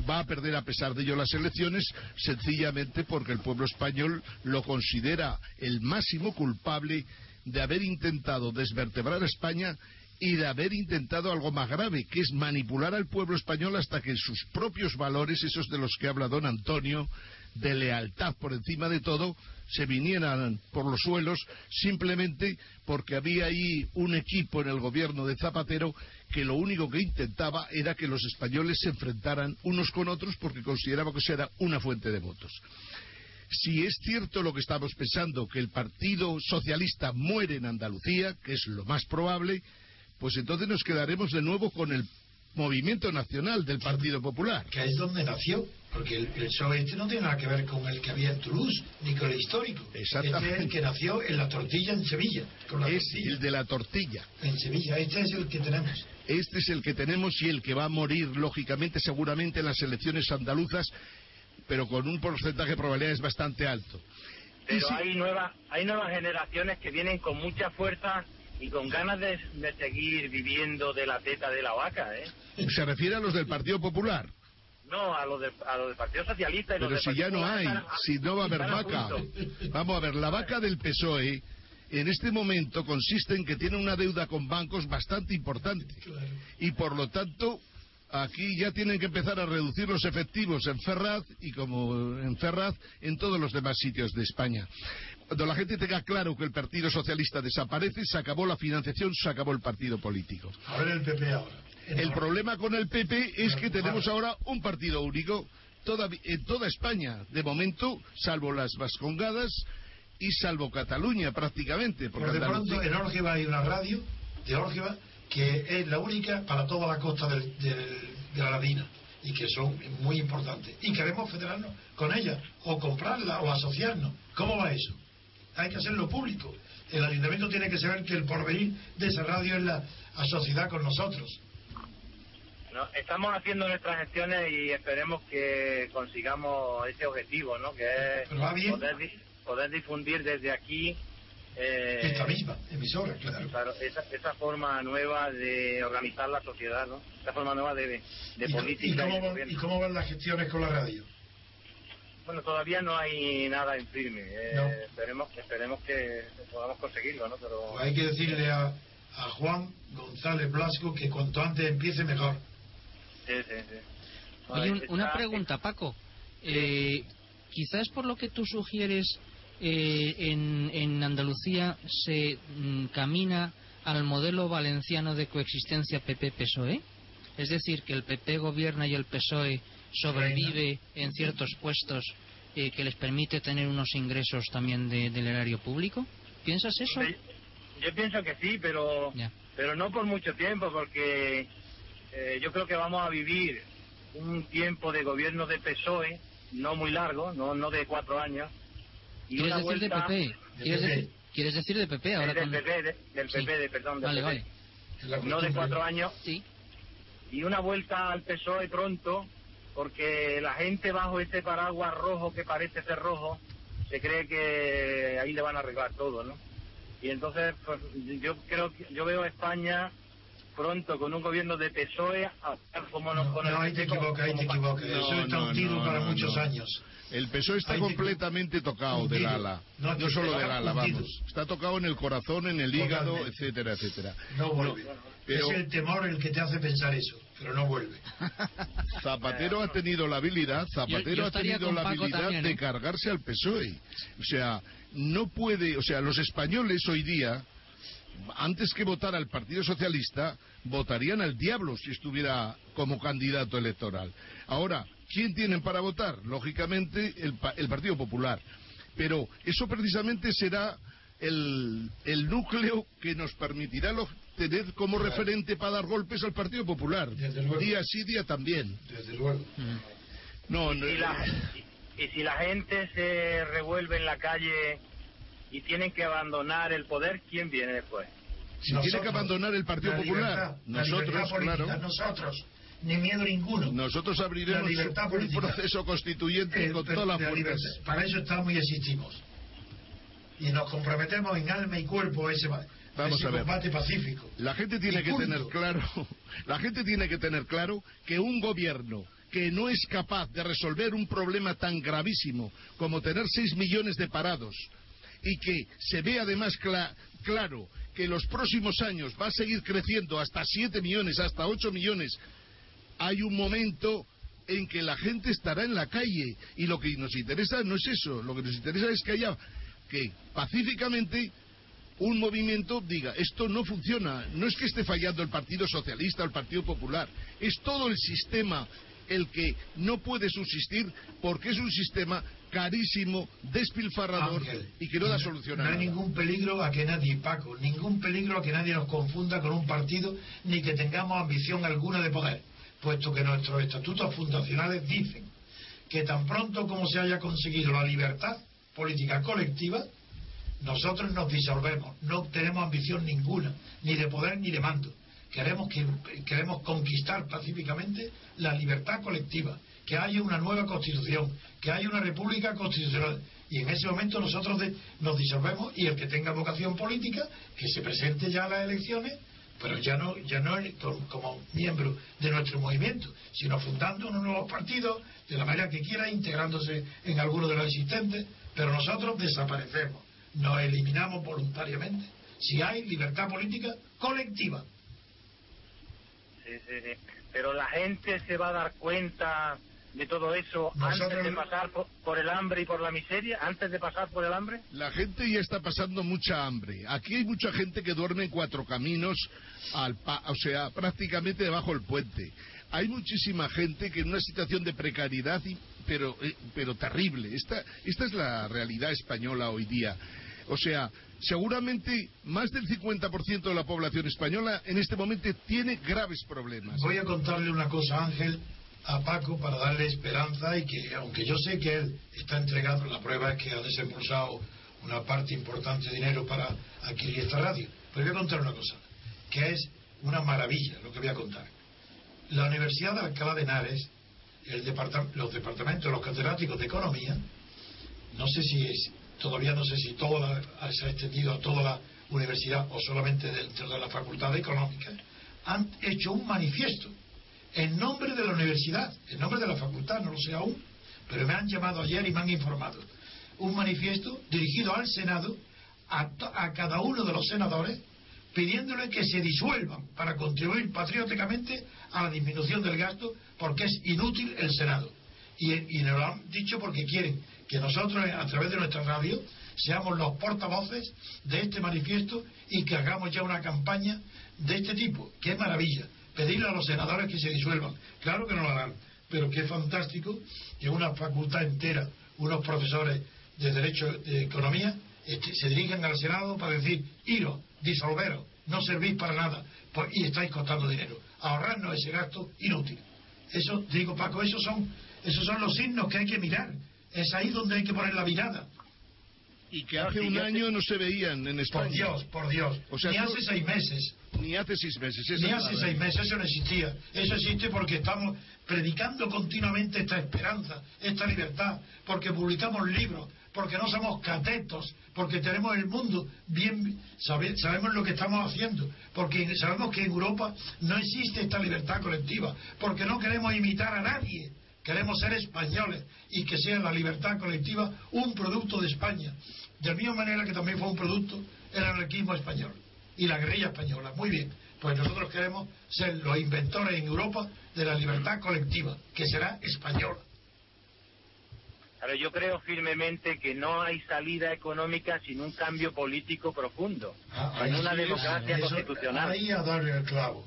va a perder a pesar de ello las elecciones, sencillamente porque el pueblo español lo considera el máximo culpable de haber intentado desvertebrar a España y de haber intentado algo más grave, que es manipular al pueblo español hasta que sus propios valores, esos de los que habla don Antonio, de lealtad por encima de todo, se vinieran por los suelos simplemente porque había ahí un equipo en el gobierno de Zapatero que lo único que intentaba era que los españoles se enfrentaran unos con otros porque consideraba que eso era una fuente de votos. Si es cierto lo que estamos pensando, que el Partido Socialista muere en Andalucía, que es lo más probable, pues entonces nos quedaremos de nuevo con el movimiento nacional del Partido Popular. Que es donde nació. Porque el, el este no tiene nada que ver con el que había en Toulouse, ni con el histórico. Exactamente. Este es el que nació en la tortilla en Sevilla. Con la Es tortilla. el de la tortilla. En Sevilla, este es el que tenemos. Este es el que tenemos y el que va a morir, lógicamente, seguramente en las elecciones andaluzas, pero con un porcentaje de probabilidades bastante alto. Pero hay nuevas hay nuevas generaciones que vienen con mucha fuerza y con ganas de, de seguir viviendo de la teta de la vaca, ¿eh? Se refiere a los del Partido Popular. No, a los de, a los del Partido Socialista y Pero si ya no hay, si no va a haber a vaca. Vamos a ver, la vaca del PSOE en este momento consiste en que tiene una deuda con bancos bastante importante. Y por lo tanto, aquí ya tienen que empezar a reducir los efectivos en Ferraz y como en Ferraz en todos los demás sitios de España. Cuando la gente tenga claro que el Partido Socialista desaparece, se acabó la financiación, se acabó el partido político. A ver el PP ahora. El problema con el PP es que tenemos ahora un partido único toda- en toda España, de momento, salvo las Vascongadas y salvo Cataluña prácticamente. Porque Pero de Andalucía- pronto en Órgiva hay una radio de Órgiva que es la única para toda la costa del- del- de la Ladina y que son muy importantes. Y queremos federarnos con ella o comprarla o asociarnos. ¿Cómo va eso? Hay que hacerlo público. El ayuntamiento tiene que saber que el porvenir de esa radio es la sociedad con nosotros. No, estamos haciendo nuestras gestiones y esperemos que consigamos ese objetivo, ¿no? Que es poder, di- poder difundir desde aquí eh, Esta misma emisora, claro. esa, esa forma nueva de organizar la sociedad, ¿no? Esa forma nueva de, de ¿Y, co- política. y cómo van, gobierno. ¿Y cómo van las gestiones con la radio? Bueno, todavía no hay nada en firme. eh, No. Esperemos, esperemos que podamos conseguirlo, ¿no? Pero Pues hay que decirle a, a Juan González Blasco que cuanto antes empiece mejor. Sí, sí, sí. Oye, un- una pregunta, Paco. Eh, quizás por lo que tú sugieres, eh, en, en Andalucía se mm, camina al modelo valenciano de coexistencia PP-PSOE? Es decir, que el PP gobierna y el PSOE sobrevive en ciertos puestos eh, que les permite tener unos ingresos también de- del erario público. ¿Piensas eso? Yo pienso que sí, pero Ya. pero no por mucho tiempo, porque eh, yo creo que vamos a vivir un tiempo de gobierno de PSOE, no muy largo, no no de cuatro años. Y ¿Quieres una decir de vuelta- PP? ¿Quieres, decir, quieres decir de PP ahora? del con- PP, de- del Sí. PP, de, perdón, del Vale, PP. vale. no de cuatro años. Sí. Y una vuelta al PSOE pronto, porque la gente bajo ese paraguas rojo que parece ser rojo, se cree que ahí le van a arreglar todo, ¿no? Y entonces, pues, yo creo que yo veo a España pronto con un gobierno de PSOE a- como nos pone no, ahí te equivocas, ahí te equivocas. Eso está un tiro para muchos años. El PSOE está Ahí te- completamente tocado del hundido. ala. No, No, te- solo del ala, hundido. vamos. Está tocado en el corazón, en el hígado, Totalmente. etcétera, etcétera. No vuelve. pero- Es el temor el que te hace pensar eso, pero no vuelve. Zapatero ha tenido la habilidad, Zapatero Yo- yo ha tenido la habilidad también, de ¿eh? cargarse al PSOE. O sea, no puede, o sea, los españoles hoy día, antes que votar al Partido Socialista, votarían al diablo si estuviera como candidato electoral. Ahora, ¿quién tienen para votar? Lógicamente, el, pa- el Partido Popular. Pero eso precisamente será el, el núcleo que nos permitirá lo- tener como referente para dar golpes al Partido Popular. Día sí, día también. Desde luego. No, no, y, la- y si la gente se revuelve en la calle y tienen que abandonar el poder, ¿quién viene después? Si tiene que abandonar el Partido La Popular, libertad, nosotros, claro. Nosotros, ni miedo ninguno. Nosotros La abriremos libertad un proceso constituyente Eh, con todas las la fuerzas. Para eso estamos y existimos. Y nos comprometemos en alma y cuerpo a ese, Vamos ese a ver. combate pacífico. La gente tiene Y que punto. tener claro, la gente tiene que tener claro que un gobierno que no es capaz de resolver un problema tan gravísimo como tener 6 millones de parados y que se ve además cla- claro que los próximos años va a seguir creciendo hasta 7 millones, hasta 8 millones, hay un momento en que la gente estará en la calle y lo que nos interesa no es eso, lo que nos interesa es que haya que pacíficamente un movimiento diga esto no funciona, no es que esté fallando el Partido Socialista o el Partido Popular, es todo el sistema el que no puede subsistir porque es un sistema carísimo, despilfarrador Ángel, y que no da solución a No hay nada. ningún peligro a que nadie, Paco, ningún peligro a que nadie nos confunda con un partido ni que tengamos ambición alguna de poder, puesto que nuestros estatutos fundacionales dicen que tan pronto como se haya conseguido la libertad política colectiva, nosotros nos disolvemos, no tenemos ambición ninguna, ni de poder ni de mando. Queremos, que, queremos conquistar pacíficamente la libertad colectiva, que haya una nueva constitución, que haya una república constitucional. Y en ese momento nosotros nos disolvemos y el que tenga vocación política, que se presente ya a las elecciones, pero ya no, ya no como miembro de nuestro movimiento, sino fundando unos nuevos partidos de la manera que quiera, integrándose en alguno de los existentes, pero nosotros desaparecemos, nos eliminamos voluntariamente, si hay libertad política colectiva. Sí, sí, sí. Pero la gente se va a dar cuenta de todo eso Nosotros antes de pasar por, por el hambre y por la miseria, antes de pasar por el hambre. La gente ya está pasando mucha hambre. Aquí hay mucha gente que duerme en cuatro caminos, al pa- o sea, prácticamente debajo del puente. Hay muchísima gente que en una situación de precariedad, y- pero, eh, pero terrible. Esta, esta es la realidad española hoy día. O sea, seguramente más del 50% de la población española en este momento tiene graves problemas. Voy a contarle una cosa, Ángel, a Paco para darle esperanza y que, aunque yo sé que él está entregado, la prueba es que ha desembolsado una parte importante de dinero para adquirir esta radio. Pero voy a contar una cosa, que es una maravilla lo que voy a contar. La Universidad de Alcalá de Henares, el departam- los departamentos, los catedráticos de Economía, no sé si es, todavía no sé si todo la- se ha extendido a toda la universidad o solamente dentro de la Facultad de Económica, han hecho un manifiesto en nombre de la universidad, en nombre de la facultad, no lo sé aún, pero me han llamado ayer y me han informado. Un manifiesto dirigido al Senado, a, cada uno de los senadores, pidiéndole que se disuelvan para contribuir patrióticamente a la disminución del gasto, porque es inútil el Senado. Y, y nos lo han dicho porque quieren que nosotros, a través de nuestra radio, seamos los portavoces de este manifiesto y que hagamos ya una campaña de este tipo. ¡Qué maravilla! Pedirle a los senadores que se disuelvan. Claro que no lo harán, pero qué fantástico que una facultad entera, unos profesores de Derecho de Economía, este, se dirigen al Senado para decir, iros, disolveros, no servís para nada pues, y estáis costando dinero. Ahorrarnos ese gasto inútil. Eso, digo Paco, esos son, esos son los signos que hay que mirar. Es ahí donde hay que poner la mirada. Y que hace un año no se veían en España. Por Dios, por Dios. O sea, Ni hace seis meses. Ni hace seis meses. esa Ni hace seis meses eso no existía. Eso existe porque estamos predicando continuamente esta esperanza, esta libertad, porque publicamos libros, porque no somos catetos, porque tenemos el mundo bien, sabe- sabemos lo que estamos haciendo, porque sabemos que en Europa no existe esta libertad colectiva, porque no queremos imitar a nadie. Queremos ser españoles y que sea la libertad colectiva un producto de España. De la misma manera que también fue un producto el anarquismo español y la guerrilla española. Muy bien, pues nosotros queremos ser los inventores en Europa de la libertad colectiva, que será española. Pero yo creo firmemente que no hay salida económica sin un cambio político profundo, en una sí, democracia eso- constitucional. Ahí a darle el clavo.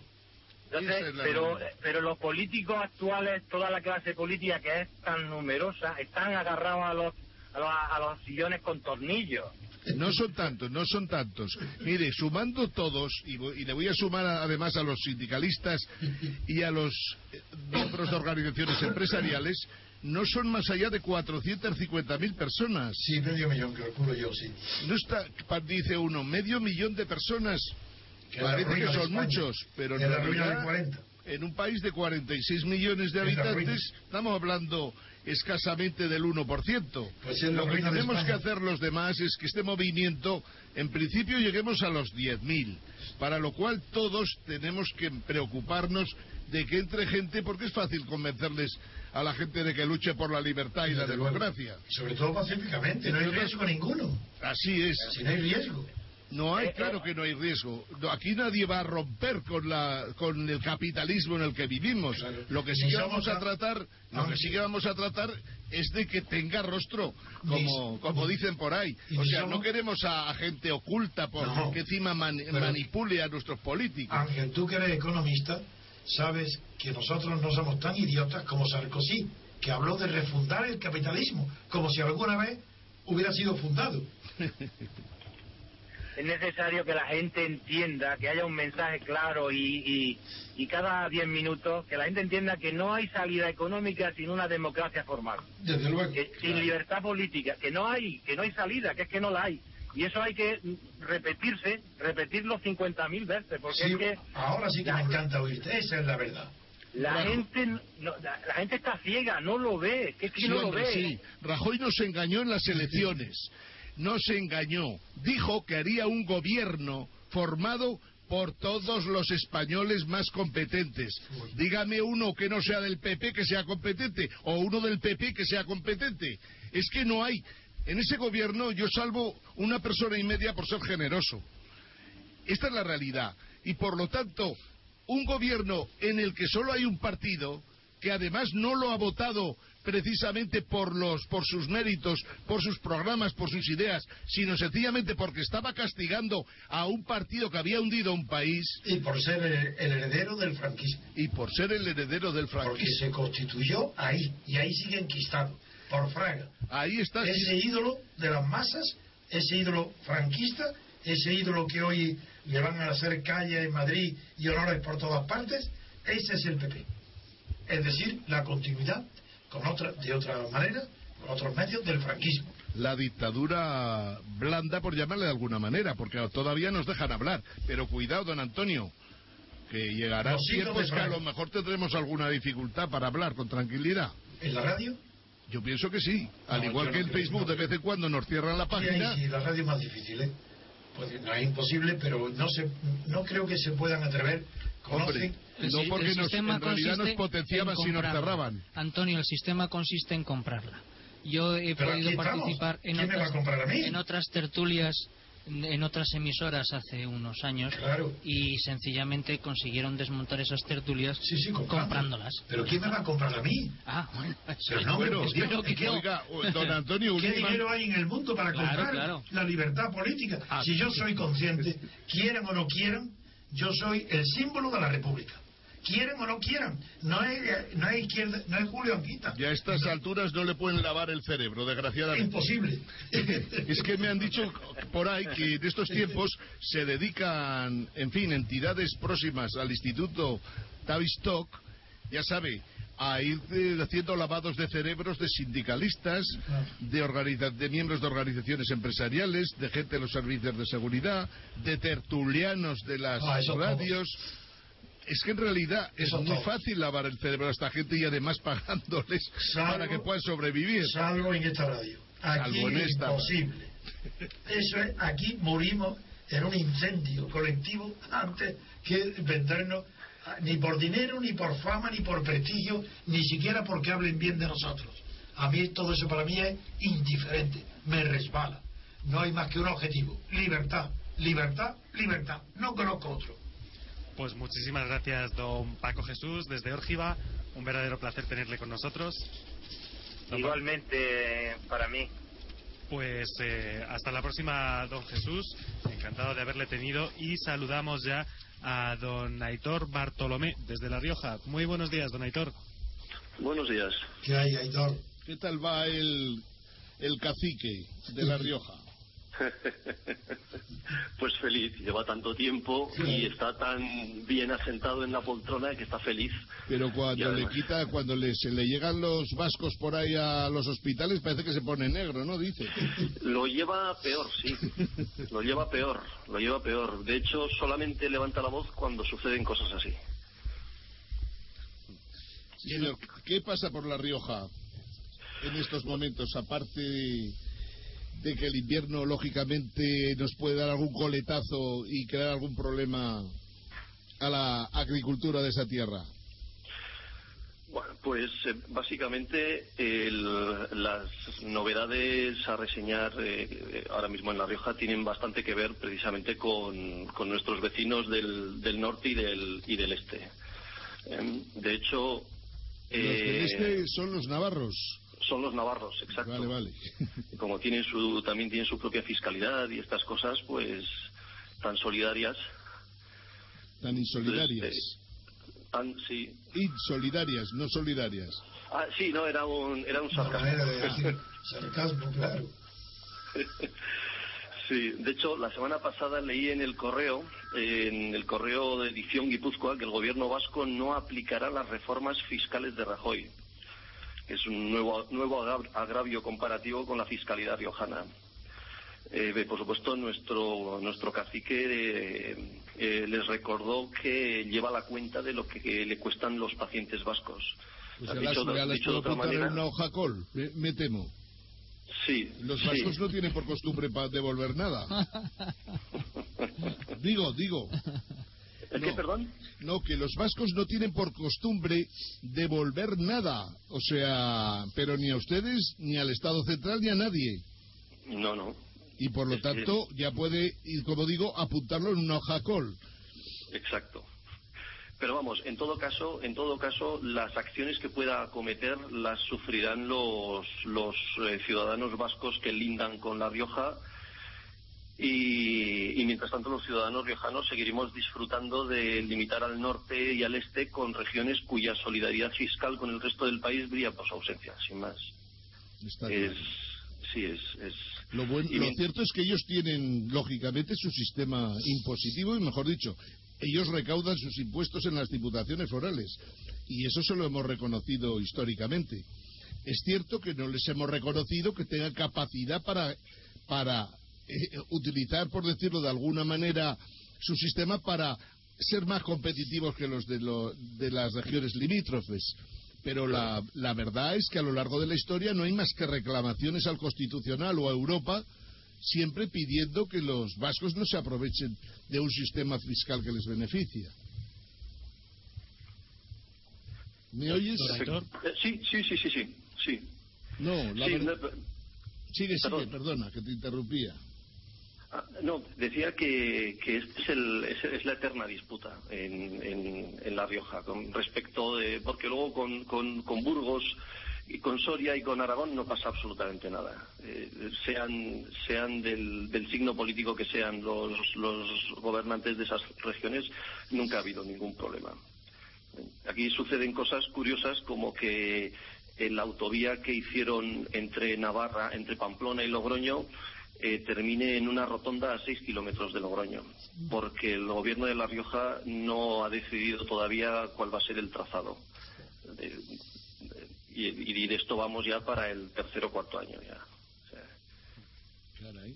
Entonces, pero, pero los políticos actuales, toda la clase política que es tan numerosa, están agarrados a los, a los, a los sillones con tornillos. No son tantos, no son tantos. Mire, sumando todos, y, y le voy a sumar a- además a los sindicalistas y a los eh, miembros de organizaciones empresariales, no son más allá de 450.000 personas. Sí, medio millón, calculo yo, sí. No está, dice uno, medio millón de personas. Que Parece que son muchos, pero en la ruina realidad, de 40. en un país de 46 millones de habitantes, estamos hablando escasamente del 1%. Pues Lo que tenemos que hacer los demás es que este movimiento, en principio, lleguemos a los 10.000, para lo cual todos tenemos que preocuparnos de que entre gente, porque es fácil convencerles a la gente de que luche por la libertad y la luego. democracia. Sobre todo pacíficamente, no hay riesgo ninguno. Así es. Si no hay riesgo. No Eh, hay, claro que no hay riesgo. No, Aquí nadie va a romper con la con el capitalismo en el que vivimos. Lo que sí que vamos a tratar, lo que sí que vamos a tratar es de que tenga rostro, como, como dicen por ahí. O sea, no queremos a, a gente oculta por No. que encima man- manipule a nuestros políticos. Ángel, tú que eres economista, sabes que nosotros no somos tan idiotas como Sarkozy, que habló de refundar el capitalismo, como si alguna vez hubiera sido fundado. Es necesario que la gente entienda, que haya un mensaje claro y, y, y cada 10 minutos, que la gente entienda que no hay salida económica sin una democracia formal. Desde luego. Que- sin libertad política, que no hay, que no hay salida, que es que no la hay. Y eso hay que repetirse, repetirlo 50.000 veces, porque Sí, es que ahora sí que la- me encanta oírte, esa es la verdad. la Claro. gente no- la, la gente está ciega, no lo ve, que es que Sí, no lo ve. sí. Rajoy nos engañó en las elecciones. Se engañó. Dijo que haría un gobierno formado por todos los españoles más competentes. Dígame uno que no sea del PP que sea competente o uno del PP que sea competente. Es que no hay. En ese gobierno yo salvo una persona y media por ser generoso. Esta es la realidad. Y por lo tanto, un gobierno en el que solo hay un partido, que además no lo ha votado precisamente por los por sus méritos, por sus programas, por sus ideas, sino sencillamente porque estaba castigando a un partido que había hundido un país Y por ser el, el heredero del franquismo. y por ser el heredero del Porque franquismo. se constituyó ahí, y ahí sigue enquistado, por Fraga. Ahí está. Ese ídolo de las masas, ese ídolo franquista, ese ídolo que hoy le van a hacer calle en Madrid y honores por todas partes, ese es el PP. Es decir, la continuidad con otra, de otra manera, con otros medios del franquismo. la dictadura blanda, por llamarle de alguna manera, porque todavía nos dejan hablar. Pero cuidado, don Antonio, que tiempos de que a lo mejor tendremos alguna dificultad para hablar con tranquilidad. ¿En la radio? Yo pienso que sí. Al No, igual que no en Facebook no. de vez en cuando nos cierran la página. sí, la radio es más difícil, ¿eh? Pues no es imposible, pero no se, no creo que se puedan atrever. Hombre, no porque el nos, sistema en realidad nos consiste potenciaban en si nos cerraban. Antonio, el sistema consiste en comprarla. Yo he Pero podido participar en ¿Quién me va otras, en otras tertulias en otras emisoras hace unos años y sencillamente consiguieron desmontar esas tertulias comprándolas. ¿Pero quién me va a comprar a mí? Ah, bueno, eso Pero es no, bueno. pero Espero que no. Oiga, don Antonio ¿Qué dinero hay en el mundo para Claro, comprar claro. la libertad política? Ah, si yo soy consciente, quieran o no quieran, yo soy el símbolo de la República. Quieran o no quieran, no es, no es izquierda, no es Julio Anquita. Y a estas alturas no le pueden lavar el cerebro, desgraciadamente. Imposible. Es que me han dicho por ahí que en estos tiempos se dedican, en fin, entidades próximas al Instituto Tavistock, ya sabe, a ir haciendo lavados de cerebros de sindicalistas, de, organiza- de miembros de organizaciones empresariales, de gente de los servicios de seguridad, de tertulianos de las Ah, radios. Es que en realidad es Eso muy fácil lavar el cerebro a esta gente y además pagándoles Salvo- para que puedan sobrevivir. Salvo en esta radio. Aquí en es esta imposible. Eso es, aquí morimos en un incendio colectivo antes que vendernos ni por dinero, ni por fama, ni por prestigio, ni siquiera porque hablen bien de nosotros. A mí todo eso para mí es indiferente, me resbala. No hay más que un objetivo, libertad, libertad, libertad. No conozco otro. Pues muchísimas gracias, don Paco Jesús, desde Órgiva. Un verdadero placer tenerle con nosotros. Don Igualmente para mí. Pues eh, hasta la próxima, don Jesús. Encantado de haberle tenido. Y saludamos ya a don Aitor Bartolomé, desde La Rioja. Muy buenos días, don Aitor. Buenos días. ¿Qué hay, Aitor? ¿Qué tal va el, el cacique de La Rioja? pues feliz, lleva tanto tiempo y está tan bien asentado en la poltrona que está feliz. Pero cuando le quita, cuando le, se le llegan los vascos por ahí a los hospitales, parece que se pone negro, ¿no? Dice. Lo lleva peor, sí. Lo lleva peor, lo lleva peor. De hecho, solamente levanta la voz cuando suceden cosas así. Señor, ¿qué pasa por La Rioja en estos momentos? Aparte de, de que el invierno, lógicamente, nos puede dar algún coletazo y crear algún problema a la agricultura de esa tierra. Bueno, pues eh, básicamente el- las novedades a reseñar eh, eh, ahora mismo en La Rioja tienen bastante que ver precisamente con, con nuestros vecinos del, del norte y del, y del este. Em, de hecho, Los del eh, este son los navarros. Son los navarros, exacto. Vale, vale. Como tienen su, también tienen su propia fiscalidad y estas cosas, pues tan solidarias. Tan insolidarias. Pues, tan, sí. Insolidarias, no solidarias. Ah, sí, no, era un, era un sarcasmo. de decir sarcasmo, claro. Sí, de hecho, la semana pasada leí en el correo, en el correo de edición Guipúzcoa, que el gobierno vasco no aplicará las reformas fiscales de Rajoy, que es un nuevo, nuevo agra- agravio comparativo con la fiscalidad riojana. Eh, por supuesto, nuestro, nuestro cacique eh, eh, les recordó que lleva la cuenta de lo que, le cuestan los pacientes vascos. Pues ya dicho dicho de otra apuntar en manera- una hoja col, me, temo. Sí, Los sí. vascos no tienen por costumbre pa- devolver nada. digo, digo. ¿El qué, perdón? No, que los vascos no tienen por costumbre devolver nada. O sea, pero ni a ustedes, ni al Estado Central, ni a nadie. No, no. Y por lo Es que- tanto, ya puede, y como digo, apuntarlo en una hoja col. Exacto. Pero vamos, en todo caso, en todo caso, las acciones que pueda acometer las sufrirán los, los eh, ciudadanos vascos que lindan con La Rioja y, y mientras tanto los ciudadanos riojanos seguiremos disfrutando de limitar al norte y al este con regiones cuya solidaridad fiscal con el resto del país brilla por su ausencia, sin más. Está Es, sí, es, es Lo, buen- lo cierto es que ellos tienen, lógicamente, su sistema impositivo y, mejor dicho, ellos recaudan sus impuestos en las diputaciones forales. Y eso se lo hemos reconocido históricamente. Es cierto que no les hemos reconocido que tengan capacidad para, para eh, utilizar, por decirlo de alguna manera, su sistema para ser más competitivos que los de, lo- de las regiones limítrofes. Pero la, la verdad es que a lo largo de la historia no hay más que reclamaciones al Constitucional o a Europa, siempre pidiendo que los vascos no se aprovechen de un sistema fiscal que les beneficia. ¿Me oyes? Sí, sí, sí, sí, sí, sí. No, la Sí, verdad- no, Sigue, sigue, Perdón. perdona, que te interrumpía. Ah, no, decía que, que este es, el, es, es la eterna disputa en, en, en La Rioja con respecto de porque luego con, con, con Burgos y con Soria y con Aragón no pasa absolutamente nada. Eh, sean sean del, signo político que sean los, los gobernantes de esas regiones, nunca ha habido ningún problema. Aquí suceden cosas curiosas como que en la autovía que hicieron entre Navarra, entre Pamplona y Logroño, eh, termine en una rotonda a seis kilómetros de Logroño, porque el gobierno de La Rioja no ha decidido todavía cuál va a ser el trazado. Y, y de esto vamos ya para el tercer o cuarto año ya. Caray.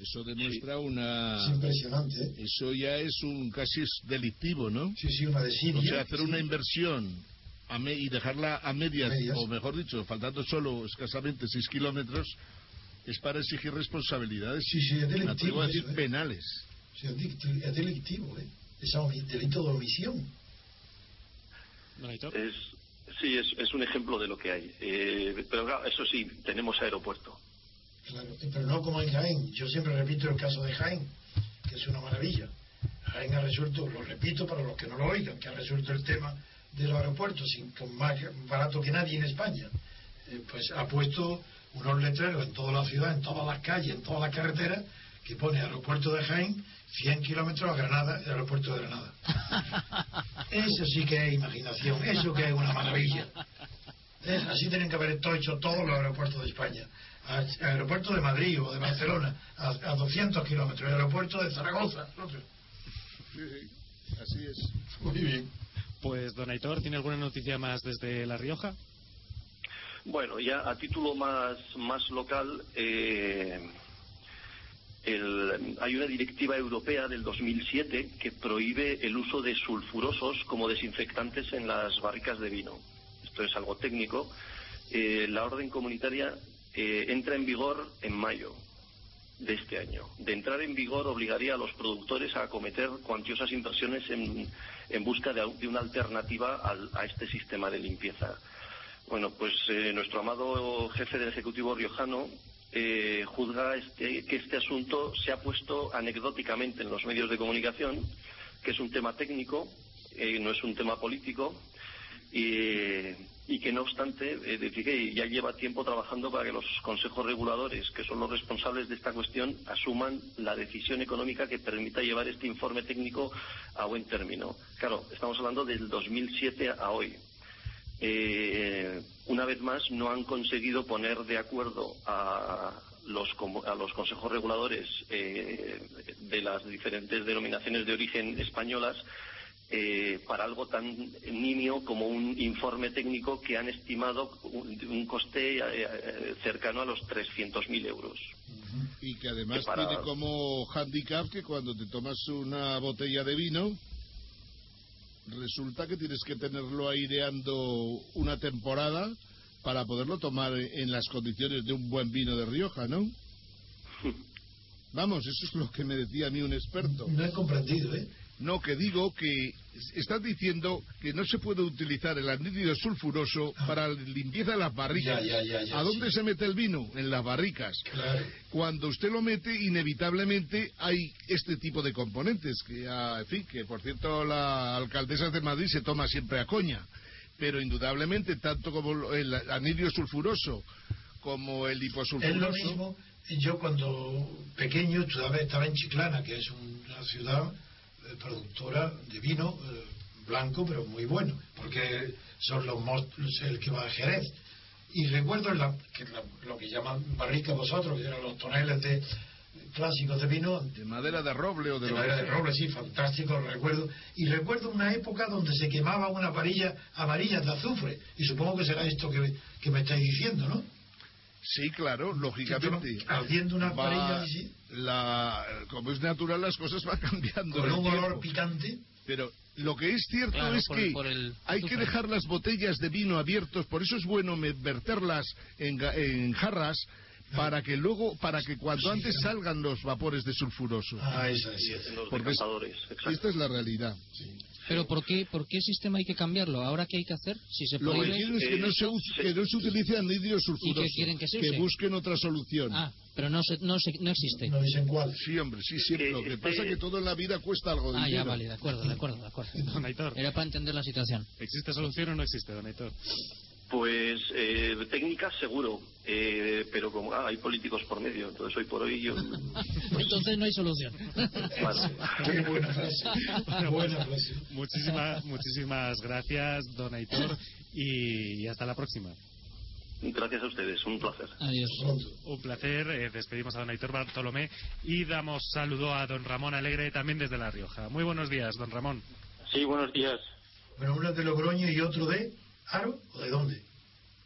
Eso demuestra una... Es impresionante. ¿eh? Eso ya es un casi es delictivo, ¿no? Sí, sí, una desidia. O sea, hacer sí. una inversión a me- y dejarla a medias, Medias. o mejor dicho, faltando solo escasamente 6 kilómetros, es para exigir responsabilidades. Sí, sí, es delictivo decir eso, ¿eh? penales. Sí, es delictivo, ¿eh? Es delito de omisión. Es, sí, es, es un ejemplo de lo que hay. Eh, pero claro, eso sí, tenemos aeropuerto. Claro, pero no como en Jaén. Yo siempre repito el caso de Jaén, que es una maravilla. Jaén ha resuelto, lo repito para los que no lo oigan, que ha resuelto el tema de los aeropuertos sin, con más barato que nadie en España. Eh, pues ha puesto unos letreros en toda la ciudad, en todas las calles, en todas las carreteras, que pone aeropuerto de Jaén, 100 kilómetros a Granada, el aeropuerto de Granada. Eso sí que es imaginación, eso que es una maravilla. Es- así tienen que haber esto hecho todos los aeropuertos de España. A- Aeropuerto de Madrid o de Barcelona, a, a 200 kilómetros. El aeropuerto de Zaragoza. otro. Así es. Muy bien. Pues, don Aitor, ¿tiene alguna noticia más desde La Rioja? Bueno, ya a título más, más local, eh, el- hay una directiva europea del 2007 que prohíbe el uso de sulfurosos como desinfectantes en las barricas de vino. Esto es algo técnico. Eh, la orden comunitaria eh, entra en vigor en mayo de este año. De entrar en vigor obligaría a los productores a acometer cuantiosas inversiones en, en busca de, de una alternativa al- a este sistema de limpieza. Bueno, pues eh, nuestro amado jefe del Ejecutivo riojano eh, juzga este- que este asunto se ha puesto anecdóticamente en los medios de comunicación, que es un tema técnico, eh, no es un tema político, y, que no obstante, eh, ya lleva tiempo trabajando para que los consejos reguladores, que son los responsables de esta cuestión, asuman la decisión económica que permita llevar este informe técnico a buen término. Claro, estamos hablando del 2007 a hoy. Eh, una vez más, no han conseguido poner de acuerdo a los, a los consejos reguladores eh, de las diferentes denominaciones de origen españolas eh, para algo tan nimio como un informe técnico que han estimado un, un coste eh, eh, cercano a los 300.000 euros. Y que además Que para- tiene como handicap que cuando te tomas una botella de vino, resulta que tienes que tenerlo aireando una temporada para poderlo tomar en las condiciones de un buen vino de Rioja, ¿no? Vamos, eso es lo que me decía a mí un experto. No he comprendido, ¿eh? No, que digo que estás diciendo que no se puede utilizar el anhídrido sulfuroso para la limpieza de las barricas. Ah. Ya, ya, ya, ya, ¿A dónde se mete el vino? En las barricas. Claro. Cuando usted lo mete, inevitablemente hay este tipo de componentes, que ya, en fin, que por cierto la alcaldesa de Madrid se toma siempre a coña, pero indudablemente tanto como el anhídrido sulfuroso como el Es lo hiposulfuroso... mismo. Yo cuando pequeño todavía estaba en Chiclana, que es una ciudad productora de vino eh, blanco, pero muy bueno, porque son los monstruos el que va a Jerez. Y recuerdo la- que la- lo que llaman barrica vosotros, que eran los toneles de clásicos de vino. De madera de roble o de, De madera de roble, sí, fantástico, lo recuerdo. Y recuerdo una época donde se quemaba una varilla amarilla de azufre. Y supongo que será esto que, que me estáis diciendo, ¿no? Sí, claro, lógicamente. Ardiendo una Va- la, como es natural, las cosas van cambiando. Con un olor picante. Pero lo que es cierto Claro, es por que el- por el hay que dejar las botellas de vino abiertos, por eso es bueno verterlas en, ga- en jarras para que luego, para que cuando antes salgan los vapores de sulfuroso. Ah, eso es. Los Porque esta es la realidad. Pero ¿por qué, ¿por qué sistema hay que cambiarlo? ¿Ahora qué hay que hacer? Si se Lo que quieren es que no se, que no se utilice anhídrido sulfuroso. ¿Y qué quieren que se use? busquen otra solución. Ah, pero no, se- no, se- no existe. No dicen cuál. Sí, hombre, sí, siempre. Lo que pasa es que todo en la vida cuesta algo de Ah, ya, vale, de acuerdo, de acuerdo, de acuerdo. Don Aitor, Era para entender la situación. ¿existe solución o no existe, don Aitor? Pues eh, técnicas seguro, eh, pero como ah, hay políticos por medio, entonces hoy por hoy yo... Entonces no hay solución. Qué buena frase. Buena frase. Muchísimas, muchísimas gracias, don Aitor, y, y hasta la próxima. Gracias a ustedes, un placer. Adiós. Un placer, eh, despedimos a don Aitor Bartolomé y damos saludo a don Ramón Alegre también desde La Rioja. Muy buenos días, don Ramón. Sí, buenos días. Bueno, uno de Logroño y otro de Aro, ¿o de dónde?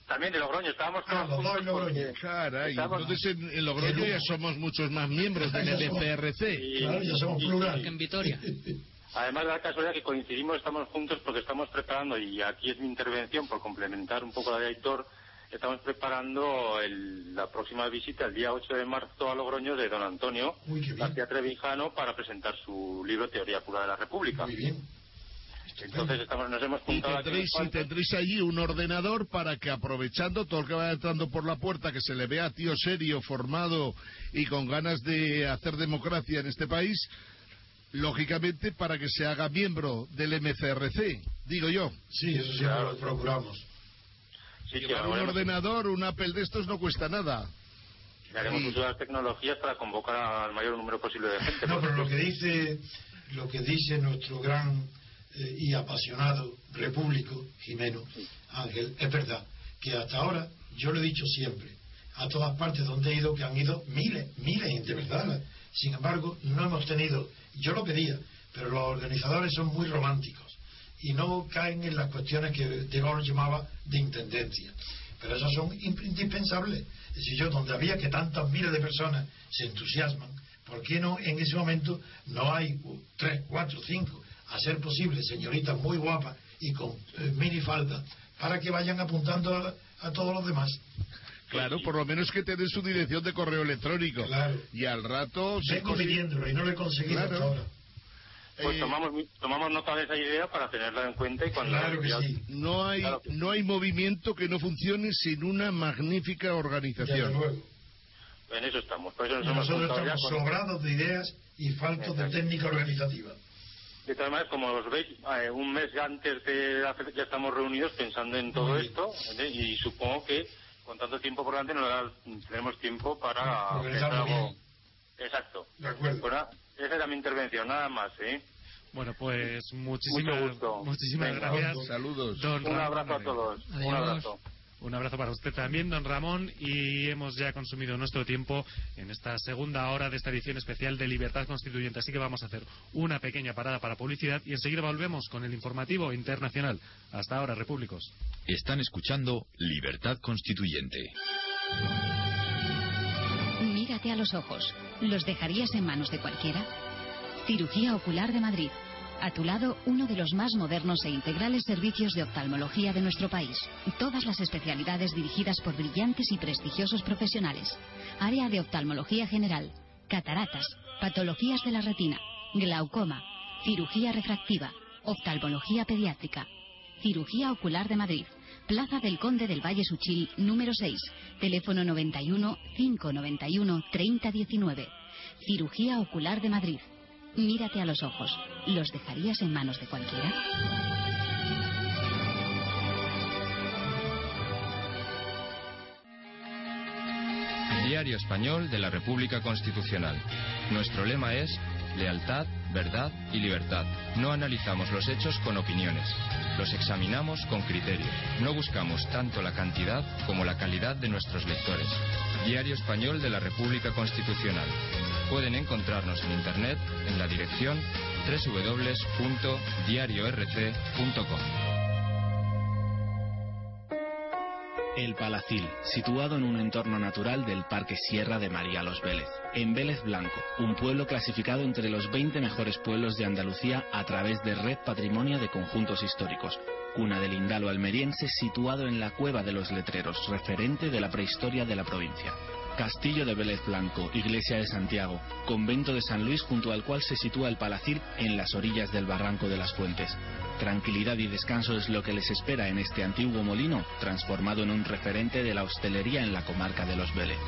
También de Logroño, estábamos Ah, los dos en Logroño. Caray, Estamos- entonces en, en Logroño ya somos muchos más miembros del MPRC. Claro, ya somos plural. Que en Vitoria. Además de la casualidad que coincidimos, estamos juntos porque estamos preparando, y aquí es mi intervención por complementar un poco la de Aitor, estamos preparando el- la próxima visita el día 8 de marzo a Logroño de don Antonio. García Trevijano para presentar su libro Teoría Pura de la República. Muy bien. Entonces estamos, nos hemos Y juntado aquí tendréis, y tendréis allí un ordenador para que aprovechando todo el que vaya entrando por la puerta, que se le vea tío serio, formado y con ganas de hacer democracia en este país, lógicamente para que se haga miembro del MCRC, digo yo. Sí, eso siempre lo procuramos. Sí, Llevar un ordenador, un Apple de estos no cuesta nada. haremos uso de las tecnologías para convocar al mayor número posible de gente. No, pero lo que dice, lo que dice nuestro gran eh, y apasionado repúblico, Jimeno Ángel, es verdad, que hasta ahora, yo lo he dicho siempre, a todas partes donde he ido, que han ido miles, miles, de verdad. Sin embargo, no hemos tenido, yo lo pedía, pero los organizadores son muy románticos y no caen en las cuestiones que De Gaulle llamaba de intendencia. Pero esas son indispensables. Es decir, yo, donde había que tantas miles de personas se entusiasman, ¿por qué no en ese momento no hay tres, cuatro, cinco, a ser posible, señoritas muy guapas y con eh, minifalda, para que vayan apuntando a, a todos los demás? Claro, por lo menos que te den su dirección de correo electrónico. Claro. Y al rato... se Vengo pidiéndolo y no lo he conseguido Claro. hasta ahora. Pues Eh, tomamos, tomamos nota de esa idea para tenerla en cuenta y cuando Claro que ya- sí. No hay, Claro que sí. no hay movimiento que no funcione sin una magnífica organización. luego. en eso estamos. Por eso nos hemos nosotros ya estamos con- sobrados de ideas y faltos de técnica organizativa. De todas maneras, como os veis, eh, un mes antes de hacer, ya estamos reunidos pensando en todo esto ¿eh? y supongo que con tanto tiempo por delante nos da- tenemos tiempo para pensar algo. bien. Exacto. De acuerdo. Nada, esa era mi intervención, nada más. ¿eh? Bueno, pues muchísimas, Mucho gusto. muchísimas Venga. gracias. Saludos. Don Un Ramón abrazo a todos. Adiós. Un abrazo. Un abrazo para usted también, don Ramón, y hemos ya consumido nuestro tiempo en esta segunda hora de esta edición especial de Libertad Constituyente. Así que vamos a hacer una pequeña parada para publicidad y enseguida volvemos con el informativo internacional. Hasta ahora, repúblicos. Están escuchando Libertad Constituyente. Mírate a los ojos. ¿Los dejarías en manos de cualquiera? Cirugía Ocular de Madrid. A tu lado, uno de los más modernos e integrales servicios de oftalmología de nuestro país. Todas las especialidades dirigidas por brillantes y prestigiosos profesionales. Área de oftalmología general, cataratas, patologías de la retina, glaucoma, cirugía refractiva, oftalmología pediátrica. Cirugía Ocular de Madrid. Plaza del Conde del Valle Suchil, número 6. Teléfono 91 591 3019. Cirugía Ocular de Madrid. Mírate a los ojos. ¿Los dejarías en manos de cualquiera? Diario Español de la República Constitucional. Nuestro lema es lealtad, verdad y libertad. No analizamos los hechos con opiniones. Los examinamos con criterio. No buscamos tanto la cantidad como la calidad de nuestros lectores. Diario Español de la República Constitucional. Pueden encontrarnos en Internet en la dirección www.diariorc.com. El Palacil, situado en un entorno natural del Parque Sierra de María Los Vélez, en Vélez Blanco, un pueblo clasificado entre los 20 mejores pueblos de Andalucía a través de Red Patrimonio de Conjuntos Históricos, cuna del Indalo almeriense situado en la Cueva de los Letreros, referente de la prehistoria de la provincia. Castillo de Vélez Blanco, Iglesia de Santiago, Convento de San Luis junto al cual se sitúa el Palacil en las orillas del Barranco de las Fuentes. Tranquilidad y descanso es lo que les espera en este antiguo molino, transformado en un referente de la hostelería en la comarca de los Vélez.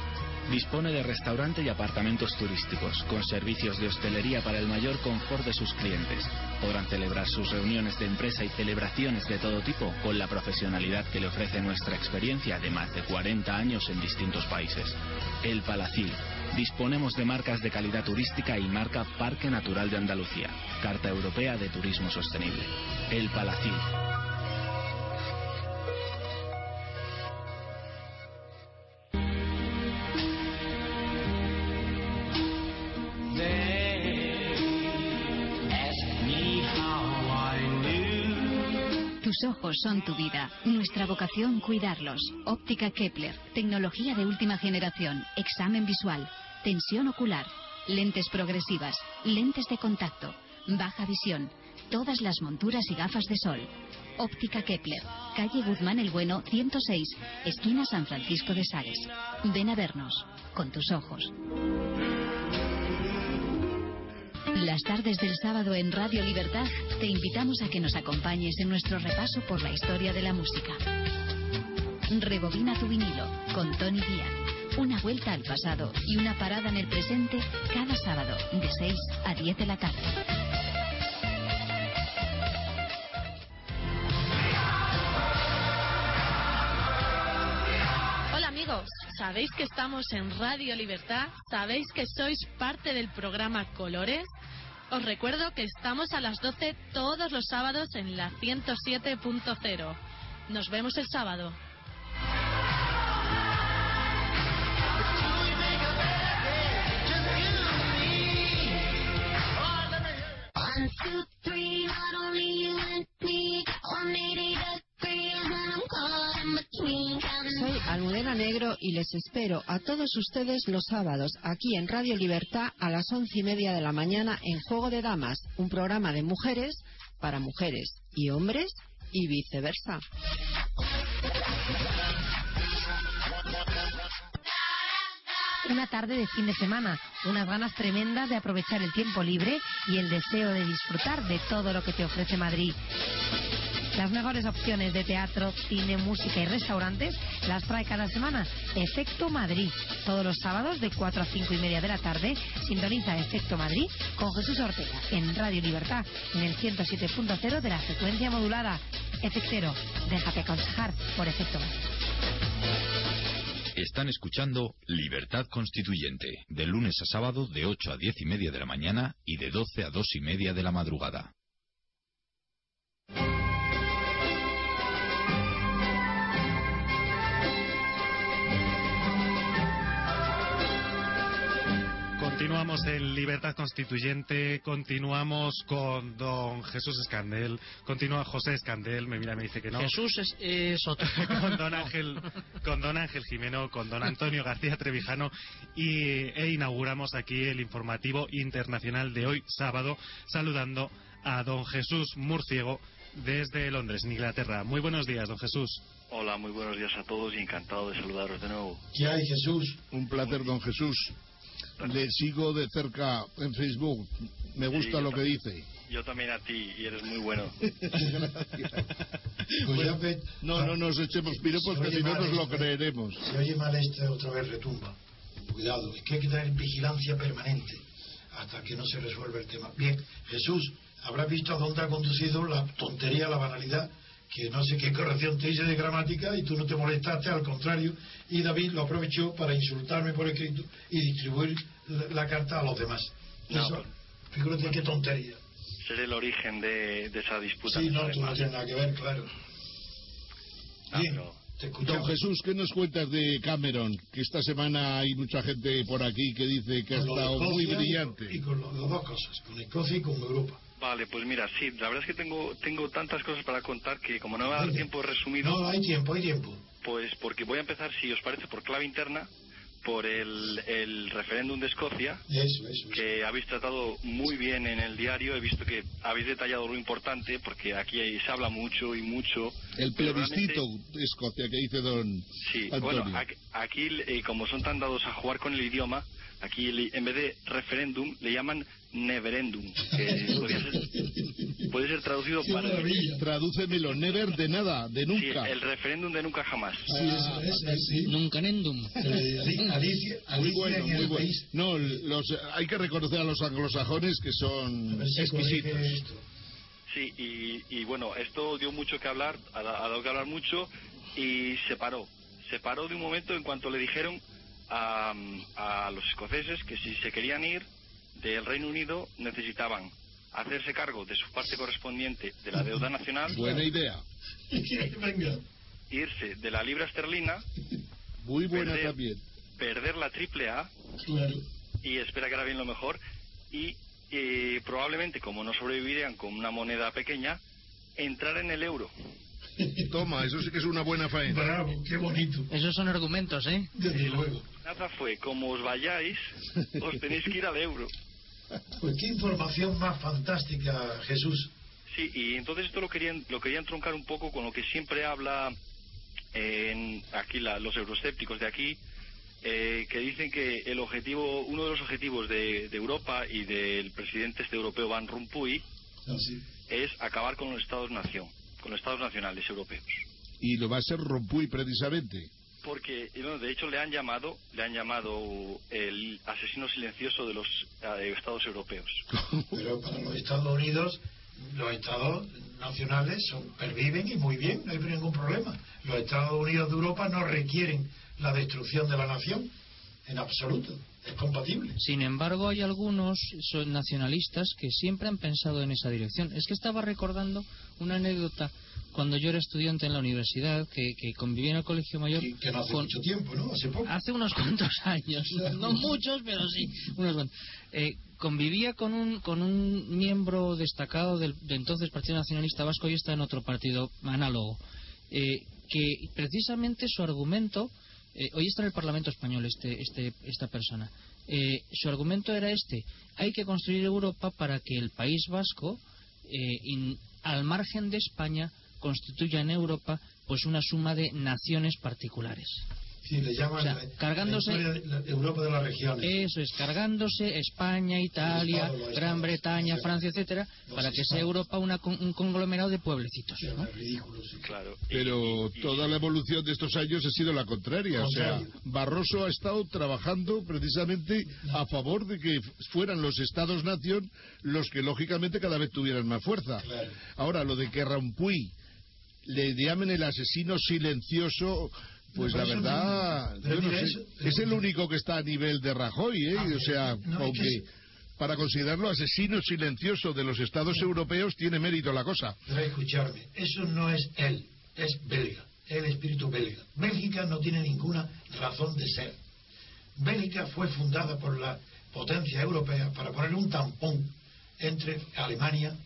Dispone de restaurante y apartamentos turísticos, con servicios de hostelería para el mayor confort de sus clientes. Podrán celebrar sus reuniones de empresa y celebraciones de todo tipo con la profesionalidad que le ofrece nuestra experiencia de más de 40 años en distintos países. El Palacil. Disponemos de marcas de calidad turística y marca Parque Natural de Andalucía, Carta Europea de Turismo Sostenible. El Palacil. Tus ojos son tu vida. Nuestra vocación, cuidarlos. Óptica Kepler. Tecnología de última generación. Examen visual. Tensión ocular. Lentes progresivas. Lentes de contacto. Baja visión. Todas las monturas y gafas de sol. Óptica Kepler. Calle Guzmán el Bueno, 106. Esquina San Francisco de Sales. Ven a vernos. Con tus ojos. Las tardes del sábado en Radio Libertad te invitamos a que nos acompañes en nuestro repaso por la historia de la música. Rebobina tu vinilo con Tony Díaz. Una vuelta al pasado y una parada en el presente cada sábado de 6 a 10 de la tarde. Hola amigos, ¿sabéis que estamos en Radio Libertad? ¿Sabéis que sois parte del programa Colores? Os recuerdo que estamos a las 12 todos los sábados en la 107.0. Nos vemos el sábado. One, two, three, not only you and me. 180 Soy Almudena Negro y les espero a todos ustedes los sábados aquí en Radio Libertad a las once y media de la mañana en Juego de Damas, un programa de mujeres para mujeres y hombres y viceversa. Una tarde de fin de semana, unas ganas tremendas de aprovechar el tiempo libre y el deseo de disfrutar de todo lo que te ofrece Madrid. Las mejores opciones de teatro, cine, música y restaurantes las trae cada semana Efecto Madrid. Todos los sábados de 4 a 5 y media de la tarde sintoniza Efecto Madrid con Jesús Ortega en Radio Libertad en el 107.0 de la frecuencia modulada. Efectero, déjate aconsejar por Efecto Madrid. Están escuchando Libertad Constituyente, de lunes a sábado de 8 a 10 y media de la mañana y de 12 a 2 y media de la madrugada. Continuamos en Libertad Constituyente, continuamos con don Jesús Escandel, continúa José Escandel, me mira y me dice que no. Jesús es, es otro. con don Ángel, con don Ángel Jimeno, con don Antonio García Trevijano y e inauguramos aquí el informativo internacional de hoy sábado, saludando a don Jesús Murciego desde Londres, en Inglaterra. Muy buenos días, don Jesús. Hola, muy buenos días a todos y encantado de saludaros de nuevo. ¿Qué hay, Jesús? Un placer, don Jesús. Le sigo de cerca en Facebook. Me gusta Sí, lo yo que dice. Yo también a ti y eres muy bueno. Pues ya ve- No, no nos echemos piropos, que si no nos lo este. creeremos. Se oye mal este, otra vez retumba. Cuidado, es que hay que tener vigilancia permanente hasta que no se resuelva el tema. Bien, Jesús, habrás visto a dónde ha conducido la tontería, la banalidad, que no sé qué corrección te hice de gramática y tú no te molestaste, al contrario, y David lo aprovechó para insultarme por escrito y distribuir la, la carta a los demás. No, Eso, figúrate qué tontería. Ser el origen de, de esa disputa. Sí, no, tú no tienes nada que ver, claro. Ah, Bien, pero- te escuchamos. Don Jesús, ¿qué nos cuentas de Cameron? Que esta semana hay mucha gente por aquí que dice que ha estado muy brillante. Y con las dos cosas, con Escocia y con Europa. Vale, pues mira, sí, la verdad es que tengo, tengo tantas cosas para contar que como no me va a dar tiempo resumido, No, hay tiempo, hay tiempo. pues porque voy a empezar, si os parece, por clave interna, por el, el referéndum de Escocia, Eso, eso. que habéis tratado muy bien en el diario. He visto que habéis detallado lo importante, porque aquí se habla mucho y mucho. El plebiscito de Escocia que dice don Sí, Antonio. bueno, aquí, aquí, eh, como son tan dados a jugar con el idioma, aquí en vez de referéndum le llaman neverendum, que podría ser, puede ser traducido Qué para. Tradúcemelo, never de nada, de Sí, nunca. el referéndum de nunca jamás. Sí, eso es, sí. Nunca nendum. Muy bueno, en muy bueno. No, los, hay que reconocer a los anglosajones que son exquisitos. Sí, y, y bueno, esto dio mucho que hablar, ha dado que hablar mucho y se paró. Se paró de un momento en cuanto le dijeron a, a los escoceses que si se querían ir del Reino Unido necesitaban hacerse cargo de su parte correspondiente de la deuda nacional, Buena idea. Venga. irse de la libra esterlina, Muy buena Perder. también. perder la triple A Claro. y espera que ahora viene lo mejor y eh, probablemente como no sobrevivirían con una moneda pequeña entrar en el euro Toma, eso sí que es una buena faena. Bravo, qué bonito. Esos son argumentos, ¿eh? Desde luego. Nada fue como os vayáis os tenéis que ir al euro Pues qué información más fantástica, Jesús. sí y entonces esto lo querían lo querían troncar un poco con lo que siempre habla en aquí la- los euroscépticos de aquí eh, que dicen que el objetivo uno de los objetivos de, de Europa y del presidente este europeo Van Rompuy Así. es acabar con los estados nación con los estados nacionales europeos Y lo va a ser Rompuy precisamente. Porque, bueno, de hecho, le han llamado, le han llamado el asesino silencioso de los eh, Estados europeos. Pero para los Estados Unidos, los Estados nacionales son, perviven y muy bien, no hay ningún problema. Los Estados Unidos de Europa no requieren la destrucción de la nación, en absoluto. Es compatible. Sin embargo, hay algunos son nacionalistas que siempre han pensado en esa dirección. Es que estaba recordando una anécdota cuando yo era estudiante en la universidad, que, que convivía en el colegio mayor. Que, que no hace con- mucho tiempo, ¿no? Hace poco. Hace unos cuantos años, no muchos, pero sí, unos cuantos. Eh, convivía con un, con un miembro destacado del de entonces Partido Nacionalista Vasco y está en otro partido análogo, eh, que precisamente su argumento, eh, hoy está en el Parlamento Español este, este, esta persona, eh, su argumento era este, hay que construir Europa para que el País Vasco, eh, in- al margen de España, constituya en Europa pues una suma de naciones particulares. Sí, le llaman O sea, la- cargándose- la de la Europa de las regiones. Eso es, cargándose España, Italia, Estado, Gran estados, Bretaña. Francia, etcétera, Los para que sea. Europa una con- un conglomerado de pueblecitos. ¿no? Ridículo, sí. Claro. Pero toda la evolución de estos años ha sido la contraria. O sea. Barroso ha estado trabajando precisamente a favor de que fueran los Estados-nación los que lógicamente cada vez tuvieran más fuerza. Claro. Ahora, lo de que Rampuy le llamen el asesino silencioso, pues No, la verdad, yo no sé. es el único que está a nivel de Rajoy, ¿eh? Ah, o sea, aunque para considerarlo asesino silencioso de los Estados europeos tiene mérito la cosa. Pero escucharme, eso no es él, es belga, el espíritu belga. Bélgica no tiene ninguna razón de ser. Bélgica fue fundada por la potencia europea para poner un tampón entre Alemania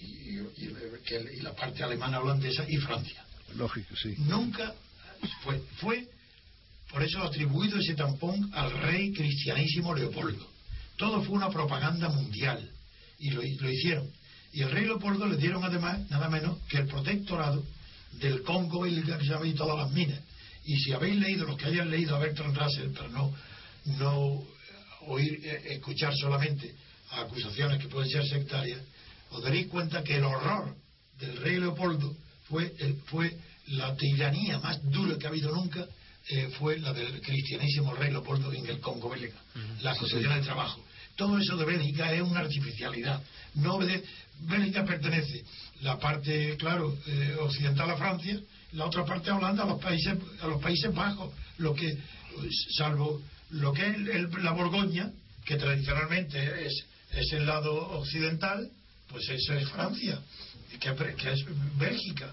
y, y la parte alemana holandesa y Francia. Lógico, sí. Nunca fue, fue por eso atribuido ese tampón al rey cristianísimo Leopoldo. Todo fue una propaganda mundial y lo, lo hicieron. Y el rey Leopoldo le dieron además nada menos que el protectorado del Congo y y todas las minas. Y si habéis leído, los que hayan leído a Bertrand Russell, para no, no oír, eh, escuchar solamente acusaciones que pueden ser sectarias, os daréis cuenta que el horror del rey Leopoldo fue, el- fue la tiranía más dura que ha habido nunca, eh, fue la del cristianísimo rey Leopoldo en el Congo belga, la constitución del trabajo. Todo eso de Bélgica es una artificialidad. No Bélgica pertenece la parte, claro, eh, occidental a Francia, la otra parte a Holanda, a los países, a los Países Bajos, lo que, salvo lo que es el- la Borgoña, que tradicionalmente es, es el lado occidental, pues eso es Francia, que, que es Bélgica,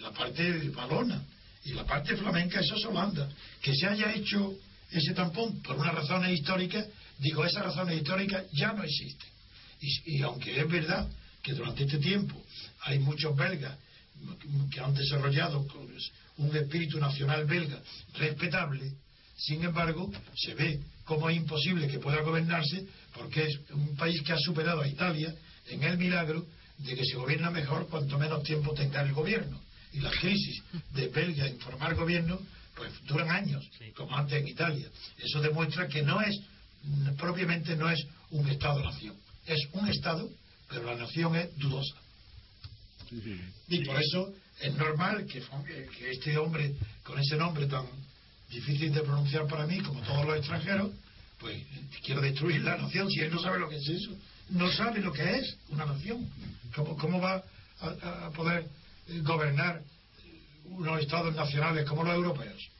la parte valona, y la parte flamenca eso es Holanda. Que se haya hecho ese tampón por unas razones históricas, digo, esas razones históricas ya no existen. Y, y aunque es verdad que durante este tiempo hay muchos belgas que han desarrollado un espíritu nacional belga respetable, sin embargo, se ve como es imposible que pueda gobernarse porque es un país que ha superado a Italia en el milagro de que se gobierna mejor cuanto menos tiempo tenga el gobierno. Y las crisis de Belga en formar gobierno pues duran años, como antes en Italia. Eso demuestra que no es, propiamente no es un Estado-nación. Es un Estado, pero la nación es dudosa. Y por eso es normal que, que este hombre, con ese nombre tan difícil de pronunciar para mí, como todos los extranjeros, pues quiero destruir la nación. Si él no sabe lo que es eso, no sabe lo que es una nación. ¿Cómo, cómo va a, a poder gobernar unos estados nacionales como los europeos?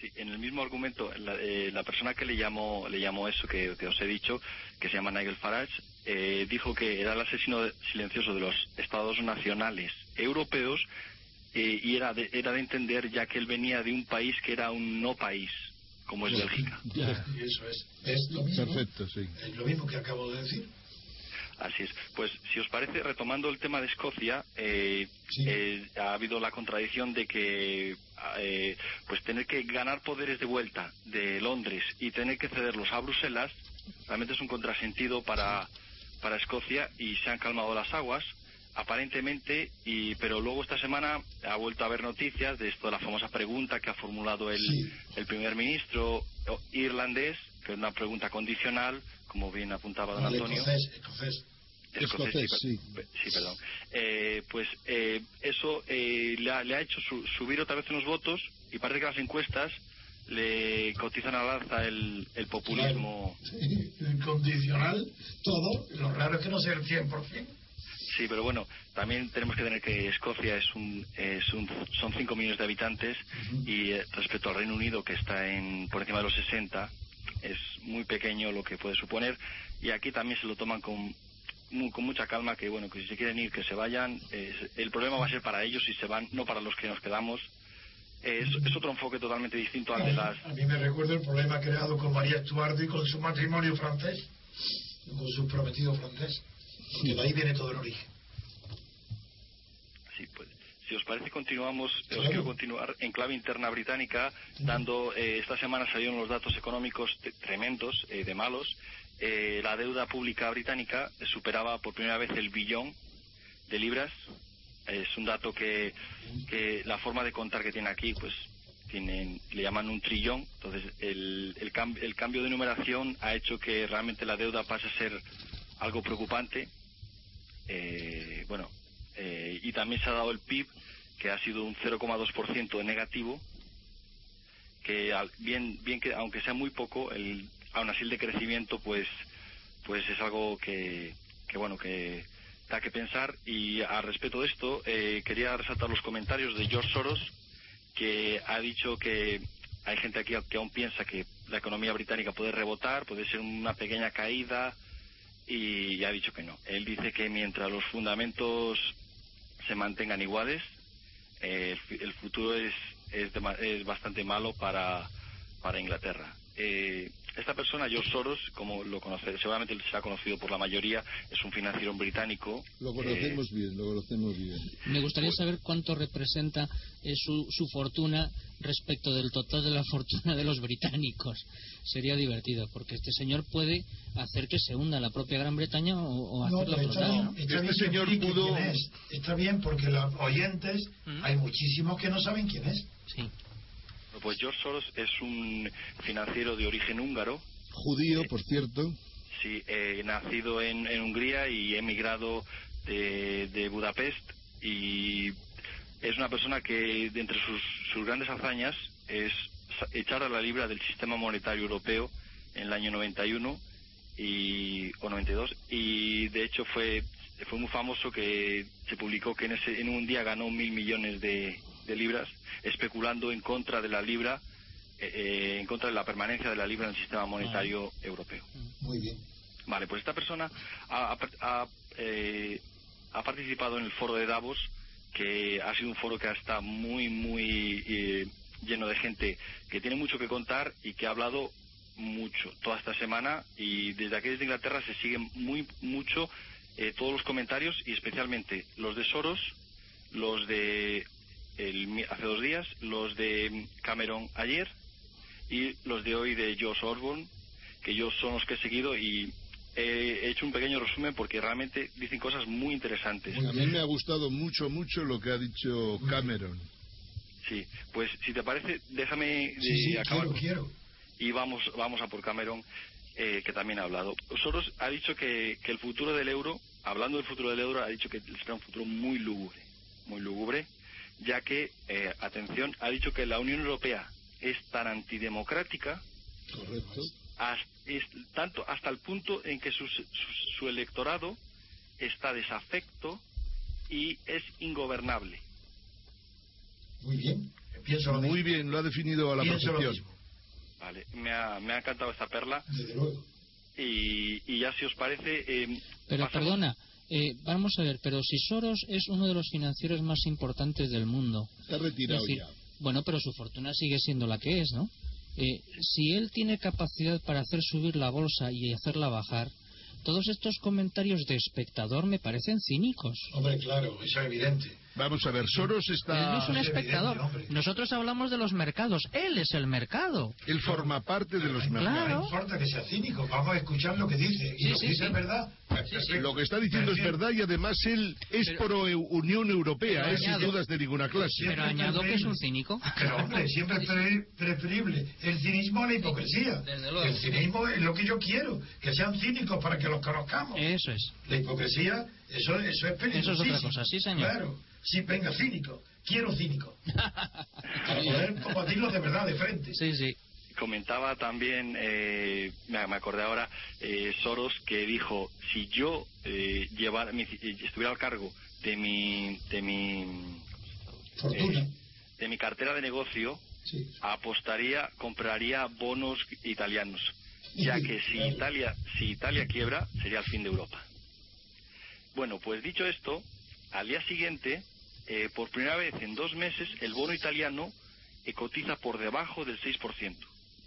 Sí, en el mismo argumento, la, eh, la persona que le llamó, le llamó eso que, que os he dicho, que se llama Nigel Farage, eh, dijo que era el asesino de- silencioso de los estados nacionales europeos eh, y era de, era de entender ya que él venía de un país que era un no país, como es Bélgica. Ya, eso es, es lo mismo. Perfecto, sí. Es lo mismo que acabo de decir. Así es. Pues si os parece, retomando el tema de Escocia, eh, eh, ha habido la contradicción de que eh, pues tener que ganar poderes de vuelta de Londres y tener que cederlos a Bruselas realmente es un contrasentido para, para Escocia y se han calmado las aguas aparentemente y pero luego esta semana ha vuelto a haber noticias de esto de la famosa pregunta que ha formulado el, el primer ministro irlandés que es una pregunta condicional como bien apuntaba don El Antonio escocés. Escocés, Escocés, sí, sí, perdón. Eh, pues eh, eso eh, le, ha, le ha hecho su- subir otra vez unos votos y parece que las encuestas le cotizan al alza el, el populismo. Sí, el condicional, todo. Lo raro es que no sea el 100%. Sí, pero bueno, también tenemos que tener que Escocia es un, es un son 5 millones de habitantes y eh, respecto al Reino Unido que está en por encima de los 60 es muy pequeño lo que puede suponer y aquí también se lo toman con con mucha calma que bueno que si se quieren ir que se vayan el problema va a ser para ellos si se van no para los que nos quedamos es, es otro enfoque totalmente distinto al de las A mí me recuerda el problema creado con María Estuardo y con su matrimonio francés, con su prometido francés. Porque de ahí viene todo el origen. Sí, pues, si os parece, continuamos. Os quiero continuar en clave interna británica, dando. eh, esta semana salieron los datos económicos tremendos, eh, de malos. Eh, la deuda pública británica superaba por primera vez el billón de libras. Es un dato que, que la forma de contar que tiene aquí, pues tienen, le llaman un trillón. Entonces, el, el, cam- el cambio de numeración ha hecho que realmente la deuda pase a ser algo preocupante. Eh, bueno, eh, y también se ha dado el PIB, que ha sido un 0,2% de negativo, que bien, bien que aunque sea muy poco, el, aún así el decrecimiento, pues, pues es algo que, que bueno, que da que pensar. Y al respecto de esto, eh, quería resaltar los comentarios de George Soros, que ha dicho que hay gente aquí que aún piensa que la economía británica puede rebotar, puede ser una pequeña caída, y ha dicho que no. Él dice que mientras los fundamentos se mantengan iguales, eh, el, futuro es, es, dema- es bastante malo para, para Inglaterra. Eh, esta persona, George Soros, como lo conoce, seguramente será conocido por la mayoría, es un financiero británico. Lo conocemos bien, lo conocemos bien. Me gustaría saber cuánto representa eh, su, su fortuna respecto del total de la fortuna de los británicos. Sería divertido, porque este señor puede hacer que se hunda la propia Gran Bretaña o, o No, hacerla flotar. bien que explique quién es. Está bien porque los oyentes, hay muchísimos que no saben quién es. Sí. Pues George Soros es un financiero de origen húngaro, Judío, por cierto. Sí, eh, nacido en, en Hungría y emigrado de, de Budapest. Y es una persona que de entre sus, sus grandes hazañas es echar a la libra del sistema monetario europeo en el año 91 y, o 92 y de hecho fue fue muy famoso que se publicó que en ese en un día ganó mil millones de, de libras especulando en contra de la libra eh, eh, en contra de la permanencia de la libra en el sistema monetario europeo. Muy bien. Vale, pues esta persona ha, eh, ha participado en el foro de Davos, que ha sido un foro que ha estado muy, muy eh, lleno de gente que tiene mucho que contar y que ha hablado mucho toda esta semana y desde aquí desde Inglaterra se siguen muy mucho eh, todos los comentarios y especialmente los de Soros, los de el mi- hace dos días, los de Cameron ayer y los de hoy de Josh Osborne, que yo son los que he seguido y he hecho un pequeño resumen porque realmente dicen cosas muy interesantes. A mí me ha gustado mucho, mucho lo que ha dicho Cameron. Sí, pues si te parece, déjame eh, Sí, sí, acabar. quiero, quiero. Y vamos, vamos a por Cameron, eh, que también ha hablado. Soros ha dicho que, que el futuro del euro hablando del futuro del euro, ha dicho que será un futuro muy lúgubre, muy lúgubre, ya que, eh, atención, ha dicho que la Unión Europea es tan antidemocrática Correcto. hasta, es, tanto hasta el punto en que su, su, su electorado está desafecto y es ingobernable. Muy bien. Pienso lo Muy mismo. bien, lo ha definido a la perfección. Vale, me ha, me ha encantado esta perla. Desde luego. Y, y ya si os parece... eh, Pero pasamos- perdona, eh, vamos a ver, pero si Soros es uno de los financieros más importantes del mundo. Está retirado Es decir, ya. Bueno, pero su fortuna sigue siendo la que es, ¿no? Eh, si él tiene capacidad para hacer subir la bolsa y hacerla bajar, todos estos comentarios de espectador me parecen cínicos. Hombre, claro, eso es evidente. Vamos a ver, Soros Él está... no es un espectador. Nosotros hablamos de los mercados. Él es el mercado. Él forma parte de los mercados. No importa que sea cínico, vamos a escuchar lo que dice. Y Sí, lo sí, que dice sí. es verdad. Lo que está diciendo es verdad y además él es pro Eu- Unión Europea, Pero es sin añado- dudas de ninguna clase. Pero añado que es un cínico. Pero hombre, siempre es pre- preferible el cinismo a la hipocresía. luego. El cinismo es lo que yo quiero, que sean cínicos para que los conozcamos. Eso es. La hipocresía, eso, eso es peligrosísimo. Eso es otra cosa, sí, señor. Claro, sí, venga, cínico. Quiero cínico. para poder combatirlo de verdad, de frente. Sí, sí. comentaba también, eh, me, me acordé ahora, eh, Soros que dijo, si yo eh, llevara, mi- estuviera al cargo de mi, de mi, Fortuna. eh, de mi cartera de negocio, Sí. apostaría, compraría bonos italianos, ya que si. Italia, si Italia quiebra, sería el fin de Europa. Bueno, pues dicho esto, al día siguiente, eh, por primera vez en dos meses, el bono italiano eh, cotiza por debajo del 6%.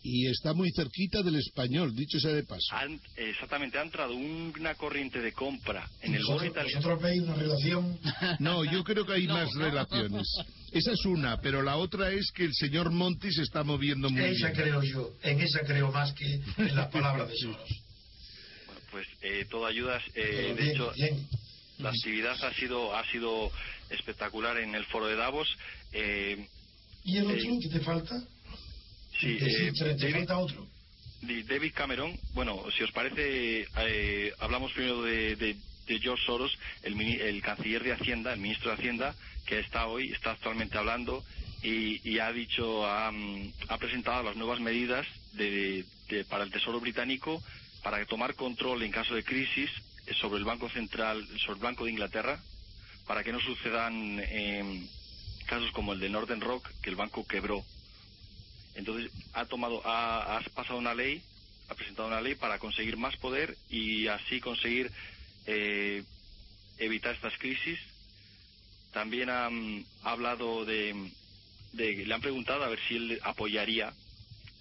Y está muy cerquita del español, dicho sea de paso. Han- exactamente, ha entrado una corriente de compra en el bono italiano. vosotros veis una relación No, yo creo que hay más relaciones. Esa es una, pero la otra es que el señor Monti se está moviendo muy Esa bien. creo yo, en esa creo más que en las palabras de Soros. Pues eh, todo ayuda. eh, de hecho, la actividad ha sido ha sido espectacular en el foro de Davos. Eh, ¿Y el eh, otro que te falta? sí, Te- te, te falta otro. David Cameron. Bueno, si os parece, eh, hablamos primero de, de- de George Soros, el, el canciller de Hacienda, el ministro de Hacienda, que está hoy, está actualmente hablando y, y ha dicho, ha, mm, ha presentado las nuevas medidas de- de- para el Tesoro británico para tomar control en caso de crisis eh, sobre el Banco Central, sobre el Banco de Inglaterra, para que no sucedan eh, casos como el de Northern Rock, que el banco quebró. Entonces ha tomado, ha, pasado una ley, ha presentado una ley para conseguir más poder y así conseguir eh, evitar estas crisis. También ha hablado de, de- le han preguntado a ver si él apoyaría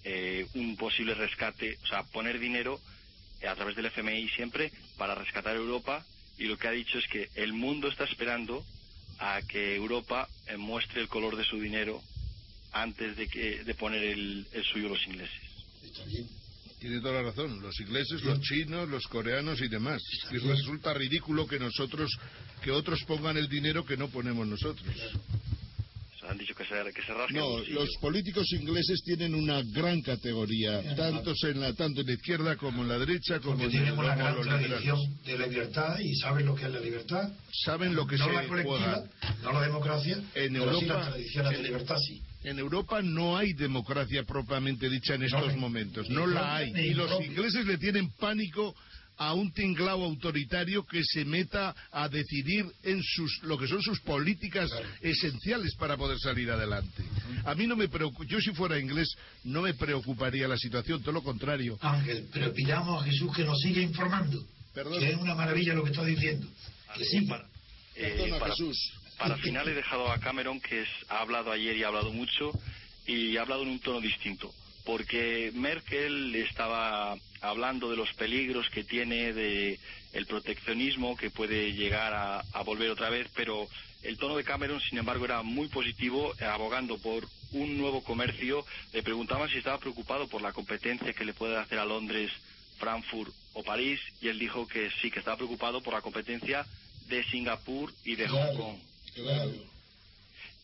eh, un posible rescate, o sea, poner dinero a través del FMI siempre para rescatar Europa y lo que ha dicho es que el mundo está esperando a que Europa eh, muestre el color de su dinero antes de que de poner el, el suyo los ingleses. Está bien. Tiene toda la razón. Los ingleses, los chinos, los coreanos y demás. Y resulta ridículo que nosotros, que otros pongan el dinero que no ponemos nosotros. Han dicho que se, que se rasquen No, los políticos ingleses tienen una gran categoría, tanto en la, tanto en la izquierda como en la derecha, como Porque en una como gran tradición de libertad y saben lo que es la libertad. Saben lo que no se la colectiva, juega. no la democracia, En pero sí Europa- las tradiciones de en- libertad sí. En Europa no hay democracia propiamente dicha en estos ni- momentos, no la hay. Y los ingleses le tienen pánico a un tinglao autoritario que se meta a decidir en sus lo que son sus políticas esenciales para poder salir adelante. A mí no me preocupa, yo si fuera inglés no me preocuparía la situación, todo lo contrario. Ángel, pero pidamos a Jesús que nos siga informando. Perdón. Que es una maravilla lo que está diciendo. Que siga. Eh, Perdona, para, Jesús. para final he dejado a Cameron, que es- ha hablado ayer y ha hablado mucho, y ha hablado en un tono distinto. Porque Merkel estaba hablando de los peligros que tiene de el proteccionismo que puede llegar a, a volver otra vez, pero el tono de Cameron, sin embargo, era muy positivo, eh, abogando por un nuevo comercio. Le preguntaban si estaba preocupado por la competencia que le puede hacer a Londres, Frankfurt o París, y él dijo que sí, que estaba preocupado por la competencia de Singapur y de. Hong Kong. Claro,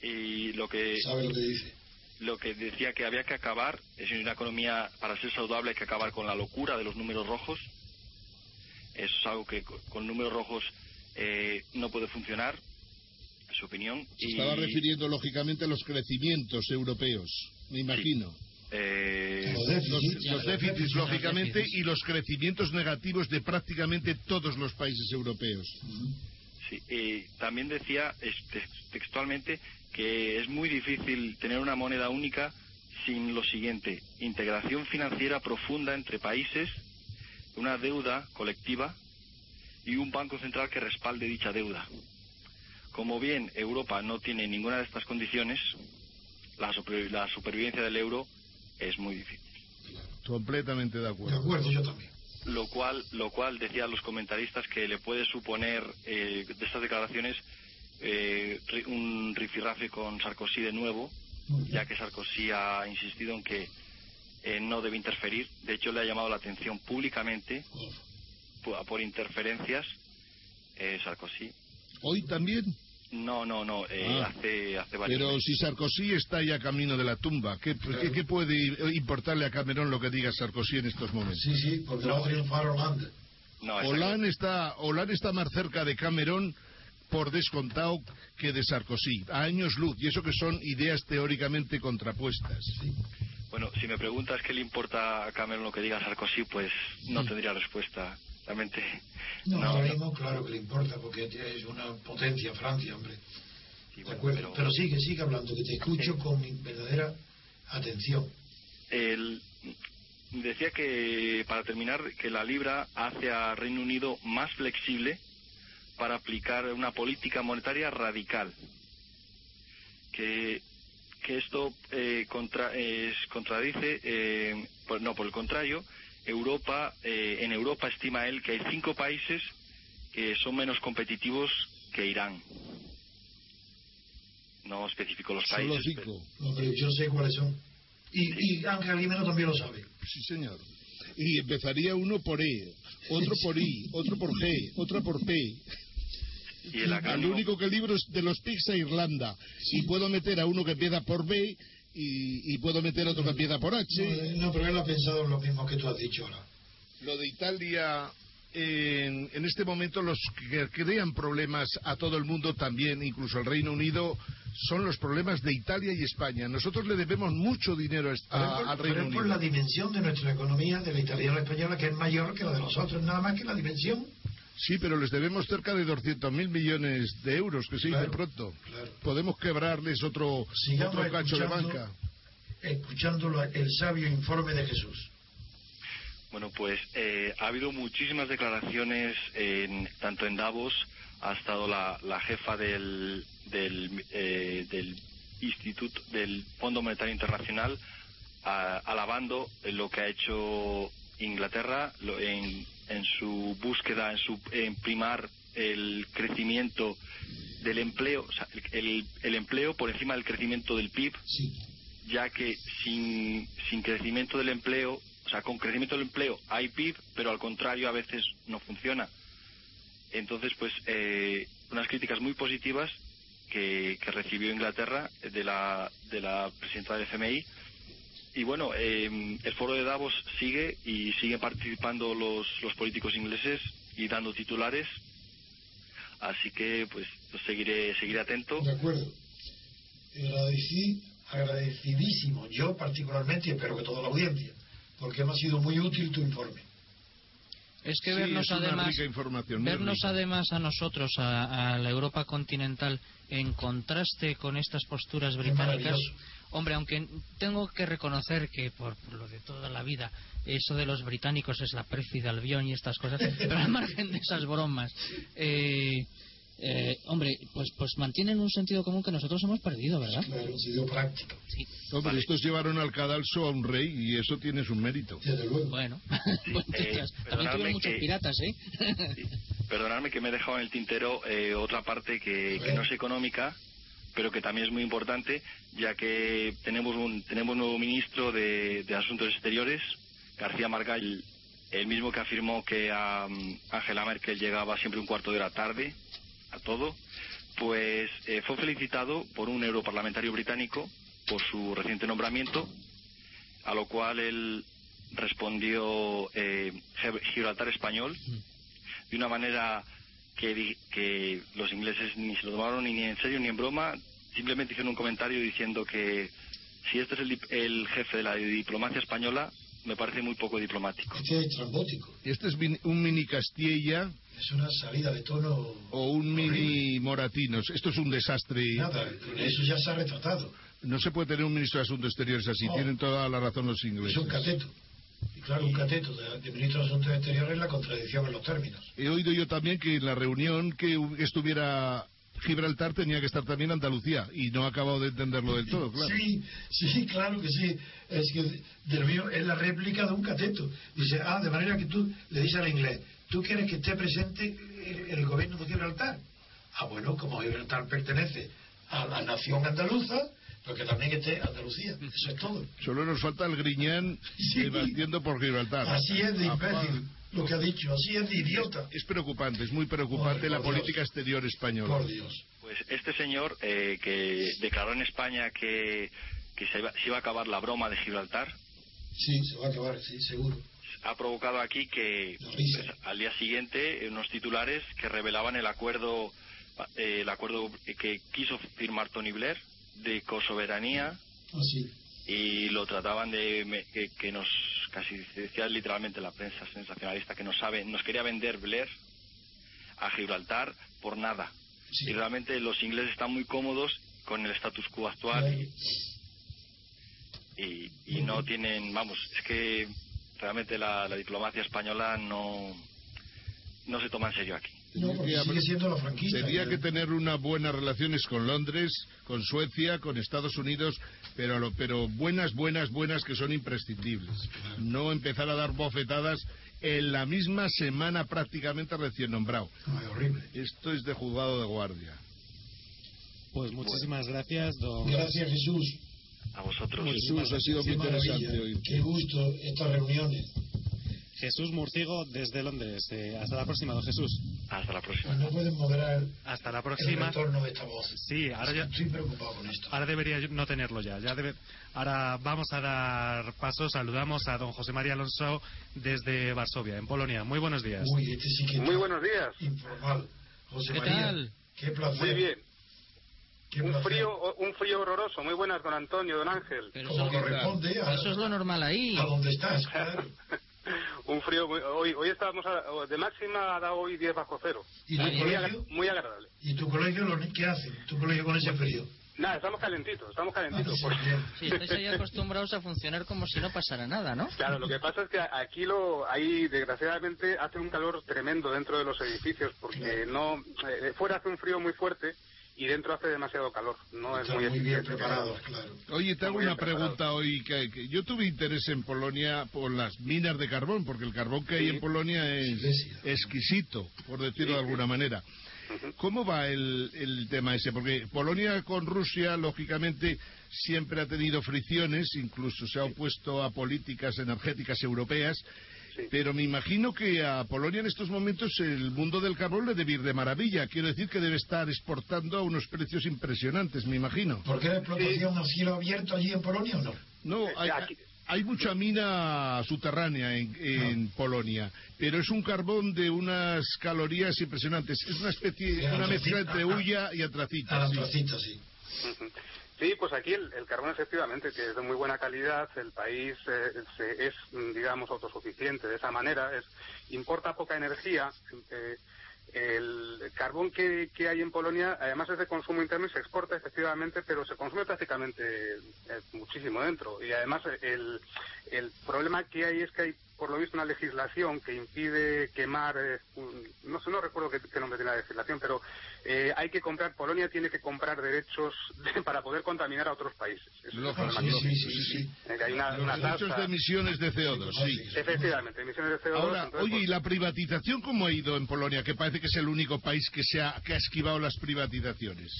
Y lo que sabe lo que dice. Lo que decía que había que acabar, es una economía para ser saludable hay que acabar con la locura de los números rojos Eso es algo que co- con números rojos eh, no puede funcionar, en su opinión. Se y, estaba refiriendo lógicamente a los crecimientos europeos, me imagino. eh, Los déficits, los déficits, lógicamente, y los crecimientos negativos de prácticamente todos los países europeos. Sí, eh, también decía textualmente que es muy difícil tener una moneda única sin lo siguiente, integración financiera profunda entre países, una deuda colectiva y un banco central que respalde dicha deuda. Como bien Europa no tiene ninguna de estas condiciones, la, super- la supervivencia del euro es muy difícil. Completamente de acuerdo. De acuerdo, yo también. lo cual lo cual decían los comentaristas que le puede suponer eh, de estas declaraciones eh, ri- un rifirrafe con Sarkozy de nuevo ya que Sarkozy ha insistido en que eh, no debe interferir de hecho le ha llamado la atención públicamente por, por interferencias eh, Sarkozy Hoy también. no no no eh, Ah. hace hace varios Pero meses. si Sarkozy está ya camino de la tumba, ¿qué, qué- qué puede importarle a Camerón lo que diga Sarkozy en estos momentos? Sí, sí, porque va a triunfar Hollande. No. Hollande está, Hollande está más cerca de Camerón por descontado que de Sarkozy, a años luz, y eso que son ideas teóricamente contrapuestas. Bueno, si me preguntas qué le importa a Cameron lo que diga Sarkozy, pues no tendría respuesta. Realmente. No, no, ahora no. mismo, claro que le importa, porque es una potencia Francia, hombre. Sí, De bueno, acuerdo. pero- Pero sigue, sigue hablando, que te escucho con mi verdadera atención. El- decía que, para terminar, que la libra hace a Reino Unido más flexible para aplicar una política monetaria radical. Que, que esto eh, contra- es- contradice, eh, por- no, por el contrario, Europa, eh, en Europa estima él que hay cinco países que son menos competitivos que Irán. No especificó los Solo países. cinco. Hombre, yo sé cuáles son. Y, y Ángel Jimeno también lo sabe. Sí, señor. Y empezaría uno por E, otro por I, otro por G, otro por P. Y el Al acrónimo- único que libro es de los PICS a Irlanda. Y puedo meter a uno que empieza por B y, y puedo meter a otro que empieza por H. No, no, pero él ha pensado en lo mismo que tú has dicho ahora. Lo de Italia, en, en este momento los que crean problemas a todo el mundo también, incluso al Reino Unido, son los problemas de Italia y España. Nosotros le debemos mucho dinero a- Pero por- al pero Reino es por Unido. la dimensión de nuestra economía, de la italiana y la española, que es mayor que la de los otros, nada más que la dimensión. Sí, pero les debemos cerca de 200.000 millones de euros, que se dice Claro, pronto. claro. Podemos quebrarles otro, Sigamos otro cacho de banca. Escuchando el sabio informe de Jesús. Bueno, pues eh, ha habido muchísimas declaraciones, en- tanto en Davos, ha estado la, la jefa del, del, eh, del Instituto, del Fondo Monetario Internacional, a- alabando lo que ha hecho Inglaterra lo- en, en su búsqueda, en su en primar el crecimiento del empleo, o sea, el, el- empleo por encima del crecimiento del PIB, ya que sin, sin crecimiento del empleo, o sea, con crecimiento del empleo hay PIB, pero al contrario a veces no funciona. Entonces, pues, eh, unas críticas muy positivas que, que recibió Inglaterra de la, de la presidenta del FMI. Y bueno, eh, el foro de Davos sigue y siguen participando los, los políticos ingleses y dando titulares. Así que, pues, seguiré, seguiré atento. De acuerdo. Agradeci- agradecidísimo, yo particularmente, y espero que toda la audiencia, porque me ha sido muy útil tu informe. Es que Sí, vernos es además, vernos además a nosotros, a, a la Europa continental, en contraste con estas posturas británicas. Hombre, aunque tengo que reconocer que por, por lo de toda la vida, eso de los británicos es la pérfida albión y estas cosas, pero al margen de esas bromas, eh, eh, hombre, pues, pues mantienen un sentido común que nosotros hemos perdido, ¿verdad? Claro, un sentido práctico. Sí. Hombre, estos llevaron al cadalso a un rey y eso tiene su mérito. Bueno, pues, eh, ostras, también tuvieron muchos que- piratas, ¿eh? Perdonadme que me he dejado en el tintero eh, otra parte que, que no es económica, pero que también es muy importante, ya que tenemos un, tenemos nuevo ministro de, de Asuntos Exteriores, García Margall, el mismo que afirmó que a mm, Angela Merkel llegaba siempre un cuarto de hora tarde a todo, pues eh, fue felicitado por un europarlamentario británico por su reciente nombramiento, a lo cual él respondió eh, Gibraltar español de una manera que, di- que los ingleses ni se lo tomaron ni en serio ni en broma. Simplemente hicieron un comentario diciendo que si este es el, el jefe de la diplomacia española, me parece muy poco diplomático. Este es trambótico. Este es un mini Castilla Es una salida de tono. o un mini Moratinos. Esto es un desastre. Nada, eso ya se ha retratado. No se puede tener un ministro de Asuntos Exteriores así. No. Tienen toda la razón los ingleses. Es un cateto. Y claro, un cateto de, de ministro de Asuntos Exteriores es la contradicción en los términos. He oído yo también que en la reunión que estuviera Gibraltar tenía que estar también Andalucía y no he acabado de entenderlo del todo, claro. Sí, sí, claro que sí. Es que del mío es la réplica de un cateto. Dice, ah, de manera que tú le dices al inglés, ¿tú quieres que esté presente el, el gobierno de Gibraltar? Ah, bueno, como Gibraltar pertenece a la nación andaluza, pero que también esté Andalucía. Eso es todo. Solo nos falta el Griñán debatiendo por Gibraltar. Así es de Apá. imbécil lo que ha dicho, así es de idiota. Es preocupante, es muy preocupante Por la Dios. política exterior española. Por Dios. Pues este señor eh, que declaró en España que, que se, iba, se iba a acabar la broma de Gibraltar, Sí, se va a acabar, sí, seguro. ha provocado aquí que pues, al día siguiente unos titulares que revelaban el acuerdo eh, el acuerdo que quiso firmar Tony Blair de cosoberanía Así. y lo trataban de que, que nos casi decía literalmente la prensa sensacionalista que nos sabe nos quería vender Blair a Gibraltar por nada. Y realmente los ingleses están muy cómodos con el status quo actual y, y, y no tienen vamos es que realmente la, la diplomacia española no no se toma en serio aquí No, porque Que sigue siendo la franquista. Tendría que tener unas buenas relaciones con Londres, con Suecia, con Estados Unidos, pero, pero buenas, buenas, buenas que son imprescindibles. No empezar a dar bofetadas en la misma semana prácticamente recién nombrado. Ay, horrible. Esto es de juzgado de guardia. Pues muchísimas gracias, don. Gracias, Jesús. a vosotros Jesús, ha sido muy interesante maravilla, hoy. Qué gusto estas reuniones. Jesús Murcigo desde Londres. Eh, hasta la próxima, don Jesús. hasta la próxima no pueden moderar Hasta la el próxima. retorno de esta voz. Sí, ahora ya. Estoy preocupado con esto. Ahora debería yo no tenerlo ya. ya debe... Ahora vamos a dar paso. Saludamos a don José María Alonso desde Varsovia, en Polonia. Muy buenos días. Uy, este sí que Muy buenos días. informal. José ¿Qué María, tal? qué placer. Muy bien. Qué Un placer. frío, un frío horroroso. Muy buenas, don Antonio, don Ángel. Como corresponde a, Eso es lo normal ahí. a donde estás, claro. Un frío muy- hoy hoy estábamos a- de máxima ha dado hoy 10 bajo cero. ¿Y tu muy, colegio? muy agradable. ¿Y tu colegio lo- qué hace? ¿Tu colegio con ese frío? Nada, estamos calentitos, estamos calentitos. Ah, sí, porque-. Sí, estáis ahí acostumbrados a funcionar como si no pasara nada, ¿no? Claro, lo que pasa es que aquí lo, ahí desgraciadamente hace un calor tremendo dentro de los edificios porque no eh, fuera hace un frío muy fuerte y dentro hace demasiado calor. No es muy, muy bien claro. Oye, te hago una pregunta hoy. Que, que yo tuve interés en Polonia por las minas de carbón, porque el carbón que hay en Polonia es exquisito, por decirlo de alguna manera. ¿Cómo va el, el tema ese? Porque Polonia con Rusia, lógicamente, siempre ha tenido fricciones, incluso se ha opuesto a políticas energéticas europeas. Pero me imagino que a Polonia en estos momentos el mundo del carbón le debe ir de maravilla. Quiero decir que debe estar exportando a unos precios impresionantes, me imagino. ¿Por qué la explotación a cielo abierto allí en Polonia o no? No, hay, hay mucha mina subterránea en, en Polonia, pero es un carbón de unas calorías impresionantes. Es una especie, De una mezcla antracita. entre hulla y antracita. Ah, sí. antracita, sí. Sí, pues aquí el, carbón efectivamente que es de muy buena calidad, el país eh, se- es, mm, digamos, autosuficiente de esa manera, es importa poca energía. eh, el carbón que, que hay en Polonia, además es de consumo interno y se exporta efectivamente, pero se consume prácticamente eh, muchísimo dentro. Y además el, el problema que hay es que hay, por lo visto, una legislación que impide quemar, eh, un- no sé, no recuerdo qué, qué nombre tiene la legislación, pero eh, hay que comprar, Polonia tiene que comprar derechos de- para poder contaminar a otros países. Eso es problema lógico, que- sí, sí. eh, que hay una, una Los derechos tasa. de emisiones de CO2, sí. Efectivamente, emisiones de CO2. Ahora, entonces, oye, pues, ¿y la privatización cómo ha ido en Polonia? Que parece que es el único país que, se ha, que ha esquivado las privatizaciones.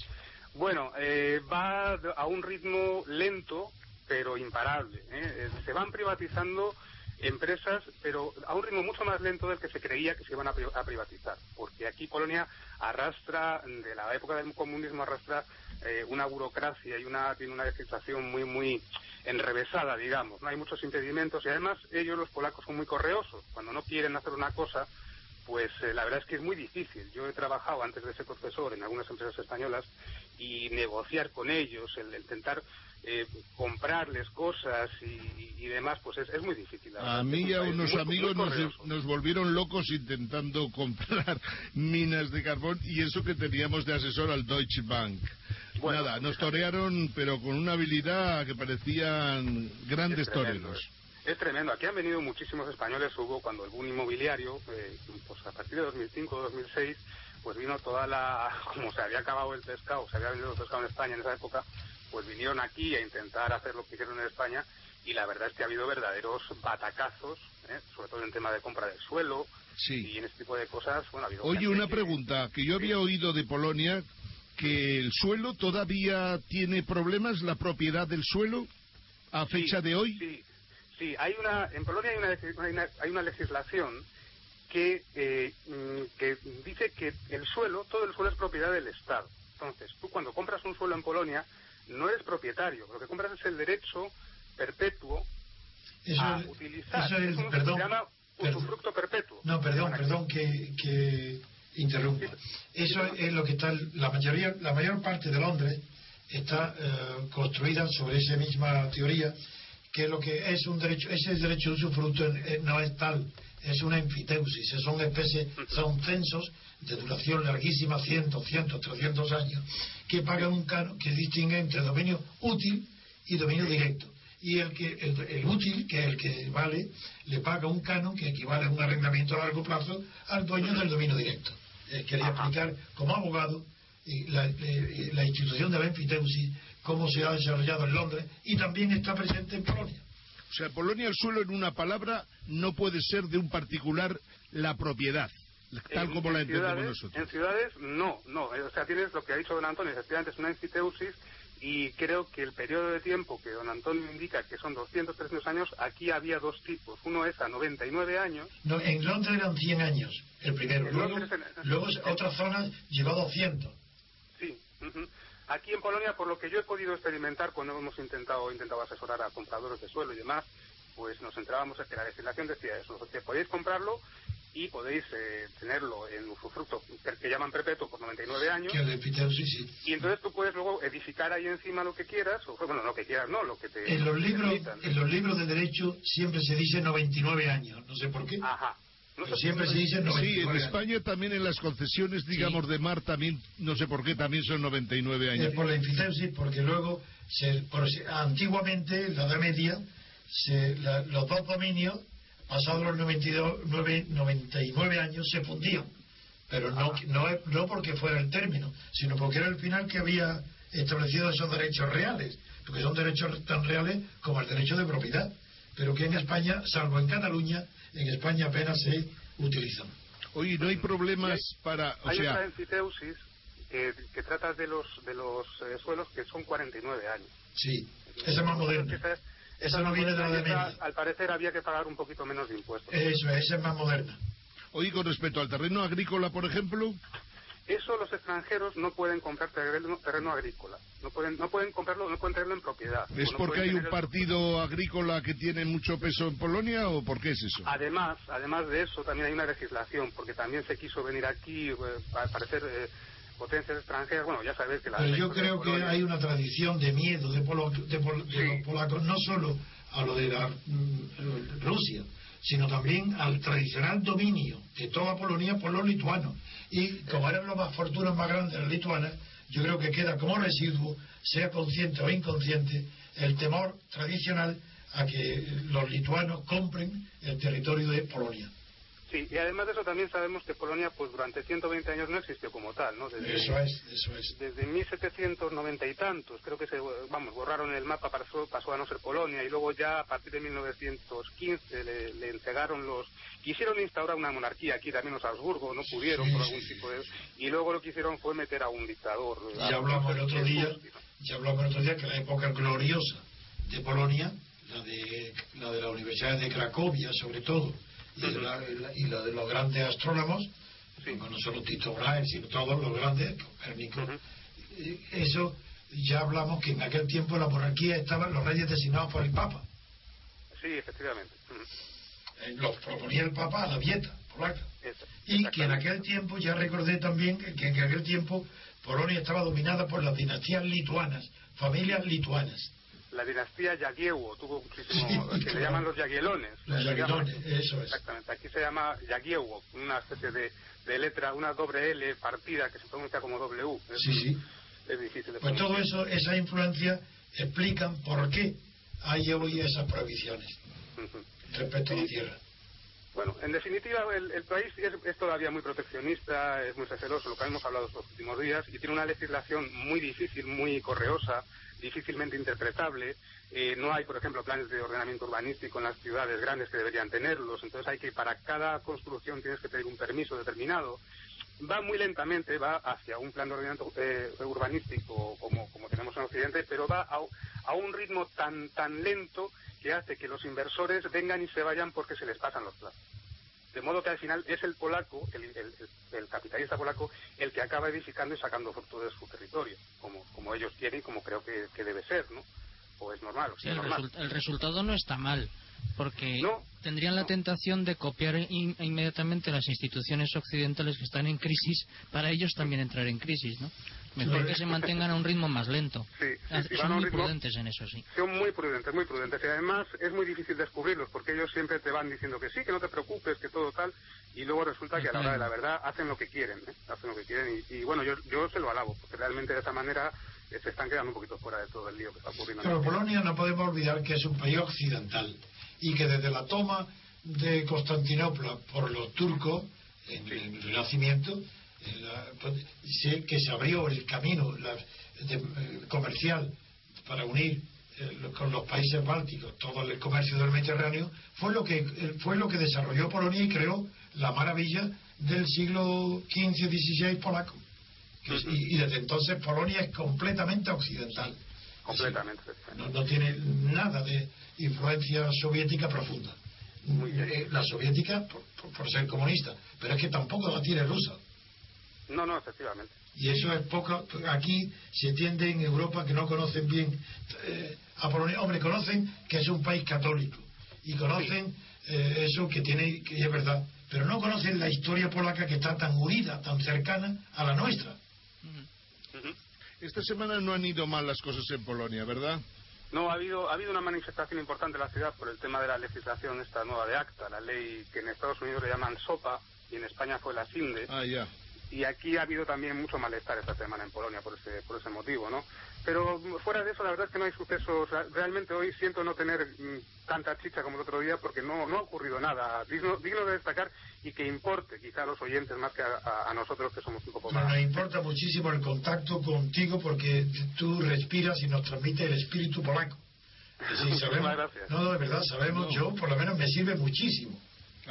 Bueno, eh, va a un ritmo lento, pero imparable. ¿eh? Eh, Se van privatizando empresas, pero a un ritmo mucho más lento del que se creía que se iban a, pri- a privatizar. Porque aquí Polonia arrastra, de la época del comunismo, arrastra eh, una burocracia y una, tiene una legislación muy, muy enrevesada, digamos. No hay muchos impedimentos y además ellos, los polacos, son muy correosos. Cuando no quieren hacer una cosa, pues eh, la verdad es que es muy difícil. Yo he trabajado antes de ser profesor en algunas empresas españolas y negociar con ellos, el, el intentar eh, comprarles cosas y, y demás, pues es, es muy difícil. verdad. A mí y a unos muy- amigos muy nos, nos volvieron locos intentando comprar minas de carbón y eso que teníamos de asesor al Deutsche Bank. Nada, nos torearon, pero con una habilidad que parecían grandes toreros. Es tremendo. Aquí han venido muchísimos españoles. Hubo cuando el boom inmobiliario, eh, pues a partir de 2005-2006, pues vino toda la. Como se había acabado el pescado, se había vendido el pescado en España en esa época, pues vinieron aquí a intentar hacer lo que hicieron en España. Y la verdad es que ha habido verdaderos batacazos, ¿eh? sobre todo en tema de compra del suelo y en este tipo de cosas. Bueno, ha habido Oye, una que- pregunta, que yo había oído de Polonia que el suelo todavía tiene problemas, la propiedad del suelo, a fecha de hoy. Sí, sí, hay una, en Polonia hay una, hay una, hay una legislación que, eh, mm, que dice que el suelo, todo el suelo es propiedad del Estado. Entonces, tú cuando compras un suelo en Polonia, no eres propietario, lo que compras es el derecho perpetuo Eso a es- utilizar. eso es- un- perdón, se llama usufructo perpetuo. No, perdón, perdón que, que interrumpa. Eso es lo que está, la mayoría, la mayor parte de Londres está eh, construida sobre esa misma teoría, que lo que es un derecho, ese derecho de usufructo eh, no es tal, es una enfiteusis, son especies, son censos de duración larguísima, cientos, cientos, 300 años, que pagan un canon que distingue entre dominio útil y dominio directo. Y el que el, el útil, que es el que vale, le paga un canon que equivale a un arrendamiento a largo plazo al dueño del dominio directo. Eh, quería explicar como abogado eh, la, eh, la institución de la enfiteusis, cómo se ha desarrollado en Londres y también está presente en Polonia. O sea, Polonia el suelo en una palabra no puede ser de un particular la propiedad, tal En- como la en entendemos ciudades- nosotros. En ciudades, no, no. O sea, tienes lo que ha dicho don Antonio, efectivamente es una enfiteusis y creo que el periodo de tiempo que don Antonio indica que son 200, 300 años, aquí había dos tipos. Uno es a 99 años. No, en Londres eran 100 años, el primero. En Luego, Londres en- luego otras zonas llegó a 200. Sí. ujú. Aquí en Polonia, por lo que yo he podido experimentar cuando hemos intentado, intentado asesorar a compradores de suelo y demás, pues nos entrábamos en que la legislación decía eso, que podéis comprarlo y podéis eh, tenerlo en usufructo que, llaman perpetuo por 99 años. Sí. Y entonces tú puedes luego edificar ahí encima lo que quieras, o bueno, lo que quieras, no, lo que te En los libros, en los libros de derecho siempre se dice 99 años, no sé por qué. Pero siempre se dice 99 Sí, en años. España también en las concesiones, digamos, de mar también, no sé por qué, también son 99 años. Eh, por la enfiteusis, porque luego, se, por- antiguamente, en la Edad Media, se- la- los dos dominios, pasados los 92, nueve- 99 años, se fundían. Pero no, no, es- no porque fuera el término, sino porque era el final que había establecido esos derechos reales, porque son derechos tan reales como el derecho de propiedad, pero que en España, salvo en Cataluña, en España apenas se utilizan. Oye, no hay problemas para, o Hay otra sea, enfiteusis que, que trata de los de los eh, suelos que son 49 años. Sí, esa es más moderna. Esa, Esa no viene de esa, Media. Al parecer había que pagar un poquito menos de impuestos. Eso, esa es más moderna. oye, con respecto al terreno agrícola, por ejemplo, Eso los extranjeros no pueden comprar terreno, terreno agrícola. No pueden no pueden comprarlo, no pueden tenerlo en propiedad. ¿es no porque hay un el- partido agrícola que tiene mucho peso en Polonia o por qué es eso? Además, además de eso, también hay una legislación, porque también se quiso venir aquí, eh, para parecer eh, potencias extranjeras. Bueno, ya sabéis que la. Pero la yo creo que Polonia- hay una tradición de miedo de, polo- de pol- de los polacos, no solo a lo de la, mm, Rusia, sino también al tradicional dominio de toda Polonia por los lituanos. Y como eran las fortunas más grandes las lituanas, yo creo que queda como residuo, sea consciente o inconsciente, el temor tradicional a que los lituanos compren el territorio de Polonia. Sí, y además de eso también sabemos que Polonia, pues durante 120 años no existió como tal, ¿no? Desde, Eso es, eso es. Desde 1790 y tantos, creo que se, vamos, borraron el mapa, pasó, pasó a no ser Polonia, y luego ya a partir de 1915 le, le entregaron los... Quisieron instaurar una monarquía aquí también los Habsburgo, no pudieron Sí, por sí, algún tipo de... Y luego lo que hicieron fue meter a un dictador. Ya hablamos el otro día, ya hablamos el otro día que la época gloriosa de Polonia, la de la, de la Universidad de Cracovia sobre todo, y, de la, y la- y la de los grandes astrónomos, como no solo Tito Brahe, sino todos los grandes, Copérnico, eso ya hablamos que en aquel tiempo la monarquía estaban los reyes designados por el Papa. Sí, efectivamente. Eh, Los proponía el Papa a la dieta, polaca. Y que en aquel tiempo, ya recordé también que en aquel tiempo Polonia estaba dominada por las dinastías lituanas, familias lituanas. La dinastía Yagiełło tuvo muchísimo, que le llaman los Yaguielones. Los Yaguielones, eso es. Exactamente, aquí se llama Yagiełło, una especie de, de letra, una doble L partida que se pronuncia como W. Es, Sí, sí. es difícil de Pues todo eso, esa influencia explican por qué hay hoy esas prohibiciones respecto a la tierra. Bueno, en definitiva, el, el país es, es todavía muy proteccionista, es muy receloso, lo que hemos hablado estos últimos días, y tiene una legislación muy difícil, muy correosa, difícilmente interpretable. Eh, no hay, por ejemplo, planes de ordenamiento urbanístico en las ciudades grandes que deberían tenerlos, entonces hay que, para cada construcción tienes que pedir un permiso determinado. Va muy lentamente, va hacia un plan de ordenamiento eh, urbanístico como, como tenemos en Occidente, pero va a, a un ritmo tan, tan lento que hace que los inversores vengan y se vayan porque se les pasan los plazos. De modo que al final es el polaco, el, el- el- capitalista polaco, el que acaba edificando y sacando fruto de su territorio, como, como ellos quieren y como creo que, que debe ser, ¿no? O es normal, o sea, el, normal. result- el resultado no está mal, porque No, tendrían la tentación de copiar in- inmediatamente las instituciones occidentales que están en crisis para ellos también entrar en crisis, ¿no? Mejor que se mantengan a un ritmo más lento. Sí, sí, sí, Son muy ritmo- prudentes en eso, sí. Son muy prudentes, muy prudentes. Y además es muy difícil descubrirlos porque ellos siempre te van diciendo que sí, que no te preocupes, que todo tal. Y luego resulta que a la hora de la verdad hacen lo que quieren, ¿eh? Hacen lo que quieren. Y, y bueno, yo, yo se lo alabo porque realmente de esa manera eh, se están quedando un poquito fuera de todo el lío que está ocurriendo. en Pero. Polonia no podemos olvidar que es un país occidental y que desde la toma de Constantinopla por los turcos en el Renacimiento, en la- pues, que se abrió el camino la- de- eh, comercial para unir eh, con los países bálticos todo el comercio del Mediterráneo fue lo que eh, fue lo que desarrolló Polonia y creó la maravilla del siglo XV XVI polaco Que y, y desde entonces Polonia es completamente occidental Completamente. no, no tiene nada de influencia soviética profunda. Eh, La soviética por, por- por ser comunista, pero es que tampoco la tiene rusa. No, no, efectivamente. Y eso es poco. Aquí se tiende en Europa que no conocen bien eh, a Polonia. Hombre, conocen que es un país católico y conocen eh, eso que tiene, que es verdad, pero no conocen la historia polaca que está tan unida, tan cercana a la nuestra. Esta semana no han ido mal las cosas en Polonia, ¿verdad? No, ha habido, ha habido una manifestación importante en la ciudad por el tema de la legislación esta nueva de ACTA, la ley que en Estados Unidos le llaman SOPA y en España fue la SINDE. Ah, ya. Y aquí ha habido también mucho malestar esta semana en Polonia por ese, por ese motivo, ¿no? Pero fuera de eso, la verdad es que no hay sucesos. Realmente hoy siento no tener mm, tanta chicha como el otro día porque no, no ha ocurrido nada digno, digno de destacar y que importe quizá a los oyentes más que a, nosotros que somos un poco más. nos importa muchísimo el contacto contigo porque tú respiras y nos transmite el espíritu polaco. Sí, sabemos, no, de verdad, sabemos, yo por lo menos me sirve muchísimo.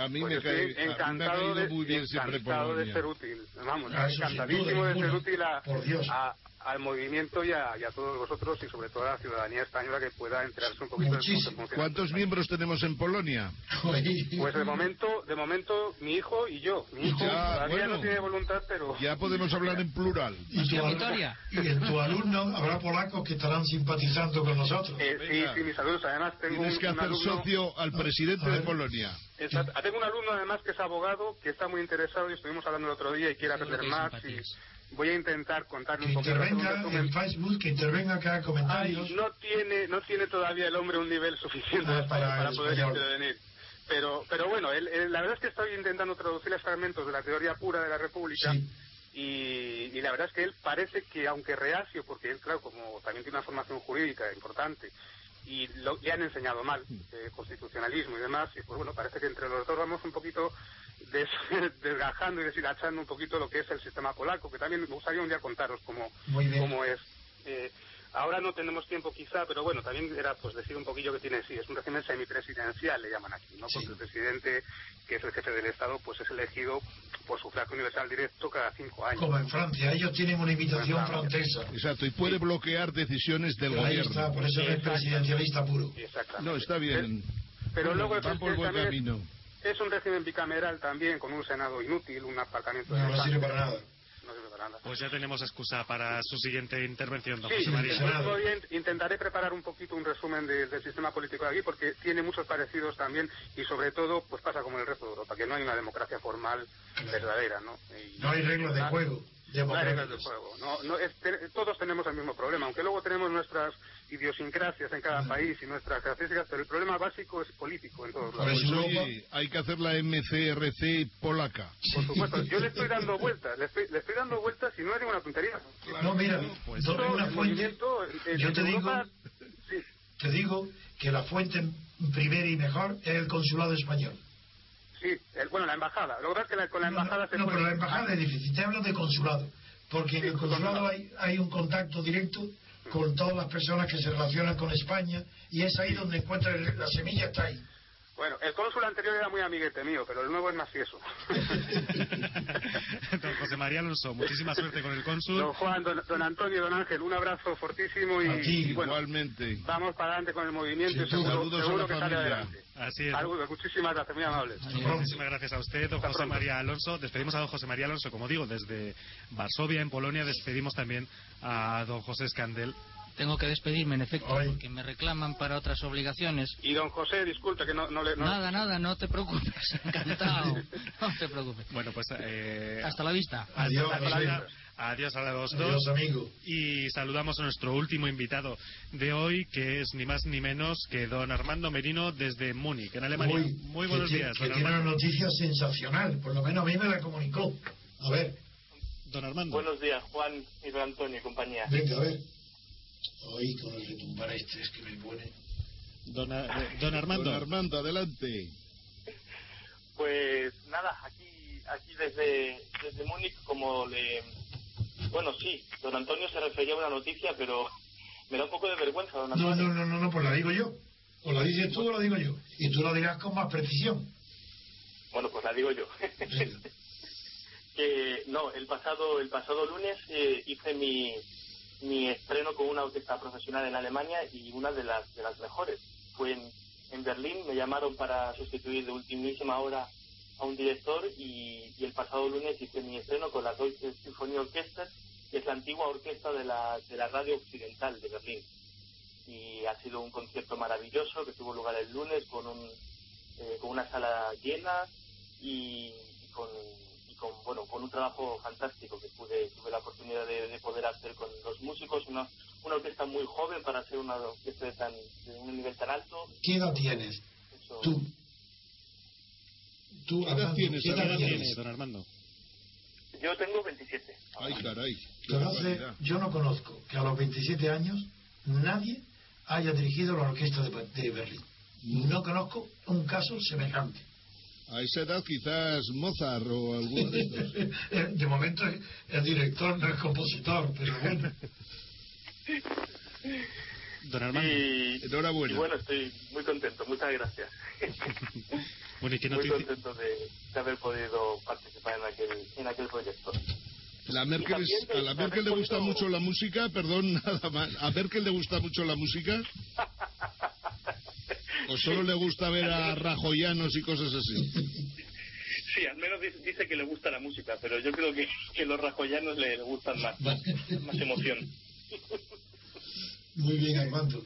A mí Pues me, cae, a mí me ha encantado, caído muy bien siempre encantado de ser útil. Vamos, Ah, encantadísimo duda de ser útil a, Por Dios. a- al movimiento y a, y a todos vosotros y sobre todo a la ciudadanía española que pueda enterarse un poquito de Muchísimo. funciona. ¿Cuántos miembros tenemos en Polonia? Pues de momento, de momento mi hijo y yo. Mi hijo Ya, todavía bueno. no tiene voluntad, pero Ya podemos hablar en plural. Y, tu al- y en tu alumno habrá polacos que estarán simpatizando con nosotros. Eh, sí, sí, mis saludos. Además tengo Tienes un, que un hacer alumno, socio al presidente de. Polonia. Exacto. tengo un alumno además que es abogado, que está muy interesado y estuvimos hablando el otro día y quiere aprender más simpatías. y voy a intentar contarle Que un un intervenga en Facebook, que intervenga cada comentario. no tiene no tiene todavía el hombre un nivel suficiente Ah, para para, el poder español. intervenir. Pero, pero bueno, él- él- la verdad es que estoy intentando traducir fragmentos de la teoría pura de la República Sí. y, y la verdad es que él parece que, aunque reacio, porque él, claro, como también tiene una formación jurídica importante y lo, le han enseñado mal, eh, constitucionalismo y demás, y pues bueno, parece que entre los dos vamos un poquito des- desgajando y deshilachando un poquito lo que es el sistema polaco, que también me gustaría un día contaros cómo, cómo es. Eh, ahora no tenemos tiempo quizá, pero bueno, también era pues decir un poquillo que tiene, sí, es un régimen semipresidencial, le llaman aquí, ¿no? Sí. Porque el presidente, que es el jefe del Estado, pues es elegido por sufragio universal directo cada cinco años. Como en Francia, ellos tienen una imitación francesa. Exacto, y puede bloquear decisiones del Ahí gobierno. está, por eso es presidencialista puro. Exactamente. No, está bien. Pero luego el Van por buen también es- un régimen bicameral también, con un Senado inútil, un aparcamiento de No, sirve para nada. No sirve para nada. Pues ya tenemos excusa para su siguiente intervención, don Sí, José María. a- intentaré preparar un poquito un resumen de- del sistema político de aquí porque tiene muchos parecidos también y sobre todo pues pasa como en el resto de Europa, que no hay una democracia formal verdadera, ¿no? Y- No hay reglas de juego. No hay reglas democráticas. de juego. No, no, es- te- todos tenemos el mismo problema, aunque luego tenemos nuestras idiosincrasias en cada país y nuestras características, pero el problema básico es político en todos lados. Pues, oye, hay que hacer la MCRC polaca. Por supuesto, yo le estoy dando vueltas, le estoy, le estoy dando vueltas y no es ninguna tontería. No, mira, pues, Todo una fuente, en- yo en te digo, te digo que la fuente primera y mejor es el consulado español. Sí, el- bueno, la embajada. Lo que pasa es que la- con la embajada se No, puede... pero la embajada es difícil. Te hablo de consulado. Porque en el consulado hay, hay un contacto directo con todas las personas que se relacionan con España y es ahí donde encuentra el- la semilla, está ahí. Bueno, el cónsul anterior era muy amiguete mío, pero el nuevo es más fieso. Don José María Alonso, muchísima suerte con el cónsul. Don Juan, don, don Antonio, don Ángel, un abrazo fortísimo y, A ti, y bueno, igualmente. vamos para adelante con el movimiento y Sí, seguro, saludos a seguro la que sale familia. adelante. Así es. Saludos, muchísimas gracias, muy amables. Muchísimas gracias a usted, don José María Alonso. Despedimos a don José María Alonso, como digo, desde Varsovia, en Polonia. Despedimos también a don José Escandel. Tengo que despedirme, en efecto, porque me reclaman para otras obligaciones. Y don José, disculpe que no, no le... no- Nada, nada, no te preocupes. Encantado. No te preocupes. Bueno, pues... eh, Hasta la vista. Adiós, hasta la José. vista. Adiós a los dos. Adiós, amigo. Y saludamos a nuestro último invitado de hoy, que es ni más ni menos que don Armando Merino desde Múnich, en Alemania. Uy, Muy que buenos tiene- días, Que don tiene una Armando. noticia sensacional. Por lo menos a mí me la comunicó. A ver, Don Armando. Buenos días, Juan y don Antonio y compañía. venga, a ver. Hoy con el retumbar este es que me pone. Don, eh, don Armando. Don Armando, adelante. Pues nada, aquí aquí desde, desde Múnich, como le... Bueno, sí, don Antonio se refería a una noticia, pero me da un poco de vergüenza, don No, Antonio. no, no, no, no, pues la digo yo. O la dices tú o la digo yo. Y tú la dirás con más precisión. Bueno, pues la digo yo. que no, el pasado el pasado lunes eh, hice mi, mi estreno con una orquesta profesional en Alemania y una de las de las mejores. Fue en, en Berlín, me llamaron para sustituir de ultimísima hora a un director y, el pasado lunes hice mi estreno con la Deutsche Symphony Orchester, que es la antigua orquesta de la, de la radio occidental de Berlín. Y ha sido un concierto maravilloso que tuvo lugar el lunes con un eh, con una sala llena y, con, con, bueno con un trabajo fantástico que pude tuve la oportunidad de, de poder hacer con los músicos una una orquesta muy joven para ser una orquesta de tan de un nivel tan alto ¿Qué edad tienes? Eso- Tú. Tú, ¿Qué edad tienes, ¿qué edad Armando? tienes? don Armando? yo tengo 27 Ay, caray. Conoce- yo no conozco que a los 27 años nadie haya dirigido la orquesta de, de Berlín. No conozco un caso semejante. A esa edad quizás Mozart o alguno de estos. Eh, de momento el director no es compositor, pero bueno. Don Armando. y, Enhorabuena. y bueno estoy muy contento muchas gracias Bueno, ¿y qué muy contento de, de haber podido participar en aquel en aquel proyecto La Merkel es- a la Merkel le gusta mucho la música, perdón, nada más. ¿A Merkel le gusta mucho la música? ¿O solo le gusta ver a rajoyanos y cosas así? Sí, al menos dice, dice que le gusta la música, pero yo creo que, que los rajoyanos le, le gustan más, más emoción. Muy bien, Armando.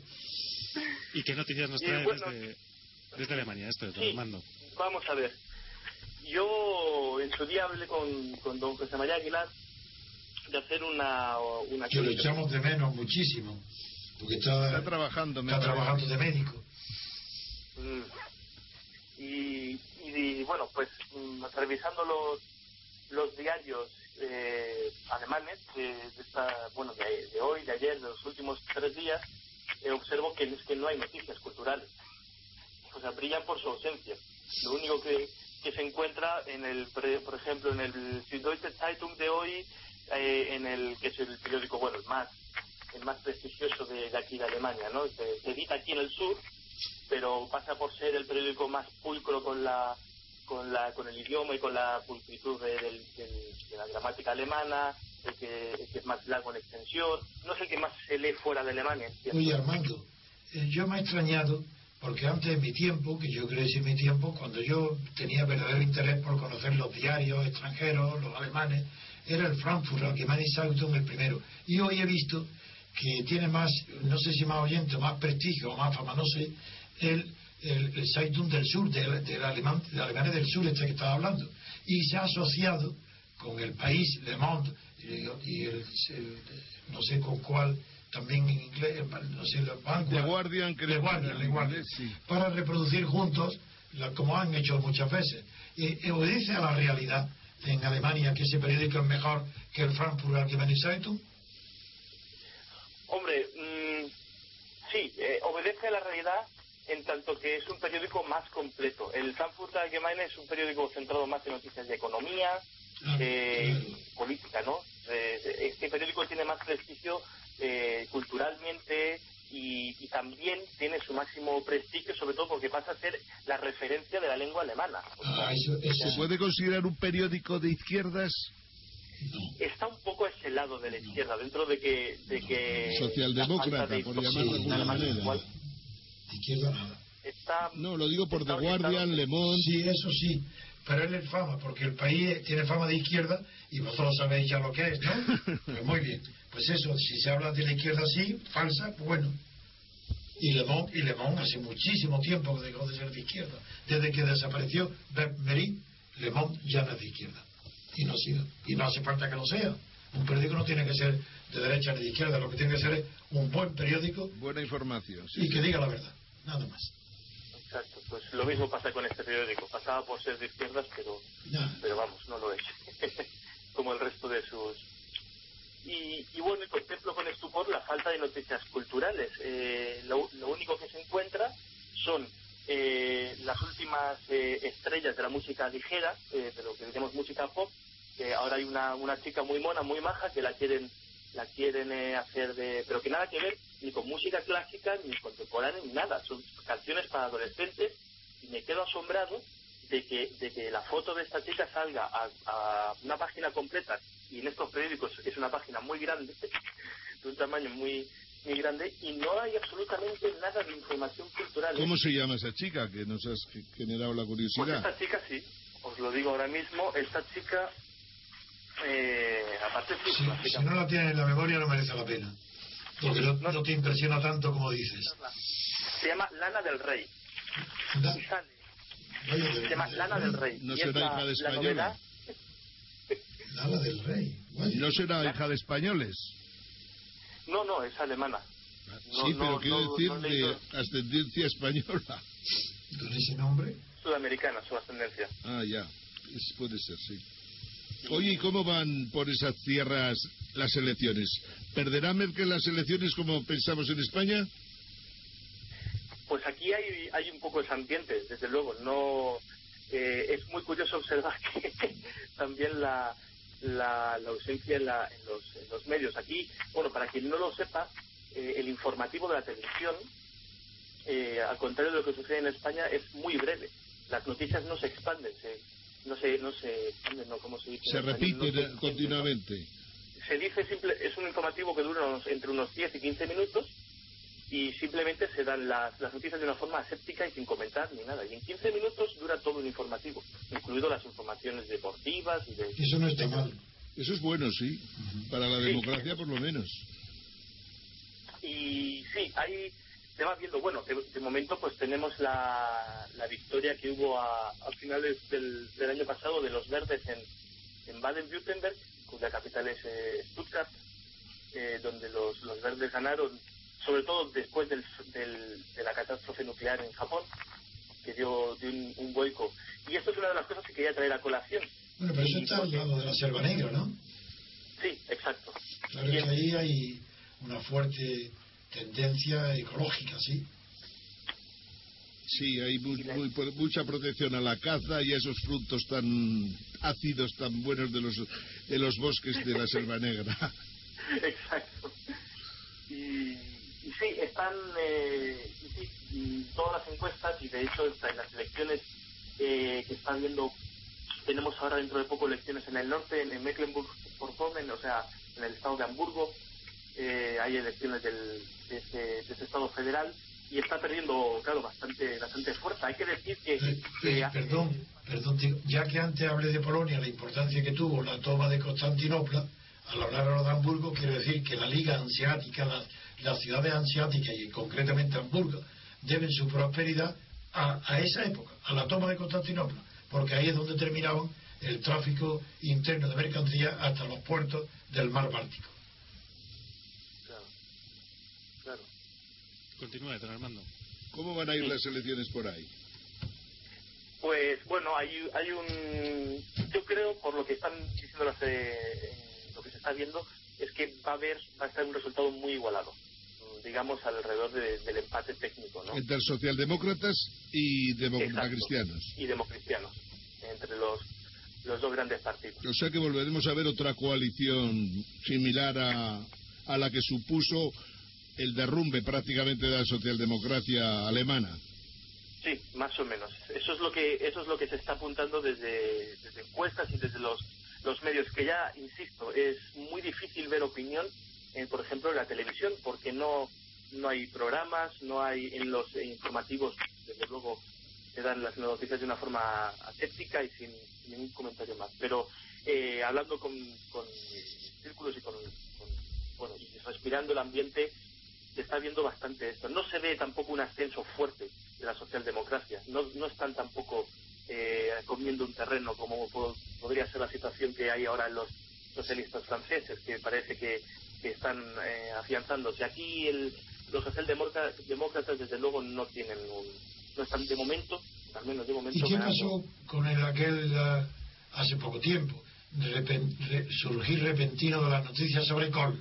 ¿Y qué noticias nos trae bueno- desde, desde Alemania? Esto Sí. Armando. Vamos a ver. Yo en su día hablé con, con don José María Aguilar de hacer una... una Que lo echamos de menos muchísimo. Porque está, Está trabajando, está trabajando de médico. Mm. Y, y, bueno, pues mm, revisando los, los diarios eh, alemanes de, esta, bueno, de, de hoy, de ayer, de los últimos tres días, eh, observo que es que no hay noticias culturales. O sea, brillan por su ausencia. Lo único que, que se encuentra en el, por ejemplo, en el Süddeutsche Zeitung de hoy, eh, en el que es el periódico, bueno, el más, el más prestigioso de, aquí de Alemania, ¿no? Se edita aquí en el sur, pero pasa por ser el periódico más pulcro con la con la con el idioma y con la pulcritud de, del- de la gramática alemana, el que, el que es más largo en extensión, no es el que más se lee fuera de Alemania. ¿cierto? Oye, Armando, eh, yo me he extrañado Porque antes de mi tiempo, que yo que es mi tiempo, cuando yo tenía verdadero interés por conocer los diarios extranjeros, los alemanes, era el Frankfurt Allgemeine Zeitung el primero. Y hoy he visto que tiene más, no sé si más oyente, más prestigio o más fama, no sé, el, el, el Zeitung del Sur, del, del alemán, de Alemania del Sur, este que estaba hablando. Y se ha asociado con el país Le Monde y, el, el- no sé con cuál, también en inglés, no sé, los bancos. The Guardian, creo The que Guardian, The Guardian, sí. para reproducir juntos, la- como han hecho muchas veces. Y, y obedece a la realidad en Alemania que ese periódico es mejor que el Frankfurt Allgemeine Zeitung. Hombre, mm, sí, eh, obedece a la realidad en tanto que es un periódico más completo. El Frankfurt Allgemeine es un periódico centrado más en noticias de economía, eh, política, ¿no? Eh, este periódico tiene más prestigio eh, culturalmente y, y también tiene su máximo prestigio, sobre todo porque pasa a ser la referencia de la lengua alemana. Ah, ¿Se puede considerar un periódico de izquierdas? Está un poco a ese lado de la izquierda, dentro de que... De que Socialdemócrata, la falta de por llamarlo de alguna manera. izquierda nada. Está, No, lo digo por The Guardian, Le Monde. Sí, eso sí. Pero él es fama, porque el país tiene fama de izquierda y vosotros sabéis ya lo que es, ¿no? Pues muy bien. Pues eso, si se habla de la izquierda así, falsa, pues bueno. Y Le Monde, y Le Monde hace muchísimo tiempo que dejó de ser de izquierda. Desde que desapareció Bert-Mery, Le Monde ya no es de izquierda. Y no, ha sido. y no hace falta que lo sea. Un periódico no tiene que ser de derecha ni de izquierda, lo que tiene que ser es un buen periódico Buena información. sí, y que sí. diga la verdad. Nada más. Exacto, pues lo mismo pasa con este periódico. Pasaba por ser de izquierdas, pero, pero vamos, no lo es. Como el resto de sus. Y, y bueno, y contemplo con estupor la falta de noticias culturales. Eh, lo, lo único que se encuentra son eh, las últimas eh, estrellas de la música ligera, eh, de lo que diríamos música pop, que ahora hay una, una chica muy mona, muy maja, que la quieren la quieren eh, hacer de... pero que nada que ver ni con música clásica, ni contemporánea, ni nada. Son canciones para adolescentes y me quedo asombrado de que, de que la foto de esta chica salga a, a una página completa y en estos periódicos es una página muy grande, de un tamaño muy muy grande y no hay absolutamente nada de información cultural. ¿Cómo se llama esa chica que nos has generado la Pues curiosidad? esta chica sí, os lo digo ahora mismo, esta chica, eh, aparte sí, Si no la tienes en la memoria no merece la pena. Porque no, no te impresiona tanto como dices. se llama Lana del Rey. Y sale, se llama Lana del Rey. ¿No y será la, hija de española? Lana del Rey. ¿No será hija de españoles? no, no, es alemana. No, sí, no, pero quiero no- decir no de leído- ascendencia española. ¿Con ese nombre? Sudamericana su ascendencia. Ah, ya. Es- puede ser, sí. Oye, ¿y cómo van por esas tierras las elecciones? ¿Perderá Merkel las elecciones como pensamos en España? Pues aquí hay, hay un poco ese ambiente, desde luego. No eh, Es muy curioso observar que también la, la, la ausencia en, la- en los, en los medios. Aquí, bueno, para quien no lo sepa, eh, el informativo de la televisión, eh, al contrario de lo que sucede en España, es muy breve. Las noticias no se expanden, no se, no expanden, no, ¿cómo se dice? Se? No repite continuamente. se dice simple, es un informativo que dura unos- entre unos 10 y 15 minutos y simplemente se dan las, las noticias de una forma aséptica y sin comentar ni nada. Y en 15 minutos dura todo un informativo, incluido las informaciones deportivas y de... Eso no está mal. Eso es bueno, sí. Para la Sí. democracia, por lo menos. Y sí, ahí se va viendo, bueno, de, de momento pues tenemos la, la victoria que hubo a, a finales del, del año pasado de los verdes en, en Baden-Württemberg, cuya capital es eh, Stuttgart, eh, donde los, los verdes ganaron, sobre todo después del, del- de la catástrofe nuclear en Japón, que dio, dio un, un vuelco. Y esto es una de las cosas que quería traer a colación. Bueno, pero eso está al lado de la selva negra, ¿no? Sí, exacto. Claro que ahí hay una fuerte tendencia ecológica, ¿sí? Sí, hay mu- muy- mucha protección a la caza y a esos frutos tan ácidos, tan buenos de los, de los bosques de la Selva Negra. Exacto. Y, y sí, están eh, sí, y todas las encuestas y de hecho en las elecciones eh, que están viendo, tenemos ahora dentro de poco elecciones en el norte, en, en Mecklenburg-Vorpommern, o sea, en el estado de Hamburgo, eh, hay elecciones del, de, ese, de ese estado federal y está perdiendo, claro, bastante, bastante fuerza. Hay que decir que... que- Eh, perdón, perdón, ya que antes hablé de Polonia, la importancia que tuvo la toma de Constantinopla, al hablar ahora de Hamburgo, quiero decir que la Liga Anseática, las, las ciudades anseáticas y concretamente Hamburgo, deben su prosperidad a, a esa época, a la toma de Constantinopla, porque ahí es donde terminaban el tráfico interno de mercancías hasta los puertos del mar Báltico. Claro. Continúe, don Armando. ¿Cómo van a ir las elecciones por ahí? Pues bueno, hay, hay un. Yo creo, por lo que están diciendo las, eh, lo que se está viendo, es que va a haber, va a estar un resultado muy igualado, digamos alrededor de- del empate técnico, ¿no? Entre socialdemócratas y democristianos. Y democristianos, entre los, los dos grandes partidos. O sea que volveremos a ver otra coalición similar a, a la que supuso el derrumbe prácticamente de la socialdemocracia alemana. Sí, más o menos. Eso es lo que eso es lo que se está apuntando desde, encuestas y desde los, los medios, que ya, insisto, es muy difícil ver opinión, en, por ejemplo, en la televisión, porque no no hay programas, no hay en los informativos, desde luego, se dan las noticias de una forma aséptica y sin, sin ningún comentario más. Pero eh, hablando con, con círculos y con, con- bueno, respirando el ambiente, se está viendo bastante esto. No se ve tampoco un ascenso fuerte de la socialdemocracia. No, no están tampoco eh, comiendo un terreno como po- podría ser la situación que hay ahora en los socialistas franceses, que parece que, que están eh, afianzándose. Aquí el, los socialdemócratas, demócratas, desde luego, no tienen un, no están de momento, al menos de momento. ¿Y qué ganando. pasó con el aquel ah, hace poco tiempo? Repen- re- surgir repentino de las noticias sobre Kohl.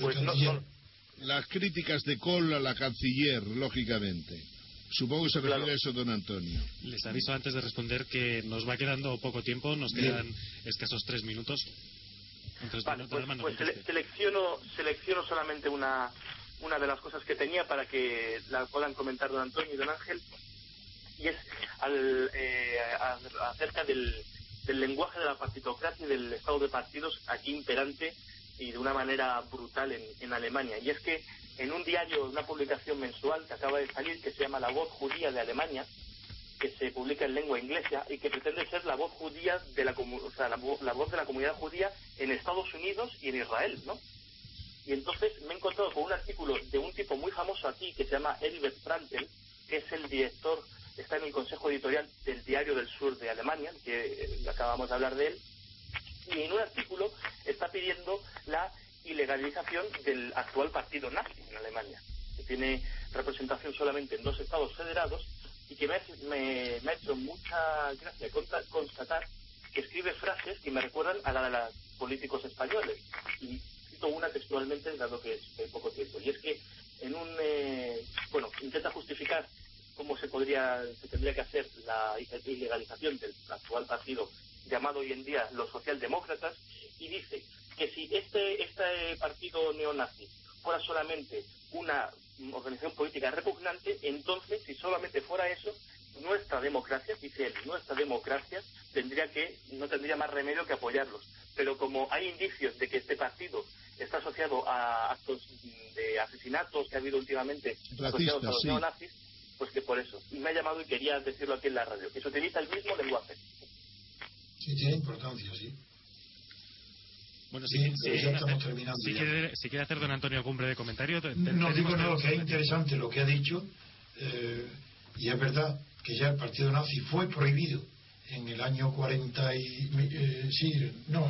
Pues no-. Las críticas de Kohl a la canciller, lógicamente. Supongo que se refiere a eso, don Antonio. Les aviso antes de responder que nos va quedando poco tiempo, nos Bien. quedan escasos tres minutos. Entonces, Vale, don pues, pues sele- selecciono, selecciono solamente una, una de las cosas que tenía para que la puedan comentar don Antonio y don Ángel, y es al, eh, a- acerca del, del lenguaje de la partitocracia y del estado de partidos aquí imperante y de una manera brutal en, Alemania. Y es que en un diario, una publicación mensual que acaba de salir, que se llama La Voz Judía de Alemania, que se publica en lengua inglesa y que pretende ser la voz judía de la, o sea, la, la voz de la comunidad judía en Estados Unidos y en Israel, ¿no? Y entonces me he encontrado con un artículo de un tipo muy famoso aquí que se llama Elbert Frankel, que es el director, está en el consejo editorial del Diario del Sur de Alemania, que eh, acabamos de hablar de él, y en un artículo está pidiendo la ilegalización del actual partido nazi en Alemania, que tiene representación solamente en dos estados federados y que me me- me ha hecho mucha gracia constatar que escribe frases que me recuerdan a la de los políticos españoles. Y cito una textualmente, dado que es poco tiempo. Y es que en un. eh, bueno, intenta justificar cómo se podría se tendría que hacer la ilegalización del actual partido llamado hoy en día los socialdemócratas y dice que si este este partido neonazi fuera solamente una organización política repugnante, entonces si solamente fuera eso, nuestra democracia, dice él, nuestra democracia tendría que no tendría más remedio que apoyarlos. Pero como hay indicios de que este partido está asociado a actos de asesinatos que ha habido últimamente asociados a los sí. neonazis, pues que por eso. Y me ha llamado y quería decirlo aquí en la radio, que se utiliza el mismo lenguaje. Sí, tiene importancia, sí. Bueno, Sí, si- ya estamos terminando si ya. quiere, si quiere hacer don Antonio algún breve comentario, te- te- No digo que- no, que es interesante lo que ha dicho, eh, y es verdad que ya el partido nazi fue prohibido en el año 40 y, eh, sí, no,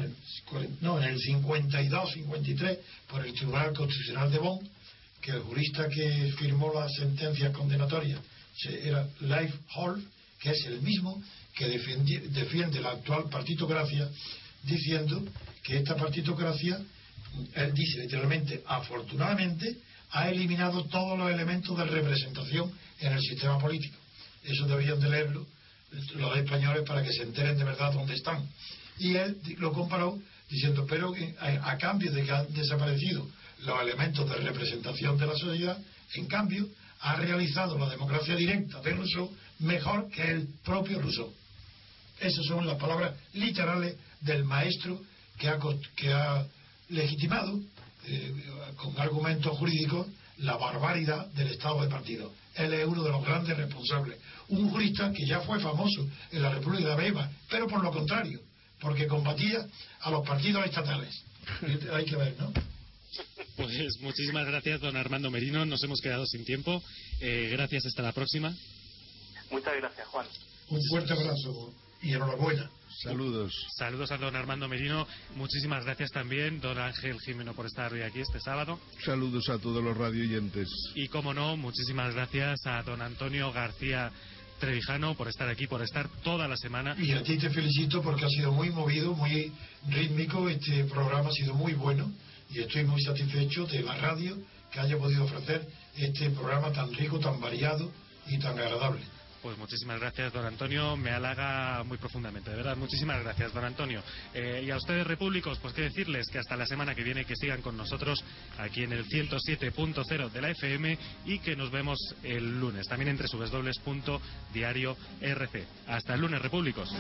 no, en el 52, 53, por el Tribunal Constitucional de Bonn, que el jurista que firmó las sentencias condenatorias se- era Leif Holf, que es el mismo que defiende la actual partitocracia, diciendo que esta partitocracia, él dice literalmente, afortunadamente, ha eliminado todos los elementos de representación en el sistema político. Eso deberían de leerlo los españoles para que se enteren de verdad dónde están. Y él lo comparó diciendo, pero a, a cambio de que han desaparecido los elementos de representación de la sociedad, en cambio, ha realizado la democracia directa de Rousseau mejor que el propio Rousseau. Esas son las palabras literales del maestro que ha, que ha legitimado eh, con argumentos jurídicos la barbaridad del estado de partido. Él es uno de los grandes responsables. Un jurista que ya fue famoso en la República de Weimar, pero por lo contrario, porque combatía a los partidos estatales. Hay que ver, ¿no? Pues muchísimas gracias, don Armando Merino. Nos hemos quedado sin tiempo. Eh, gracias, hasta la próxima. Muchas gracias, Juan. Un fuerte abrazo y enhorabuena. Saludos. Saludos a don Armando Merino. Muchísimas gracias también, don Ángel Jimeno, por estar hoy aquí este sábado. Saludos a todos los radioyentes. Y, como no, muchísimas gracias a don Antonio García Trevijano por estar aquí, por estar toda la semana. Y a ti te felicito porque ha sido muy movido, muy rítmico. Este programa ha sido muy bueno y estoy muy satisfecho de la radio que haya podido ofrecer este programa tan rico, tan variado y tan agradable. Pues muchísimas gracias, don Antonio. Me halaga muy profundamente, de verdad. Muchísimas gracias, don Antonio. Eh, y a ustedes, repúblicos, pues qué decirles que hasta la semana que viene que sigan con nosotros aquí en el 107.0 de la FM y que nos vemos el lunes, también entre subesdobles.diario RC. Hasta el lunes, repúblicos.